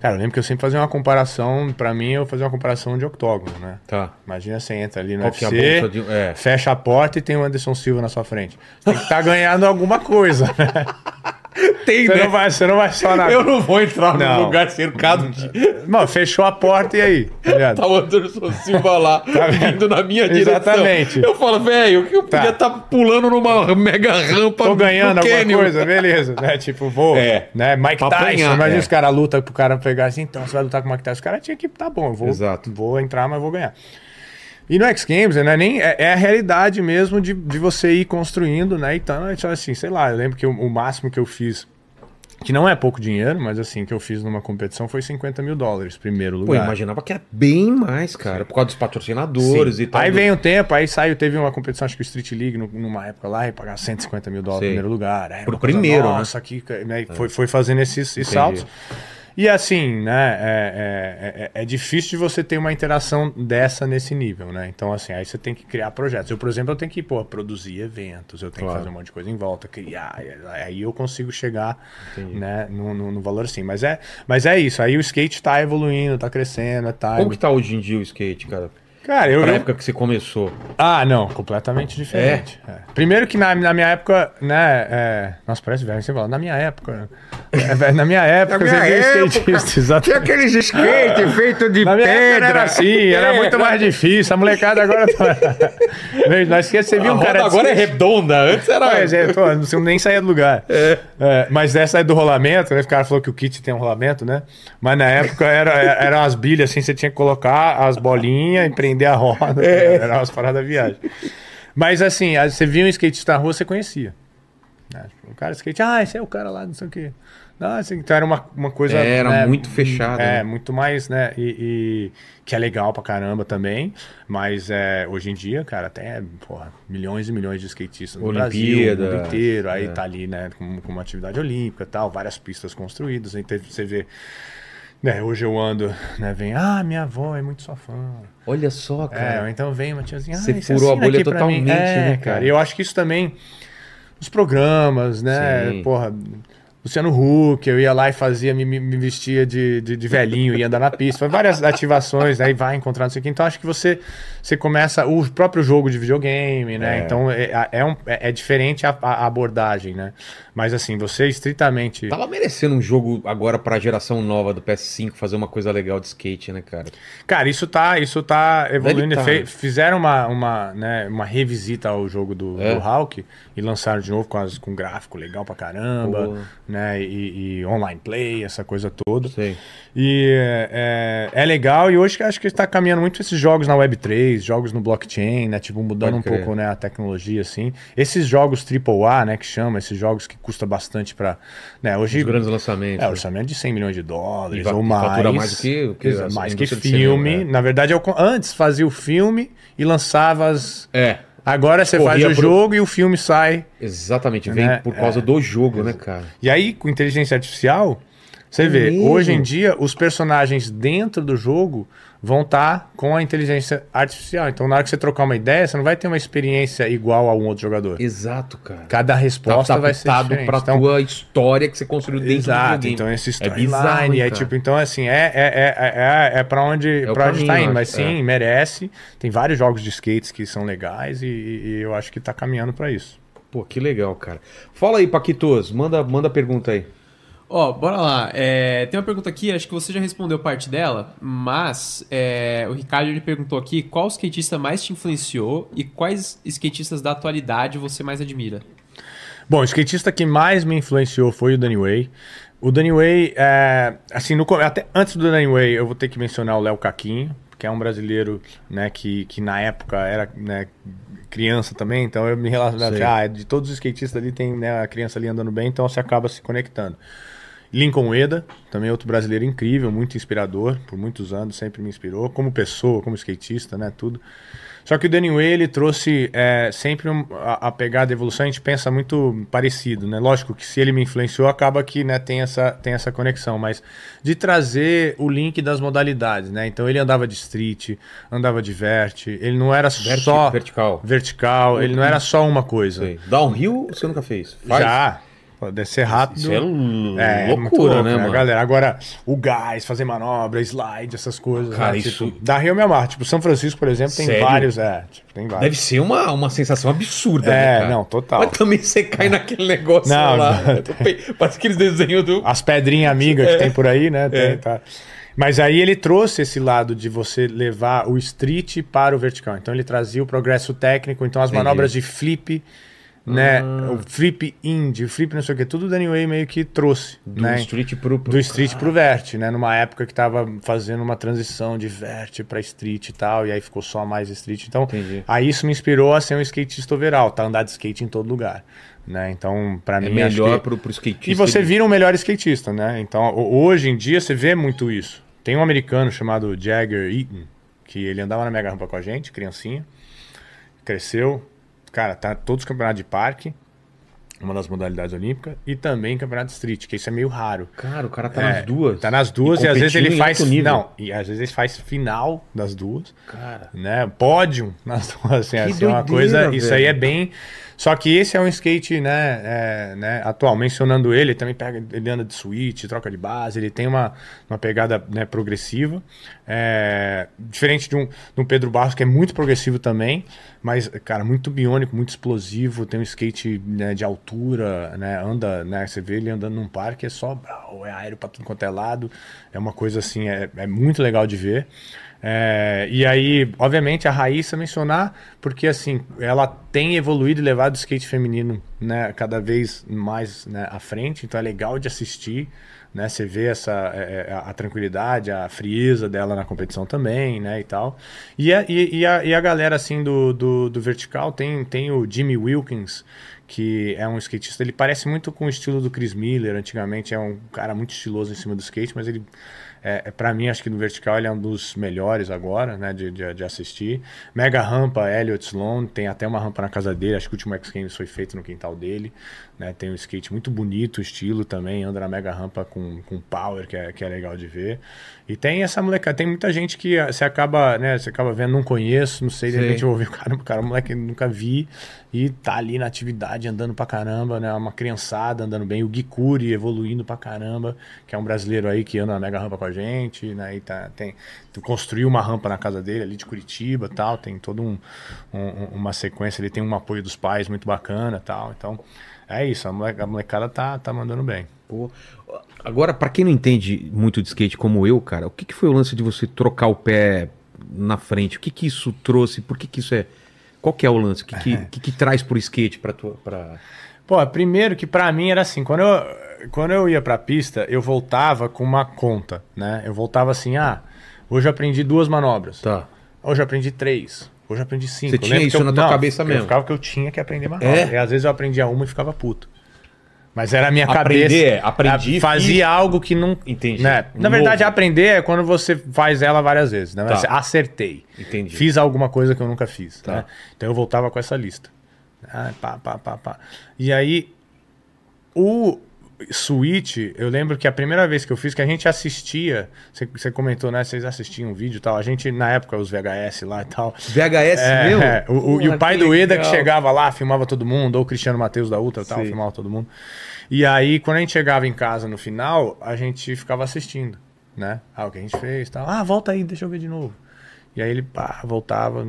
cara, eu lembro que eu sempre fazia uma comparação, pra mim, eu fazia uma comparação de octógono, né? Tá. Imagina você entra ali no Qual é UFC, bolsa de- é. fecha a porta e tem o Anderson Silva na sua frente. Você tem que estar ganhando alguma coisa, né? Tem, Você não vai, você não vai só na. Eu não vou entrar Não. num lugar cercado de. Mano, fechou a porta e aí? tá? Tá o Anderson Silva lá, vindo na minha direção. Exatamente. Eu falo, velho, que eu podia estar pulando numa mega rampa Tô ganhando alguma Canyon. coisa, beleza. Né? Tipo, vou. É. Né? Mike Pra Tyson. apanhar, imagina é. os caras lutam pro cara pegar assim, então você vai lutar com o Mike Tyson. Os caras tinham que, tá bom, eu vou, Exato. vou entrar, mas vou ganhar. E no X Games, né, nem, é, é a realidade mesmo de, de você ir construindo, né? Então, então, assim, sei lá, eu lembro que o, o máximo que eu fiz, que não é pouco dinheiro, mas assim, que eu fiz numa competição foi 50 mil dólares, primeiro Pô, lugar. eu imaginava que era bem mais, cara, por causa dos patrocinadores Sim. e tal. Aí vem o tempo, aí saiu, teve uma competição, acho que o Street League, nu- numa época lá, e pagar 150 mil dólares no primeiro lugar. Aí Pro uma coisa, primeiro, né? Nossa, aqui, né? Foi, foi fazendo esses, esses saltos. E assim, né, é, é, é- é difícil de você ter uma interação dessa nesse nível, né? Então, assim, aí você tem que criar projetos. Eu, por exemplo, eu tenho que, pô, produzir eventos, eu tenho Claro. que fazer um monte de coisa em volta, criar, aí eu consigo chegar, né, no, no, no valor assim. Mas é, mas é isso, aí o skate tá evoluindo, tá crescendo, tá... Como que tá hoje em dia o skate, cara? Cara, eu... Eu- época que você começou. ah, não, completamente diferente. É. Primeiro que na, na minha época, né? é, Nossa, parece velho, você fala, na minha época. é, velho, na minha época, minha você época, skatista, exatamente. aqueles skate feito de Na minha época não era assim, era É. muito mais difícil. A molecada agora. Tá... Nós esquece, você viu um cara. agora é skate- redonda, antes era... Pois é, pô, não sei, nem saía do lugar. É, mas essa aí do rolamento, né? O cara falou que o kit tem um rolamento, né? Mas na época era, eram as bilhas assim, você tinha que colocar as bolinhas e prender a roda. Era umas paradas da viagem. Mas assim, você via um skatista na rua, você conhecia. né? Tipo, O cara skate, ah, esse é o cara lá, não sei o quê. Não, assim, então era uma, uma coisa. É, Era né, muito fechado, É, né? muito mais, né? E, e- que é legal pra caramba também. Mas é, hoje em dia, cara, tem porra, milhões e milhões de skatistas no Brasil, no Olimpíadas, mundo inteiro. Aí é. tá ali, né, com, com uma atividade olímpica tal, várias pistas construídas. Aí teve- você vê. Né, hoje eu ando, né? Vem, ah, minha avó é muito sua fã. Olha só, É, cara. ou então vem uma tiazinha. Você "Ah, furou a bolha aqui pra mim." totalmente, É, né, cara? E eu acho que isso também. Os programas, né? Sim. Porra. Luciano Huck, eu ia lá e fazia, me, me- vestia de, de, de velhinho, ia andar na pista. Foi várias ativações, aí vai encontrar não sei o. Então acho que você, você começa o próprio jogo de videogame, né? É. Então é, é, um- é- é diferente a, a abordagem, né? Mas assim, você estritamente. Tava merecendo um jogo agora pra geração nova do PS5 fazer uma coisa legal de skate, né, cara? Cara, isso tá, isso tá evoluindo. Tá, né? Fizeram uma, uma, né, uma revisita ao jogo do, É. do Hulk e lançaram de novo com, as, com gráfico legal pra caramba, Pô. né? E, e online play, essa coisa toda. Sei. E é, é legal, e hoje que acho que está caminhando muito esses jogos na Web3, jogos no blockchain, né? Tipo, mudando um pouco né, a tecnologia, assim. Esses jogos AAA, né, que chama, esses jogos que custa bastante para Né, hoje. Os grandes lançamentos. É, né? orçamento de 100 milhões de dólares E ou mais. mais que- que mais que filme. cinema, é. Na verdade, eu, antes fazia o filme e lançava as. É, Agora você faz o pro- jogo e o filme sai. exatamente. Vem Né? por causa É. do jogo, né, cara? E aí, com inteligência artificial, você É vê, mesmo? hoje em dia, os personagens dentro do jogo vão estar com a inteligência artificial. Então, na hora que você trocar uma ideia, você não vai ter uma experiência igual a um outro jogador. Exato, cara. Cada resposta tá vai ser diferente. pra Então, tua história que você construiu dentro do Exato, videogame. então esse É storyline, é cara? tipo, então assim, é, é, é, é, é pra onde, É o pra onde tá caminho, indo, mas acho, sim, merece. Tem vários jogos de skates que são legais e, e eu acho que tá caminhando pra isso. Pô, que legal, cara. Fala aí, Paquitos. Manda, manda pergunta aí. Ó, bora lá. É, tem uma pergunta aqui, acho que você já respondeu parte dela, mas é, o Ricardo ele perguntou aqui qual skatista mais te influenciou e quais skatistas da atualidade você mais admira? Bom, o skatista que mais me influenciou foi o Danny Way. O Danny Way, é, assim, no, até antes do Danny Way, eu vou ter que mencionar o Léo Caquinho, que é um brasileiro, né, que, que na época era, né, criança também, então eu me relacionava, ah, de todos os skatistas ali tem, né, a criança ali andando bem, então você acaba se conectando. Lincoln Ueda, também outro brasileiro incrível, muito inspirador, por muitos anos sempre me inspirou, como pessoa, como skatista, né, tudo. Só que o Danny Way, ele trouxe é, sempre um- a, a pegada da evolução, a gente pensa muito parecido, né? Lógico que se ele me influenciou, acaba que né, tem, essa, tem essa conexão, mas de trazer o link das modalidades, né? Então ele andava de street, andava de vert, ele não era Verti- só vertical. vertical, ele não era só uma coisa. Sei. Downhill você nunca fez? Faz? Já, pode ser rápido. Isso é É, muito loucura, louco, né, mano? galera? Agora, o gás, fazer manobra, slide, essas coisas. Cara, né? isso- Tipo, da Rio me amarra. Tipo, São Francisco, por exemplo, tem Sério? vários. É, tipo, tem vários. Deve ser uma, uma sensação absurda, É, né, não, total. Mas também você cai naquele negócio Não, lá. não. Parece aqueles desenhos do... As pedrinhas amigas que tem por aí, né? Tem, É. tá. Mas aí ele trouxe esse lado de você levar o street para o vertical. Então ele trazia o progresso técnico, então as Entendi. manobras de flip, né? Ah. O flip indie, o flip não sei o que, tudo o Danny Way meio que trouxe. Do né? street pro... pro do street pro vert, né? Numa época que tava fazendo uma transição de vert pra street e tal, e aí ficou só mais street. Então, Entendi. aí isso me inspirou a ser um skatista overall, tá? Andar de skate em todo lugar, né? Então, pra É mim, acho melhor que... pro, pro skatista. E você vira um melhor skatista, né? Então, ho- hoje em dia, você vê muito isso. Tem um americano chamado Jagger Eaton, que ele andava na mega rampa com a gente, criancinha, cresceu, cara, tá todos os campeonatos de parque, uma das modalidades olímpicas, e também campeonato de street, que isso é meio raro. Cara, o cara tá É, nas duas. Tá nas duas e, às vezes ele faz. nível. Não, e às vezes ele faz final das duas, Cara, né? Pódio nas duas, assim, assim, é uma doideira, coisa. Isso aí velho. é bem. Só que esse é um skate, né, é, né, atual, mencionando ele, ele também pega, ele anda de switch, troca de base, ele tem uma, uma pegada né, progressiva, é, diferente de um, de um Pedro Barros, que é muito progressivo também, mas, cara, muito biônico, muito explosivo, tem um skate né, de altura, né, anda, né, você vê ele andando num parque, é só, é aéreo pra tudo quanto é lado, é uma coisa assim, é, é muito legal de ver. É, e aí, obviamente, a Raíssa mencionar, porque assim, ela tem evoluído e levado o skate feminino né, cada vez mais né, à frente, então é legal de assistir né? Você vê essa é, é, a, a tranquilidade, a frieza dela na competição também, né? E tal. E a, e, e a, e a galera assim do, do, do vertical tem, tem o Jimmy Wilkins, que é um skatista. Ele parece muito com o estilo do Chris Miller. Antigamente é um cara muito estiloso em cima do skate, mas ele é, é para mim, acho que no vertical ele é um dos melhores agora, né, de, de, de, assistir. Mega rampa, Elliot Sloan, tem até uma rampa na casa dele, acho que o último X Games foi feito no quintal dele, né, tem um skate muito bonito, estilo também, anda na mega rampa com, com power, que é, que é legal de ver. E tem essa molecada, tem muita gente que você acaba, né, você acaba vendo, não conheço, não sei, de repente eu vou ver o cara, o cara, moleque nunca vi, e tá ali na atividade, andando pra caramba, né, uma criançada andando bem, o Gikuri evoluindo pra caramba, que é um brasileiro aí que anda na mega rampa com a gente, né? E tá, tem, construiu uma rampa na casa dele ali de Curitiba tal, tem toda um, um, uma sequência, ele tem um apoio dos pais muito bacana tal. Então, é isso, a, molecada tá, tá mandando bem. Pô. Agora, para quem não entende muito de skate como eu, cara, o que, que foi o lance de você trocar o pé na frente? O que, que isso trouxe? Por que, que isso é. Qual que é o lance? O que, que, é. que, que traz pro skate pra tua. Pra... Pô, primeiro que para mim era assim, quando eu, quando eu ia pra pista, eu voltava com uma conta, né? Eu voltava assim, ah, hoje eu aprendi duas manobras. Tá. Hoje eu aprendi três. Hoje eu aprendi cinco. Você tinha isso eu, na tua não, cabeça mesmo? Eu ficava que eu tinha que aprender manobra. É? E às vezes eu aprendia uma e ficava puto. Mas era a minha aprender, cabeça. Aprendi. Fazia e... algo que não. Entendi. Né? Na verdade, aprender é quando você faz ela várias vezes. Né? Tá. Acertei. Entendi. Fiz alguma coisa que eu nunca fiz. Tá. Né? Então eu voltava com essa lista. Ah, pá, pá, pá, pá. E aí, o Switch, eu lembro que a primeira vez que eu fiz, que a gente assistia, você, comentou, né? Vocês assistiam um vídeo e tal. A gente, na época, os VHS lá e tal. VHS é, meu? É, o, o, e o pai do Eda que chegava lá, filmava todo mundo, ou o Cristiano Matheus da Ultra e tal, filmava todo mundo. E aí, quando a gente chegava em casa no final, a gente ficava assistindo, né? Ah, o que a gente fez tal. Ah, volta aí, deixa eu ver de novo. E aí ele, pá, voltava.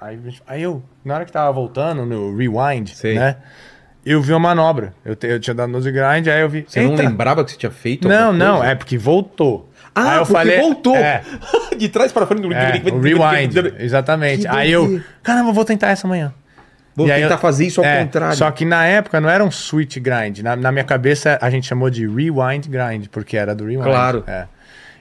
Aí, aí eu, na hora que tava voltando no rewind, Sei. né? Eu vi uma manobra. Eu, te, eu tinha dado nose grind, aí eu vi. Você não lembrava que você tinha feito? Não, não, é porque voltou. Ah, aí eu falei, voltou. É, de trás para frente. É, o rewind, exatamente. aí eu, caramba, vou tentar essa manhã. Vou e tentar eu, fazer isso ao é, contrário. Só que na época não era um switch grind. Na, na, minha cabeça a gente chamou de rewind grind, porque era do rewind. Claro. É.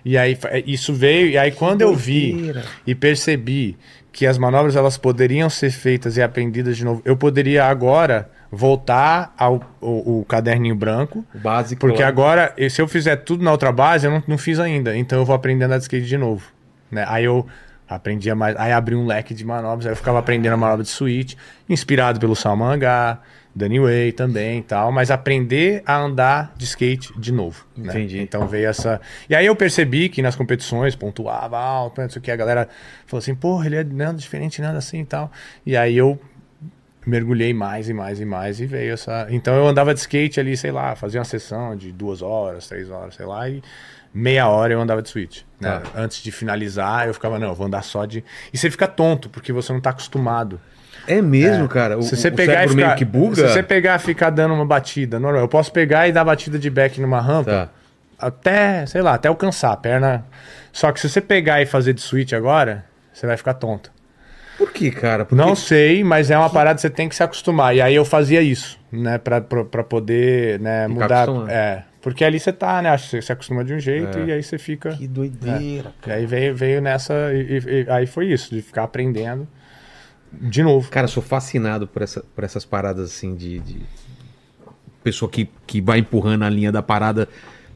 E aí isso veio, e aí quando eu vi e percebi que as manobras elas poderiam ser feitas e aprendidas de novo, eu poderia agora voltar ao, ao, ao caderninho branco. O básico. Porque agora, se eu fizer tudo na outra base, eu não, não fiz ainda. Então eu vou aprender a andar de skate de novo. Né? Aí eu aprendia mais. Aí abri um leque de manobras. Aí eu ficava aprendendo a manobra de switch, inspirado pelo Salman H, Danny Way também e tal. Mas aprender a andar de skate de novo. Né? Entendi. Né? Então veio essa. E aí eu percebi que nas competições pontuava alto, não sei o que. A galera falou assim: porra, ele é nada diferente, nada assim e tal. E aí eu mergulhei mais e mais e mais e veio essa. Então eu andava de skate ali, sei lá, fazia uma sessão de duas horas, três horas, sei lá, e meia hora eu andava de switch. Né? Ah. Antes de finalizar, eu ficava, não, eu vou andar só de. E você fica tonto, porque você não está acostumado. É mesmo, é. cara. O, se você pegar e ficar, meio que buga. Se você pegar e ficar dando uma batida, normal. Eu posso pegar e dar batida de back numa rampa tá. até, sei lá, até alcançar a perna. Só que se você pegar e fazer de switch agora, você vai ficar tonto. Por que, cara? Por não sei, mas é uma parada que você tem que se acostumar. E aí eu fazia isso, né? Pra, pra, pra poder né, mudar. É. Porque ali você tá, né? Que você se acostuma de um jeito é. e aí você fica. Que doideira, é. cara. E aí veio, veio nessa. E, e, aí foi isso, de ficar aprendendo de novo. Cara, eu sou fascinado por, essa, por essas paradas assim de. de... Pessoa que, que vai empurrando a linha da parada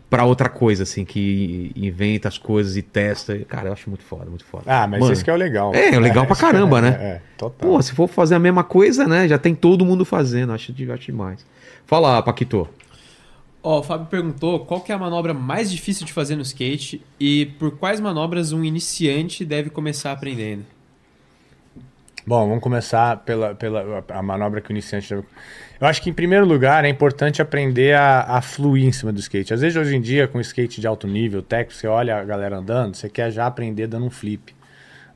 para outra coisa, assim, que inventa as coisas e testa. Cara, eu acho muito foda, muito foda. Ah, mas Mano, isso que é o legal. É, é legal é, pra caramba, é, né? É, total. Pô, se for fazer a mesma coisa, né? Já tem todo mundo fazendo, acho, acho demais. Fala, Paquito. Ó, oh, o Fábio perguntou qual que é a manobra mais difícil de fazer no skate e por quais manobras um iniciante deve começar aprendendo. Bom, vamos começar pela, pela a manobra que o iniciante. Eu acho que, em primeiro lugar, é importante aprender a, a fluir em cima do skate. Às vezes, hoje em dia, com skate de alto nível, técnico, você olha a galera andando, você quer já aprender dando um flip.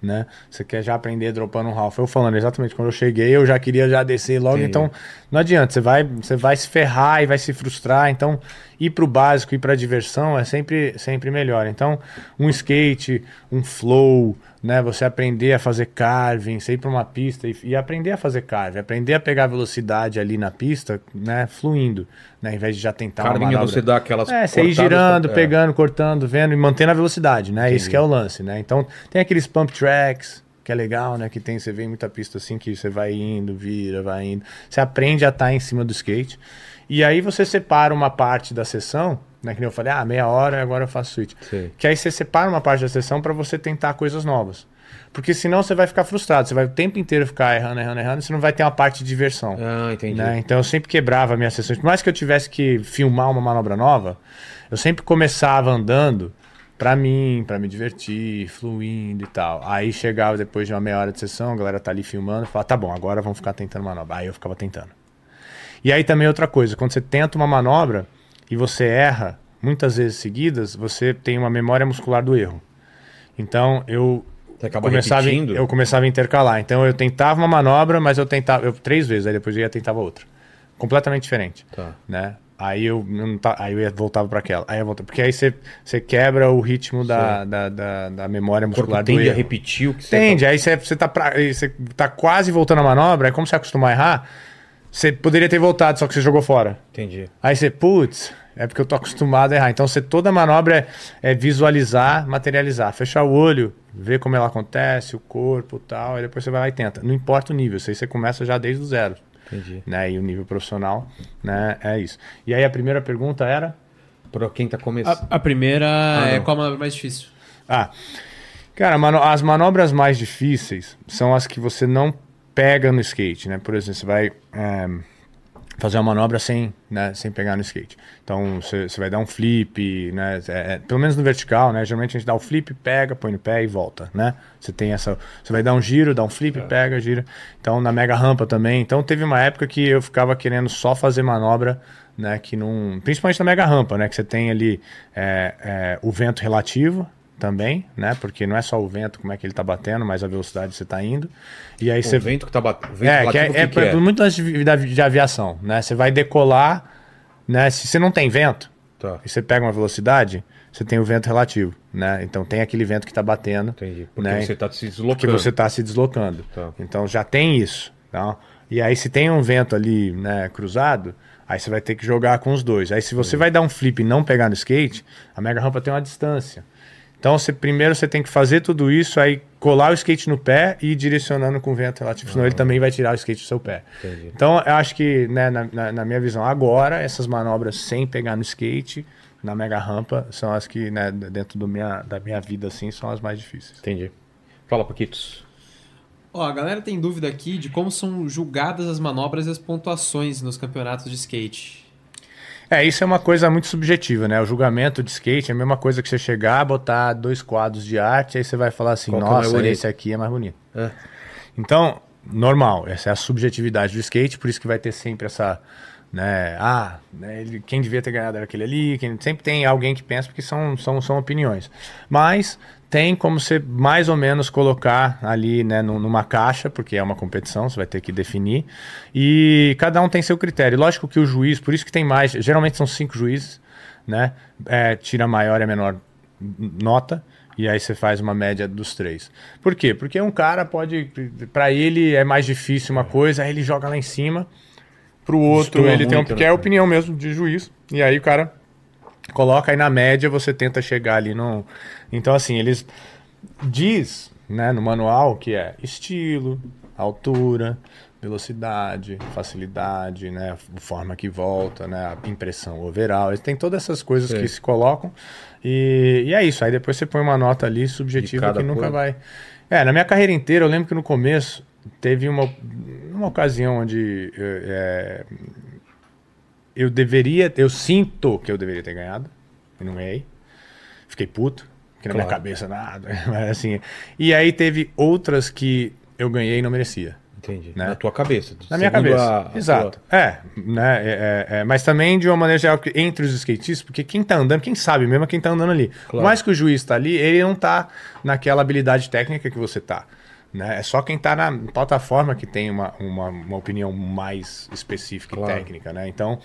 Né? Você quer já aprender dropando um half. Eu falando exatamente quando eu cheguei, eu já queria já descer logo. Entendi. Então, não adianta, você vai, você vai se ferrar e vai se frustrar. Então, ir pro básico e pra diversão é sempre, sempre melhor. Então, um skate, um flow, né? Você aprender a fazer carving, você ir para uma pista e, e, aprender a fazer carving, aprender a pegar velocidade ali na pista, né? Fluindo, né? Ao invés de já tentar carving uma manobra. você dá aquelas É, você ir girando, pra... pegando, é. cortando, vendo e mantendo a velocidade, né? Entendi. Isso que é o lance, né? Então, tem aqueles pump tracks, que é legal, né? Que tem, você vê muita pista assim que você vai indo, vira, vai indo. Você aprende a estar em cima do skate. E aí você separa uma parte da sessão né? Que nem eu falei, ah, meia hora agora eu faço switch. Sim. Que aí você separa uma parte da sessão para você tentar coisas novas. Porque senão você vai ficar frustrado, você vai o tempo inteiro ficar errando, errando, errando, e você não vai ter uma parte de diversão. Ah, entendi. Né? Então eu sempre quebrava minhas sessões. Por mais que eu tivesse que filmar uma manobra nova, eu sempre começava andando para mim, para me divertir, fluindo e tal. Aí chegava depois de uma meia hora de sessão, a galera tá ali filmando, falava, tá bom, agora vamos ficar tentando manobra. Aí eu ficava tentando. E aí também outra coisa, quando você tenta uma manobra, e você erra muitas vezes seguidas, você tem uma memória muscular do erro. Então eu começava, repetindo? eu começava a intercalar. Então eu tentava uma manobra, mas eu tentava eu, três vezes, aí depois eu ia tentava outra, completamente diferente, tá. né? Aí eu não aí eu voltava para aquela, aí eu voltava, porque aí você, você quebra o ritmo da, da, da, da, memória muscular o tende a repetir o que você tende. Tá... Aí você, você tá pra, você tá quase voltando a manobra, é como você acostumar a errar. Você poderia ter voltado, só que você jogou fora. Entendi. Aí você, putz, é porque eu tô acostumado a errar. Então, você, toda manobra é, é, visualizar, materializar. Fechar o olho, ver como ela acontece, o corpo e tal. Aí depois você vai lá e tenta. Não importa o nível, isso aí você começa já desde o zero. Entendi. Né? E o nível profissional, né? É isso. E aí a primeira pergunta era? Para quem tá começando. A, a primeira ah, é qual a manobra mais difícil? Ah, cara, mano, as manobras mais difíceis são as que você não pega no skate, né? Por exemplo, você vai é, fazer uma manobra sem, né, sem pegar no skate. Então você vai dar um flip, né? É, é, pelo menos no vertical, né? Geralmente a gente dá o flip, pega, põe no pé e volta, né? Você tem essa, você vai dar um giro, dá um flip, é. pega, gira. Então na mega rampa também. Então teve uma época que eu ficava querendo só fazer manobra né, que não, principalmente na mega rampa, né, que você tem ali é, é, o vento relativo, também, né? Porque não é só o vento, como é que ele tá batendo, mas a velocidade que você tá indo. E aí o você. vento que tá batendo. É, que é, que é, que é? muito antes de, de, de, aviação, né? Você vai decolar, né? Se você não tem vento, tá. e você pega uma velocidade, você tem o vento relativo, né? Então tem aquele vento que tá batendo. Entendi. Porque né? você tá se deslocando. Porque você tá se deslocando. Tá. Então já tem isso. Tá? E aí, se tem um vento ali, né, cruzado, aí você vai ter que jogar com os dois. Aí, se você vai dar um flip e não pegar no skate, a mega rampa tem uma distância. Então, você, primeiro você tem que fazer tudo isso, aí colar o skate no pé e ir direcionando com o vento relativo, senão ele também vai tirar o skate do seu pé. Entendi. Então, eu acho que, né, na, na, na, minha visão, agora, essas manobras sem pegar no skate, na mega rampa, são as que, né, dentro do minha, da minha vida, assim, são as mais difíceis. Entendi. Fala, Paquitos. Ó, a galera tem dúvida aqui de como são julgadas as manobras e as pontuações nos campeonatos de skate. É, isso é uma coisa muito subjetiva, né? O julgamento de skate é a mesma coisa que você chegar, botar dois quadros de arte, aí você vai falar assim, Qual é nossa, é esse aqui é mais bonito. É. Então, normal, essa é a subjetividade do skate, por isso que vai ter sempre essa, né? Ah, né, ele, quem devia ter ganhado era aquele ali, quem, sempre tem alguém que pensa, porque são, são, são opiniões. Mas tem como você mais ou menos colocar ali né, numa caixa, porque é uma competição, você vai ter que definir. E cada um tem seu critério. Lógico que o juiz, por isso que tem mais, geralmente são cinco juízes, né? É, tira a maior e a menor nota. E aí você faz uma média dos três. Por quê? Porque um cara pode. Para ele é mais difícil uma coisa, aí ele joga lá em cima. Para o outro, ele tem um, que é a opinião mesmo de juiz. E aí o cara coloca aí na média, você tenta chegar ali no. Então, assim, eles diz né, no manual que é estilo, altura, velocidade, facilidade, né, forma que volta, né, a impressão overall. Eles têm todas essas coisas Sim. que se colocam. E, e, é isso. Aí depois você põe uma nota ali subjetiva que nunca vai. É, na minha carreira inteira, eu lembro que no começo teve uma, uma ocasião onde é, eu deveria, eu sinto que eu deveria ter ganhado, e não ganhei. Fiquei puto, que na claro. minha cabeça nada, mas assim. E aí teve outras que eu ganhei e não merecia. Entendi. Né? Na tua cabeça. Na minha cabeça. A, Exato. tua... É, né? É, é, é, mas também de uma maneira geral, entre os skatistas, porque quem tá andando, quem sabe mesmo é quem tá andando ali. Claro. Por mais que o juiz tá ali, ele não tá naquela habilidade técnica que você tá. Né? É só quem está na plataforma que tem uma, uma, uma opinião mais específica Claro. e técnica, né? Então,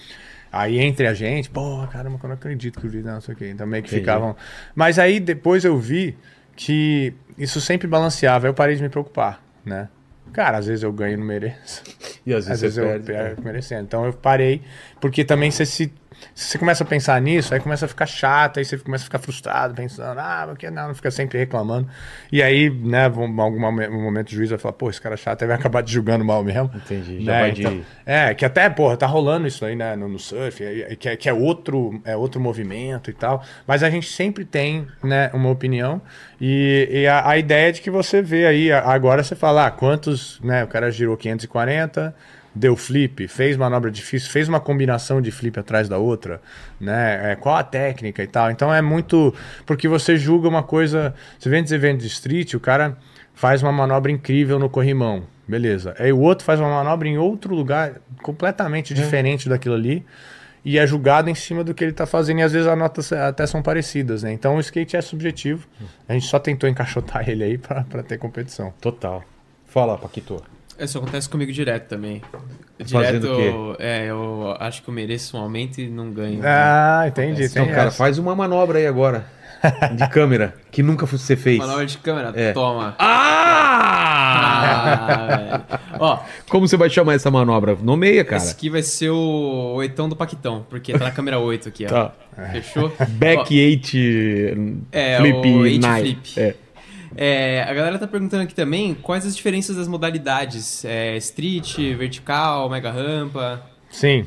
aí entre a gente, pô, caramba, eu não acredito que o vídeo não sei o quê. Então meio que Entendi. ficavam. Mas aí depois eu vi que isso sempre balanceava, aí eu parei de me preocupar, né? Cara, às vezes eu ganho e não mereço. E às Às vezes, vezes você eu perde. perco merecendo. Então eu parei, porque também você se. Se você começa a pensar nisso, aí começa a ficar chato, aí você começa a ficar frustrado, pensando, ah, porque não, fica sempre reclamando. E aí, né, em algum momen- um momento o juiz vai falar, pô, esse cara é chato, aí vai acabar te julgando mal mesmo. Entendi, já Né, vai então- de- É, que até, porra, tá rolando isso aí, né, no, no surf, que, é, que é, outro, é outro movimento e tal. Mas a gente sempre tem, né, uma opinião. E, e a, a ideia é de que você vê aí, agora você fala, ah, quantos, né, o cara girou 540, deu flip, fez manobra difícil, fez uma combinação de flip atrás da outra, né? É, qual a técnica e tal. Então é muito. Porque você julga uma coisa. Você vê nos eventos de street, o cara faz uma manobra incrível no corrimão. Beleza. Aí o outro faz uma manobra em outro lugar completamente diferente daquilo ali. E é julgado em cima do que ele está fazendo, e às vezes as notas até são parecidas, né? Então o skate é subjetivo. A gente só tentou encaixotar ele aí para ter competição. Total. Fala, Paquito. Isso acontece comigo direto também. Direto, é, eu acho que eu mereço um aumento e não ganho. Ah, entendi. Acontece. tem Então, cara, essa. faz uma manobra aí agora. De câmera. Que nunca você fez. Manobra de câmera, É. toma. Ah! Ah. Ó, Como você vai chamar essa manobra? Nomeia, cara. esse aqui vai ser o oitão do Paquitão, porque tá na câmera 8 aqui, ó. Tá. Fechou? Back Ó, 8 É, flip o eight nine. flip. É. É, a galera tá perguntando aqui também quais as diferenças das modalidades. É, street, vertical, mega rampa. Sim.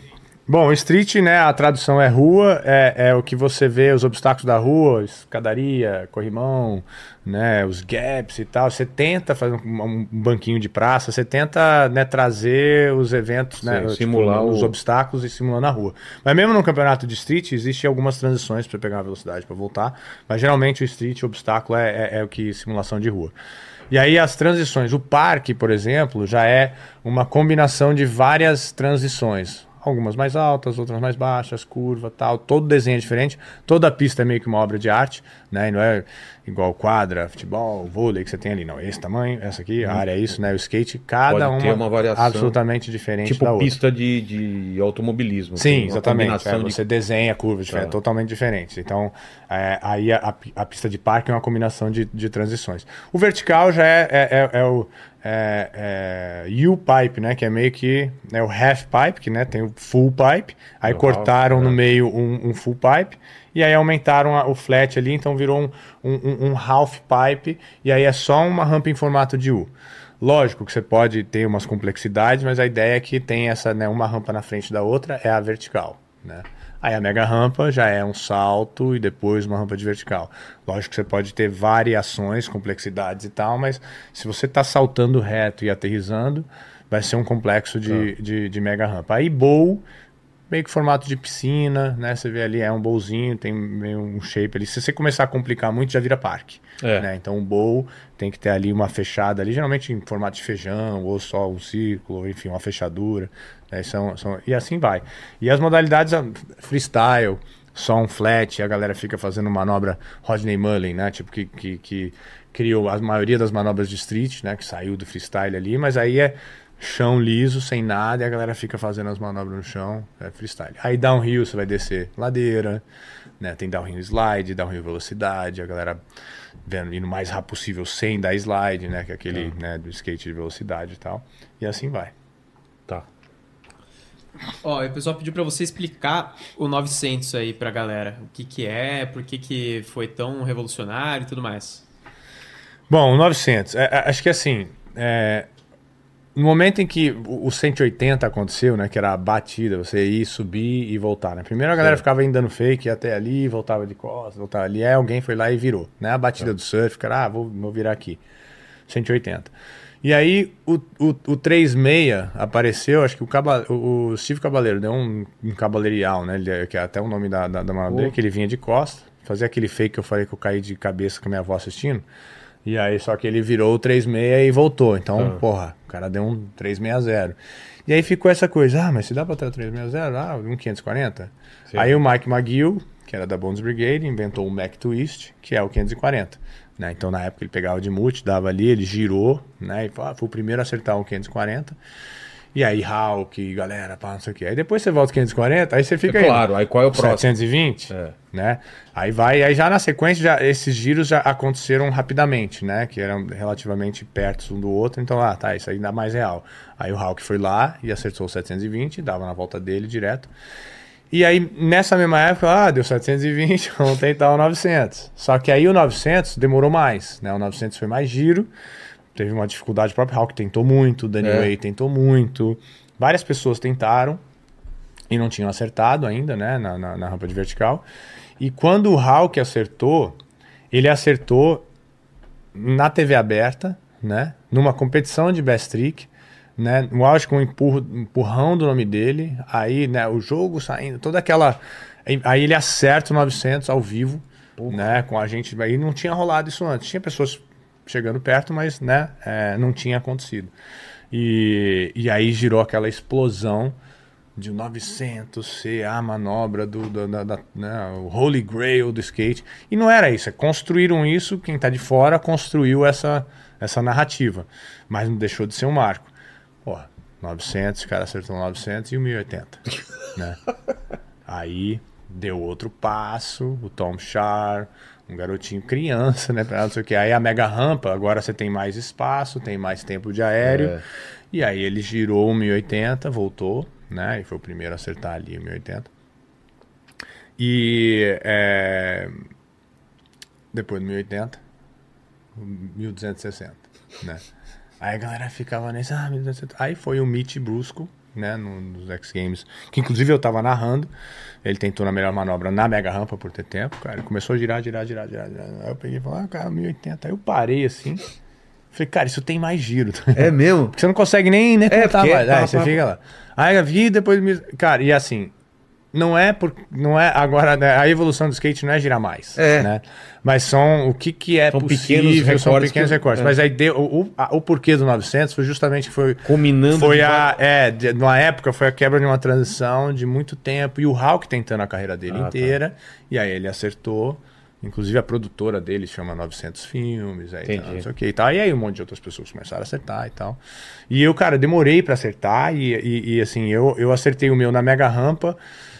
Bom, street, né? A tradução é rua, é, é o que você vê, os obstáculos da rua, escadaria, corrimão, né? Os gaps e tal. Você tenta fazer um, um banquinho de praça, você tenta né, trazer os eventos, né? Sim, simular os o- obstáculos e simular na rua. Mas mesmo no campeonato de street, existem algumas transições para pegar a velocidade para voltar. Mas geralmente o street, o obstáculo é, é, é o que simulação de rua. E aí as transições, o parque, por exemplo, já é uma combinação de várias transições. Algumas mais altas, outras mais baixas, curva, tal. Todo desenho é diferente. Toda a pista é meio que uma obra de arte, né? E não é igual quadra, futebol, vôlei que você tem ali, não. Esse tamanho, essa aqui, a área é isso, né? O skate, cada Pode uma, uma variação. absolutamente diferente da Tipo outra. pista de, de automobilismo. Sim, exatamente. É, de- Você desenha curvas diferentes, Tá. totalmente diferentes. Então, é, aí a, a pista de parque é uma combinação de, de transições. O vertical já é, é, é- é o é, é, U-pipe, né? Que é meio que é o half pipe, que né, tem o full pipe. Aí cortaram half, no né? meio um, um full pipe. E aí aumentaram a- o flat ali, então virou um, um, um- um half pipe. E aí é só uma rampa em formato de U. Lógico que você pode ter umas complexidades, mas a ideia é que tem essa, né, uma rampa na frente da outra, é a vertical, né? Aí a mega rampa já é um salto e depois uma rampa de vertical. Lógico que você pode ter variações, complexidades e tal, mas se você está saltando reto e aterrizando, vai ser um complexo de, de, de mega rampa. Aí bowl, meio que formato de piscina, né? Você vê ali, é um bowlzinho, tem meio um shape ali. Se você começar a complicar muito, já vira parque. É. né? Então o bowl tem que ter ali uma fechada ali, geralmente em formato de feijão, ou só um círculo, ou enfim, uma fechadura. né? São, são, e assim vai. E as modalidades ah, freestyle, só um flat, a galera fica fazendo manobra Rodney Mullen, né? Tipo, que, que, que criou a maioria das manobras de street, né? Que saiu do freestyle ali, mas aí é chão liso, sem nada, e a galera fica fazendo as manobras no chão, é freestyle. Aí downhill você vai descer ladeira, né? Tem downhill slide, downhill velocidade, a galera vendo indo o mais rápido possível sem dar slide, né? Que é aquele, né, do skate de velocidade e tal. E assim vai. Tá. Ó, o pessoal pediu pra você explicar o 900 aí pra galera. O que que é, por que que foi tão revolucionário e tudo mais. Bom, o 900. é, é, acho que assim, é, no momento em que o, o 180 aconteceu, né, que era a batida, você ir, subir e voltar, né? Primeiro a galera Sim. ficava indo dando fake ia até ali, voltava de costas, voltava ali, aí alguém foi lá e virou, né? A batida do surf, cara, ah, vou, vou virar aqui. 180. E aí o, o, o 36 apareceu, acho que o, Caba, o, o Steve Cabaleiro deu um, um cabaleirial, né? Ele, que é até o nome da, da, da Oh. que ele vinha de costas, fazia aquele fake que eu falei que eu caí de cabeça com a minha avó assistindo. E aí, só que ele virou o 36 e voltou. Então, Ah. porra, o cara deu um 360. E aí ficou essa coisa, ah, mas se dá pra ter o 360, ah, um 540. Sim. Aí o Mike McGill, que era da Bones Brigade, inventou o Mac Twist, que é o 540. Né? Então, na época, ele pegava de multi, dava ali, ele girou, né? E falou, ah, foi o primeiro a acertar o 540. E aí, Hulk, galera, pá, não sei o quê. Aí depois você volta 540, aí você fica É claro, aí qual é o próximo? 720, É. né? Aí vai, aí já na sequência, já, esses giros já aconteceram rapidamente, né? Que eram relativamente perto um do outro, então, ah, tá, isso aí dá mais real. Aí o Hulk foi lá e acertou o 720, dava na volta dele direto. E aí, nessa mesma época, ah, deu 720, vamos tentar o 900. Só que aí o 900 demorou mais, né? O 900 foi mais giro, teve uma dificuldade, o próprio Hulk tentou muito, o Danny É. Way tentou muito, várias pessoas tentaram e não tinham acertado ainda, né, na, na, na rampa de vertical. E quando o Hulk acertou, ele acertou na TV aberta, né, numa competição de best trick, né, no auge com um empurro, empurrão do nome dele, aí, né, o jogo saindo, toda aquela... Aí ele acerta o 900 ao vivo, né, com a gente, aí não tinha rolado isso antes, tinha pessoas chegando perto, mas, né, é, não tinha acontecido. E, e aí girou aquela explosão de 900 ser a manobra do, da, da- né, o holy grail do skate. E não era isso, é construíram isso, quem está de fora construiu essa, essa narrativa, mas não deixou de ser um marco. Pô, 900, o cara acertou 900 e o 1080, né? Aí deu outro passo, o Tom Char, um garotinho criança, né? pra Não sei o que. Aí a mega rampa, agora você tem mais espaço, tem mais tempo de aéreo. É. E aí ele girou o 1080, voltou, né? E foi o primeiro a acertar ali o 1080. E é, depois do 1080, o 1260, né? Aí a galera ficava nesse, ah, 1260. Aí foi o Mitch Brusco, né, no- nos X Games, que inclusive eu tava narrando. Ele tentou na melhor manobra na mega rampa por ter tempo, cara. Ele começou a girar, girar, girar, girar. girar. Aí eu peguei e falei, ah, cara, 1080. Aí eu parei assim. Falei, cara, isso tem mais giro. É mesmo? Porque você não consegue nem, nem É, porque- mais. pá, Aí você pá, fica lá. Aí eu vi depois. me- Cara, e assim. Não é por, não é agora né, a evolução do skate não é girar mais, É. né? Mas são o que que é São possível, pequenos são recortes pequenos que- recortes. é. Mas aí deu, o, o, a- o porquê do 900 foi justamente que foi Combinando foi a é, de, numa época foi a quebra de uma transição de muito tempo e o Hulk tentando a carreira dele Ah, tá. inteira e aí ele acertou. Inclusive a produtora dele chama 900 filmes, aí Entendi. tal, não sei o que e tal. E aí um monte de outras pessoas começaram a acertar e tal. E eu, cara, demorei pra acertar e, e, e, assim, eu, eu acertei o meu na mega rampa,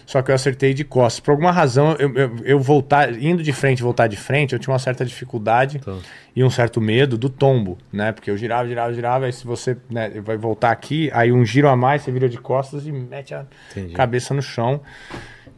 só que eu acertei de costas. Por alguma razão, eu, eu, eu voltar, indo de frente, voltar de frente, eu tinha uma certa dificuldade Então. e um certo medo do tombo, né? Porque eu girava, girava, girava, aí se você né, vai voltar aqui, aí um giro a mais, você vira de costas e mete a Entendi. cabeça no chão.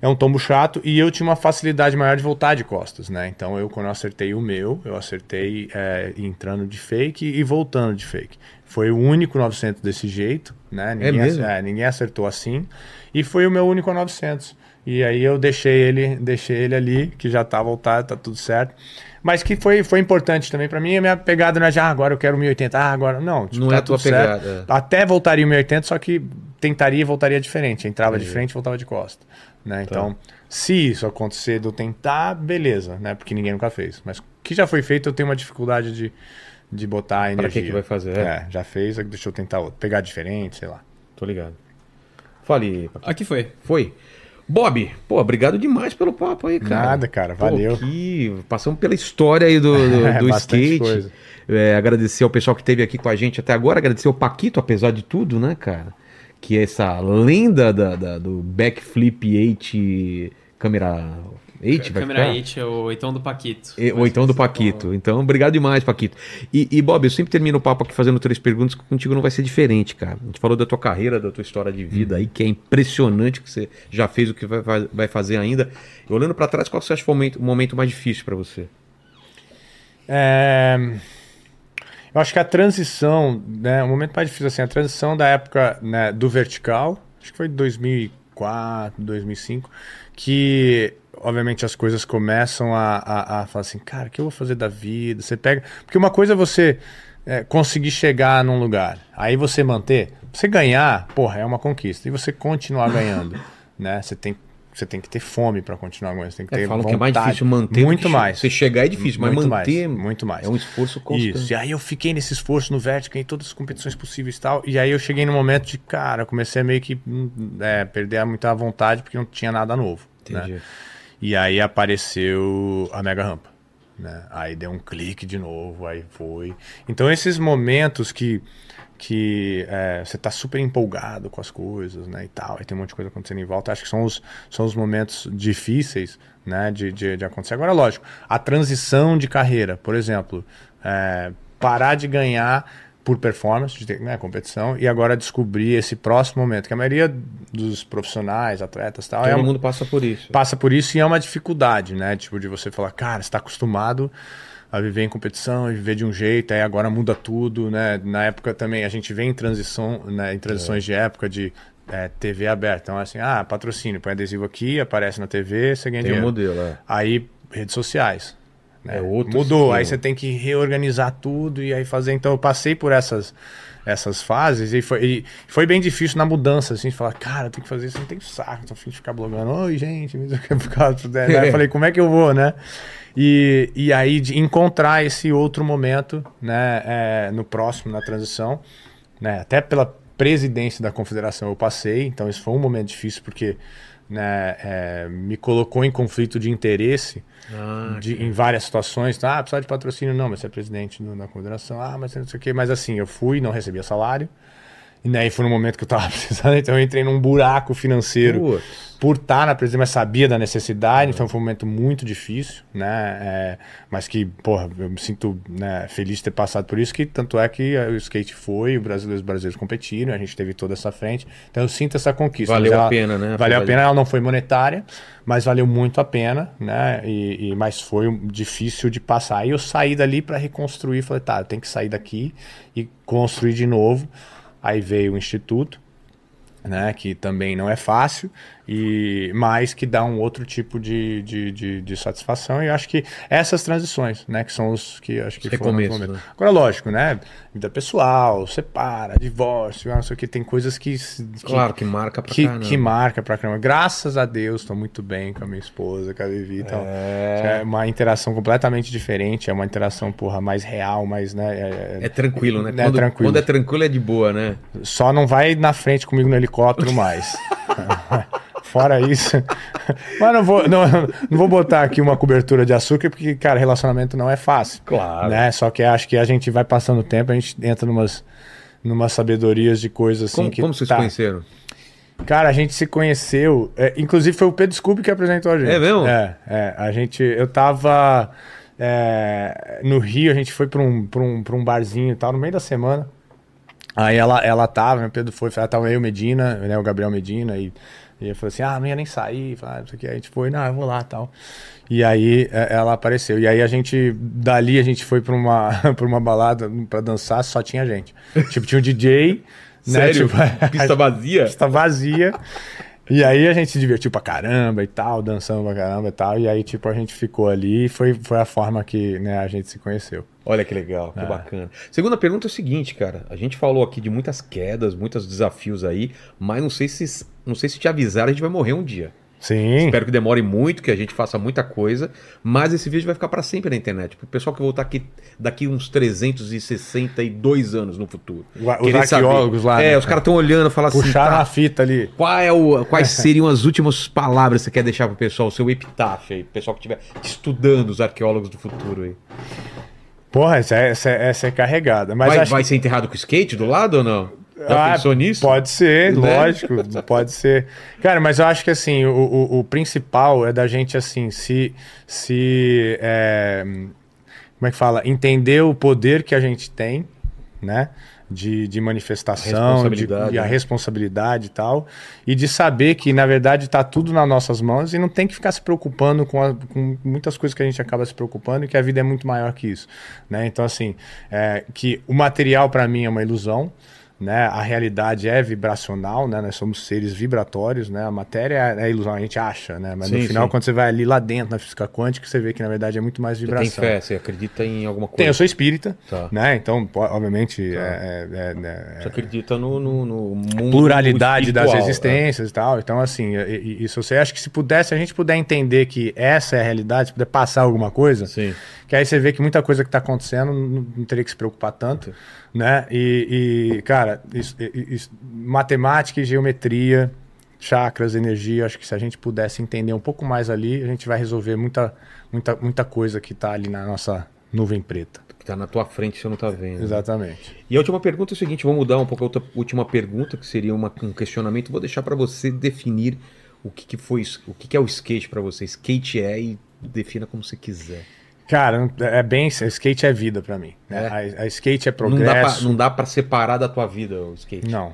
É um tombo chato e eu tinha uma facilidade maior de voltar de costas, né? Então eu, quando eu acertei o meu, eu acertei é, entrando de fake e voltando de fake. Foi o único 900 desse jeito, né? Ninguém, mesmo? ac- é, ninguém acertou assim. E foi o meu único 900. E aí eu deixei ele, deixei ele ali, que já tá voltado, tá tudo certo. Mas que foi, foi importante também pra mim, a minha pegada não é de, ah, agora eu quero 1080, ah, agora... Não, tipo, Não tá é a tua certo. pegada, é. Até voltaria o 1080, só que tentaria e voltaria diferente. Entrava de Entendi. frente e voltava de costa. Né? Tá. Então, se isso acontecer de eu tentar, beleza, né? Porque ninguém nunca fez. Mas o que já foi feito, eu tenho uma dificuldade de, de botar a Pra energia. que que vai fazer? É, já fez, deixa eu tentar outro. Pegar diferente, sei lá. Tô ligado. Fale. Aqui foi. Foi. Bob, pô, obrigado demais pelo papo aí, cara. Nada, cara, Pô, valeu. que- Passamos pela história aí do, do, É, do skate. coisa. É, agradecer ao pessoal que esteve aqui com a gente até agora. Agradecer ao Paquito, apesar de tudo, né, cara? Que é essa lenda da, da- do backflip 8 câmera 8, vai Câmera ficar? 8 é o oitão do Paquito. E- Ou então do Paquito. Então, obrigado demais, Paquito. E, e, Bob, eu sempre termino o papo aqui fazendo três perguntas, que contigo não vai ser diferente, cara. A gente falou da tua carreira, da tua história de vida aí, que é impressionante que você já fez o que vai, vai- vai fazer ainda. E olhando pra trás, qual você acha que foi o momento, o momento mais difícil pra você? É, Eu acho que a transição, né, o momento mais difícil assim, a transição da época né, do vertical, acho que foi 2004, 2005, que obviamente as coisas começam a, a, a falar assim, cara, o que eu vou fazer da vida? Você pega, porque uma coisa é você é, conseguir chegar num lugar, aí você manter, você ganhar, porra, é uma conquista e você continuar ganhando, né? Você tem você tem que ter fome para continuar ganhando, você tem que ter É, falam que é mais vontade. difícil manter. muito mais. Você chegar é difícil, mas Muito manter mais, muito mais. é um esforço constante. Isso, e aí eu fiquei nesse esforço no Vertical, em todas as competições possíveis e tal. E aí eu cheguei no momento de, cara, comecei a meio que hum, é, perder muita vontade porque não tinha nada novo. Entendi. Né? E aí apareceu a mega rampa. Né? Aí deu um clique de novo, aí foi. Então esses momentos que que é, você está super empolgado com as coisas, né, e tal, aí tem um monte de coisa acontecendo em volta, acho que são os, são os momentos difíceis, né, de, de, de acontecer. Agora, lógico, a transição de carreira, por exemplo, é, parar de ganhar por performance, de né, competição, e agora descobrir esse próximo momento, que a maioria dos profissionais, atletas tal, Todo é, mundo passa por isso. passa por isso e é uma dificuldade, né, tipo, de você falar, cara, você está acostumado a viver em competição, a viver de um jeito, aí agora muda tudo, né? Na época também a gente vem em transição, né, em transições é. de época de é, TV aberta. Então, assim, ah, patrocínio, põe adesivo aqui, aparece na TV, você ganha tem dinheiro. Um modelo, é. Aí, redes sociais. Né? É outro Mudou, aí você tem que reorganizar tudo e aí fazer. Então, eu passei por essas essas fases e foi, e foi bem difícil na mudança, assim, falar, cara, tem que fazer isso, não tem saco, tô afim de ficar blogando, oi, gente, me Aí eu falei, como é que eu vou, né? E, e aí de encontrar esse outro momento, né, é, no próximo, na transição, né, até pela presidência da confederação eu passei, então isso foi um momento difícil porque né, é, me colocou em conflito de interesse ah, de, em várias situações. Tá? Ah, precisa de patrocínio, não, mas você é presidente da confederação, ah, mas não sei o quê. Mas assim, eu fui, não recebia salário. E daí foi no momento que eu tava precisando, então eu entrei num buraco financeiro Putz. por estar na presidência, mas sabia da necessidade, então foi um momento muito difícil, né? É, mas que, porra, eu me sinto né, feliz de ter passado por isso, que tanto é que o skate foi, o Brasil, os brasileiros competiram, a gente teve toda essa frente, então eu sinto essa conquista. Valeu ela, a pena, né? Valeu a pena, ela não foi monetária, mas valeu muito a pena, né? E, e mas foi difícil de passar. Aí eu saí dali para reconstruir, falei, tá, eu tenho que sair daqui e construir de novo. Aí veio o Instituto, né, que também não é fácil, e mas que dá um outro tipo de, de, de, de, satisfação. E eu acho que essas transições, né, que são os que acho que Recomeço, foram né? Agora, lógico, né, vida pessoal, separa, divórcio, não sei o que, tem coisas que, que claro que marca pra que, caramba. que marca pra caramba. Graças a Deus, estou muito bem com a minha esposa, com a Vivi, então é... é uma interação completamente diferente, é uma interação porra mais real, mais né, é, é tranquilo, né? É quando, tranquilo. quando é tranquilo é de boa, né? Só não vai na frente comigo no helicóptero mais. Fora isso. Mas não vou, não, não vou botar aqui uma cobertura de açúcar, porque, cara, relacionamento não é fácil. Claro. Né? Só que acho que a gente vai passando o tempo, a gente entra numas, numas sabedorias de coisas assim. Como, que como vocês tá. conheceram? Cara, a gente se conheceu. É, inclusive foi o Pedro Scooby que apresentou a gente. É mesmo? É, é. A gente. Eu tava. É, no Rio, a gente foi pra um, pra um, pra um barzinho e tal, no meio da semana. Aí ela, ela tava, o Pedro foi, ela tava eu, Medina, né, o Gabriel Medina, e, e ele falou assim: ah, não ia nem sair, aqui. Aí a gente foi, não, eu vou lá tal. E aí ela apareceu. E aí a gente, dali a gente foi pra uma, pra uma balada pra dançar, só tinha gente. tipo, tinha um DJ. Sério? Né, tipo, pista vazia? Pista vazia. E aí a gente se divertiu pra caramba e tal, dançando pra caramba e tal. E aí, tipo, a gente ficou ali e foi, foi a forma que né, a gente se conheceu. Olha que legal, que É. bacana. Segunda pergunta é o seguinte, cara. A gente falou aqui de muitas quedas, muitos desafios aí, mas não sei se não sei se te avisaram, a gente vai morrer um dia. Sim. Espero que demore muito, que a gente faça muita coisa, mas esse vídeo vai ficar para sempre na internet. O pessoal que voltar aqui daqui uns 362 anos no futuro. Os arqueólogos lá. É, né, os caras estão olhando, falam assim, Puxaram tá, a fita ali. qual é o, quais seriam as últimas palavras que você quer deixar pro pessoal, o seu epitáfio aí, o pessoal que estiver estudando os arqueólogos do futuro aí. Porra, essa é, essa é, essa é carregada. Mas vai acho vai ser enterrado com skate do lado ou não? Já Ah, pensou nisso? Pode ser, Né? lógico, pode ser. Cara, mas eu acho que assim, o, o, o principal é da gente assim, se. se é, como é que fala? Entender o poder que a gente tem, né? De, de manifestação, de, e a né? responsabilidade e tal, e de saber que, na verdade, está tudo nas nossas mãos e não tem que ficar se preocupando com, a- com muitas coisas que a gente acaba se preocupando e que a vida é muito maior que isso. Né? Então, assim, é, que o material para mim é uma ilusão, né? A realidade é vibracional, né? Nós somos seres vibratórios, né? A matéria é a ilusão, a gente acha, né? Mas no Sim, final, sim. quando você vai ali lá dentro na física quântica, você vê que na verdade é muito mais Você vibração. tem fé, você acredita em alguma coisa? Tem, eu sou espírita, Tá. né? Então, obviamente, é, é- é- Você acredita no, no, no mundo pluralidade das espiritual, existências e tal. Então, assim, isso você acha que se pudesse, se a gente puder entender que essa é a realidade, se puder passar alguma coisa, é. Sim. Que aí você vê que muita coisa que está acontecendo não, não teria que se preocupar tanto, né? E, e, cara, isso- isso- matemática e geometria chakras, energia. Acho que se a gente pudesse entender um pouco mais ali, a gente vai resolver muita, muita, muita coisa que está ali na nossa nuvem preta. Que tá na tua frente, você não tá vendo. Exatamente. E a última pergunta é o seguinte, vamos mudar um pouco a outra última pergunta, que seria uma, um questionamento. Vou deixar para você definir o que, que foi, o que, que é o skate para você. Skate é e defina como você quiser. Cara, é bem. Skate é vida para mim. Né? É. A, a, skate é progresso. não dá pra separar da tua vida o skate. Não,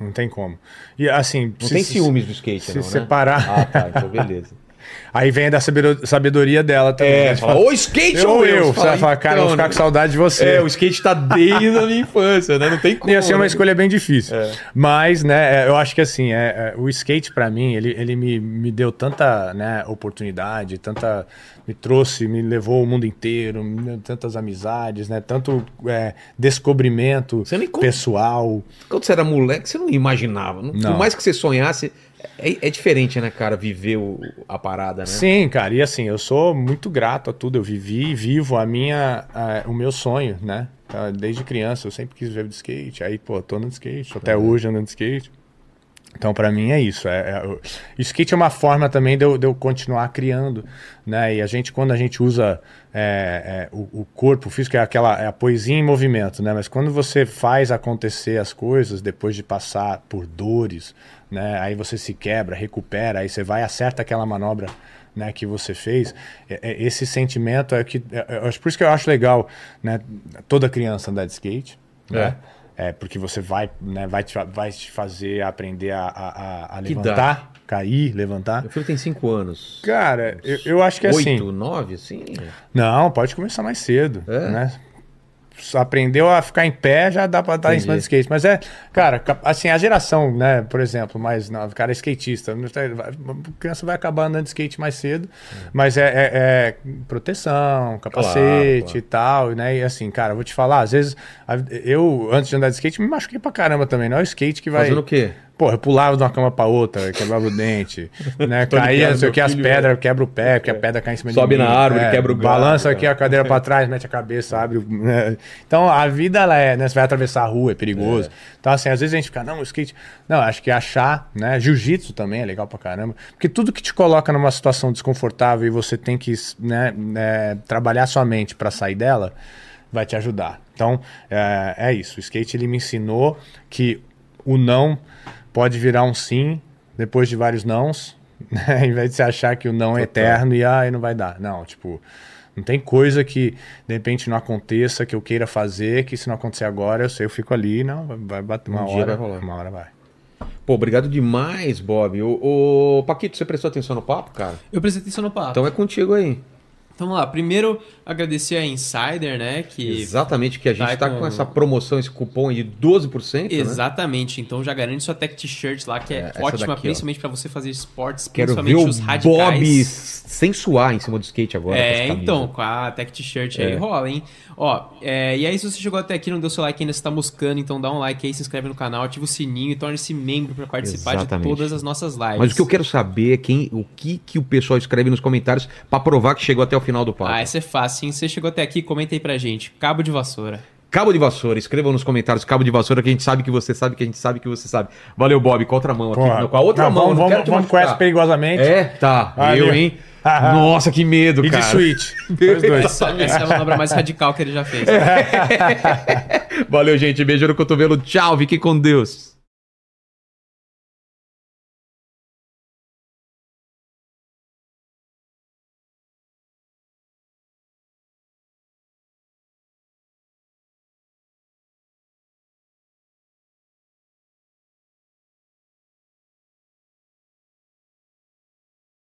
não tem como. E assim. Não se- tem ciúmes do skate, se não, né? separar- Ah, tá, então beleza. Aí vem da sabedo- sabedoria dela também. É, né? fala, o skate Ou ou eu. eu? Você vai falar, cara, eu vou então, ficar com saudade de você. É, o skate tá desde a minha infância, né? Não tem como. Ia ser uma né? escolha bem difícil. É. Mas, né, é, eu acho que assim, é, é, o skate pra mim, ele, ele me, me deu tanta né, oportunidade, tanta. Me trouxe, me levou o mundo inteiro, tantas amizades, né? Tanto é, descobrimento pessoal. Quando você era moleque, você não imaginava. Não- Não. Por mais que você sonhasse, é, é diferente, né, cara, viver o- a parada, né? Sim, cara, e assim, eu sou muito grato a tudo. Eu vivi e vivo a minha, a- o meu sonho, né? Tá, Desde criança, eu sempre quis viver de skate. Aí, pô, tô andando de skate, até hoje andando de skate. Então, pra mim é isso. É, é- o skate é uma forma também de eu, de eu continuar criando, né? E a gente, quando a gente usa é, é, o, o corpo físico, é aquela é a poesia em movimento, né? Mas quando você faz acontecer as coisas depois de passar por dores, né? Aí você se quebra, recupera, aí você vai acerta aquela manobra né, que você fez, é- é- esse sentimento é que. é- é- por isso que eu acho legal né, toda criança andar de skate. Né? É, porque você vai, né, vai, te, vai te fazer aprender a, a, a- levantar, cair, levantar. Meu filho tem 5 anos. Cara, eu, eu acho que é assim. 8, 9, assim. Não, pode começar mais cedo, É? né? Aprendeu a ficar em pé, já dá pra estar em cima do skate. Mas é, cara, assim, a geração, né, por exemplo, mais nova, cara é skatista, tá- a criança vai acabar andando de skate mais cedo, mas é, é- é proteção, capacete claro. e tal, né? E assim, cara, vou te falar, às vezes, eu, antes de andar de skate, me machuquei pra caramba também, não é o skate que vai... Fazendo o quê? Porra, eu pulava de uma cama pra outra, quebrava o dente, né? Tô Caía, ligado, não sei o que, as pedras, quebra o pé, porque a pedra cai em cima Sobe de mim. na árvore, quebra o galho, Balança aqui a cadeira pra trás, mete a cabeça, abre. né? Então a vida, ela é, né? Você vai atravessar a rua, é perigoso. Então, assim, às vezes a gente fica, não, o skate. Não, acho que achar, né? Jiu-jitsu também é legal pra caramba. Porque tudo que te coloca numa situação desconfortável e você tem que né, né, trabalhar sua mente pra sair dela, vai te ajudar. Então, é, é isso. O skate ele me ensinou que o não pode virar um sim depois de vários nãos, né? em vez de você achar que o não é Total. eterno e ai, não vai dar. Não, tipo, não tem coisa que de repente não aconteça, que eu queira fazer, que se não acontecer agora, eu sei, eu fico ali, não, vai- bater uma Um dia hora, vai uma hora vai. Pô, obrigado demais, Bob. Ô, ô, Paquito, você prestou atenção no papo, cara? Eu prestei atenção no papo. Então é contigo aí. Então vamos lá. Primeiro, agradecer a Insider, né? Que Exatamente, que a gente Tá tá com- com essa promoção, esse cupom aí de 12%, né? Exatamente. Então já garante sua tech t-shirt lá, que é, É, ótima, daqui, principalmente pra você fazer esportes, Quero ver principalmente o os radicais. Bob sem suar em cima do skate agora. com É, camisa. então, com a Tech T-shirt aí É. rola, hein? Ó, é, e aí se você chegou até aqui não deu seu like ainda, você tá moscando, então dá um like aí, se inscreve no canal, ativa o sininho e torne-se membro pra participar Exatamente. de todas as nossas lives. Mas o que eu quero saber é quem, o que, que o pessoal escreve nos comentários pra provar que chegou até o final do papo. Ah, essa é fácil, hein? Se você chegou até aqui, comenta aí pra gente. Cabo de vassoura. Cabo de vassoura, escrevam nos comentários cabo de vassoura que a gente sabe que você sabe que a gente sabe que você sabe. Valeu, Bob. Com a outra mão aqui. Com a outra Não, mão, vamos, não vamos, quero te vamos com essa perigosamente. É? Tá. Valeu. Eu, hein? Nossa, que medo, E cara. de suíte. Os dois. Essa, essa é a manobra mais radical que ele já fez. Valeu, gente. Beijo no cotovelo. Tchau. Fiquem com Deus.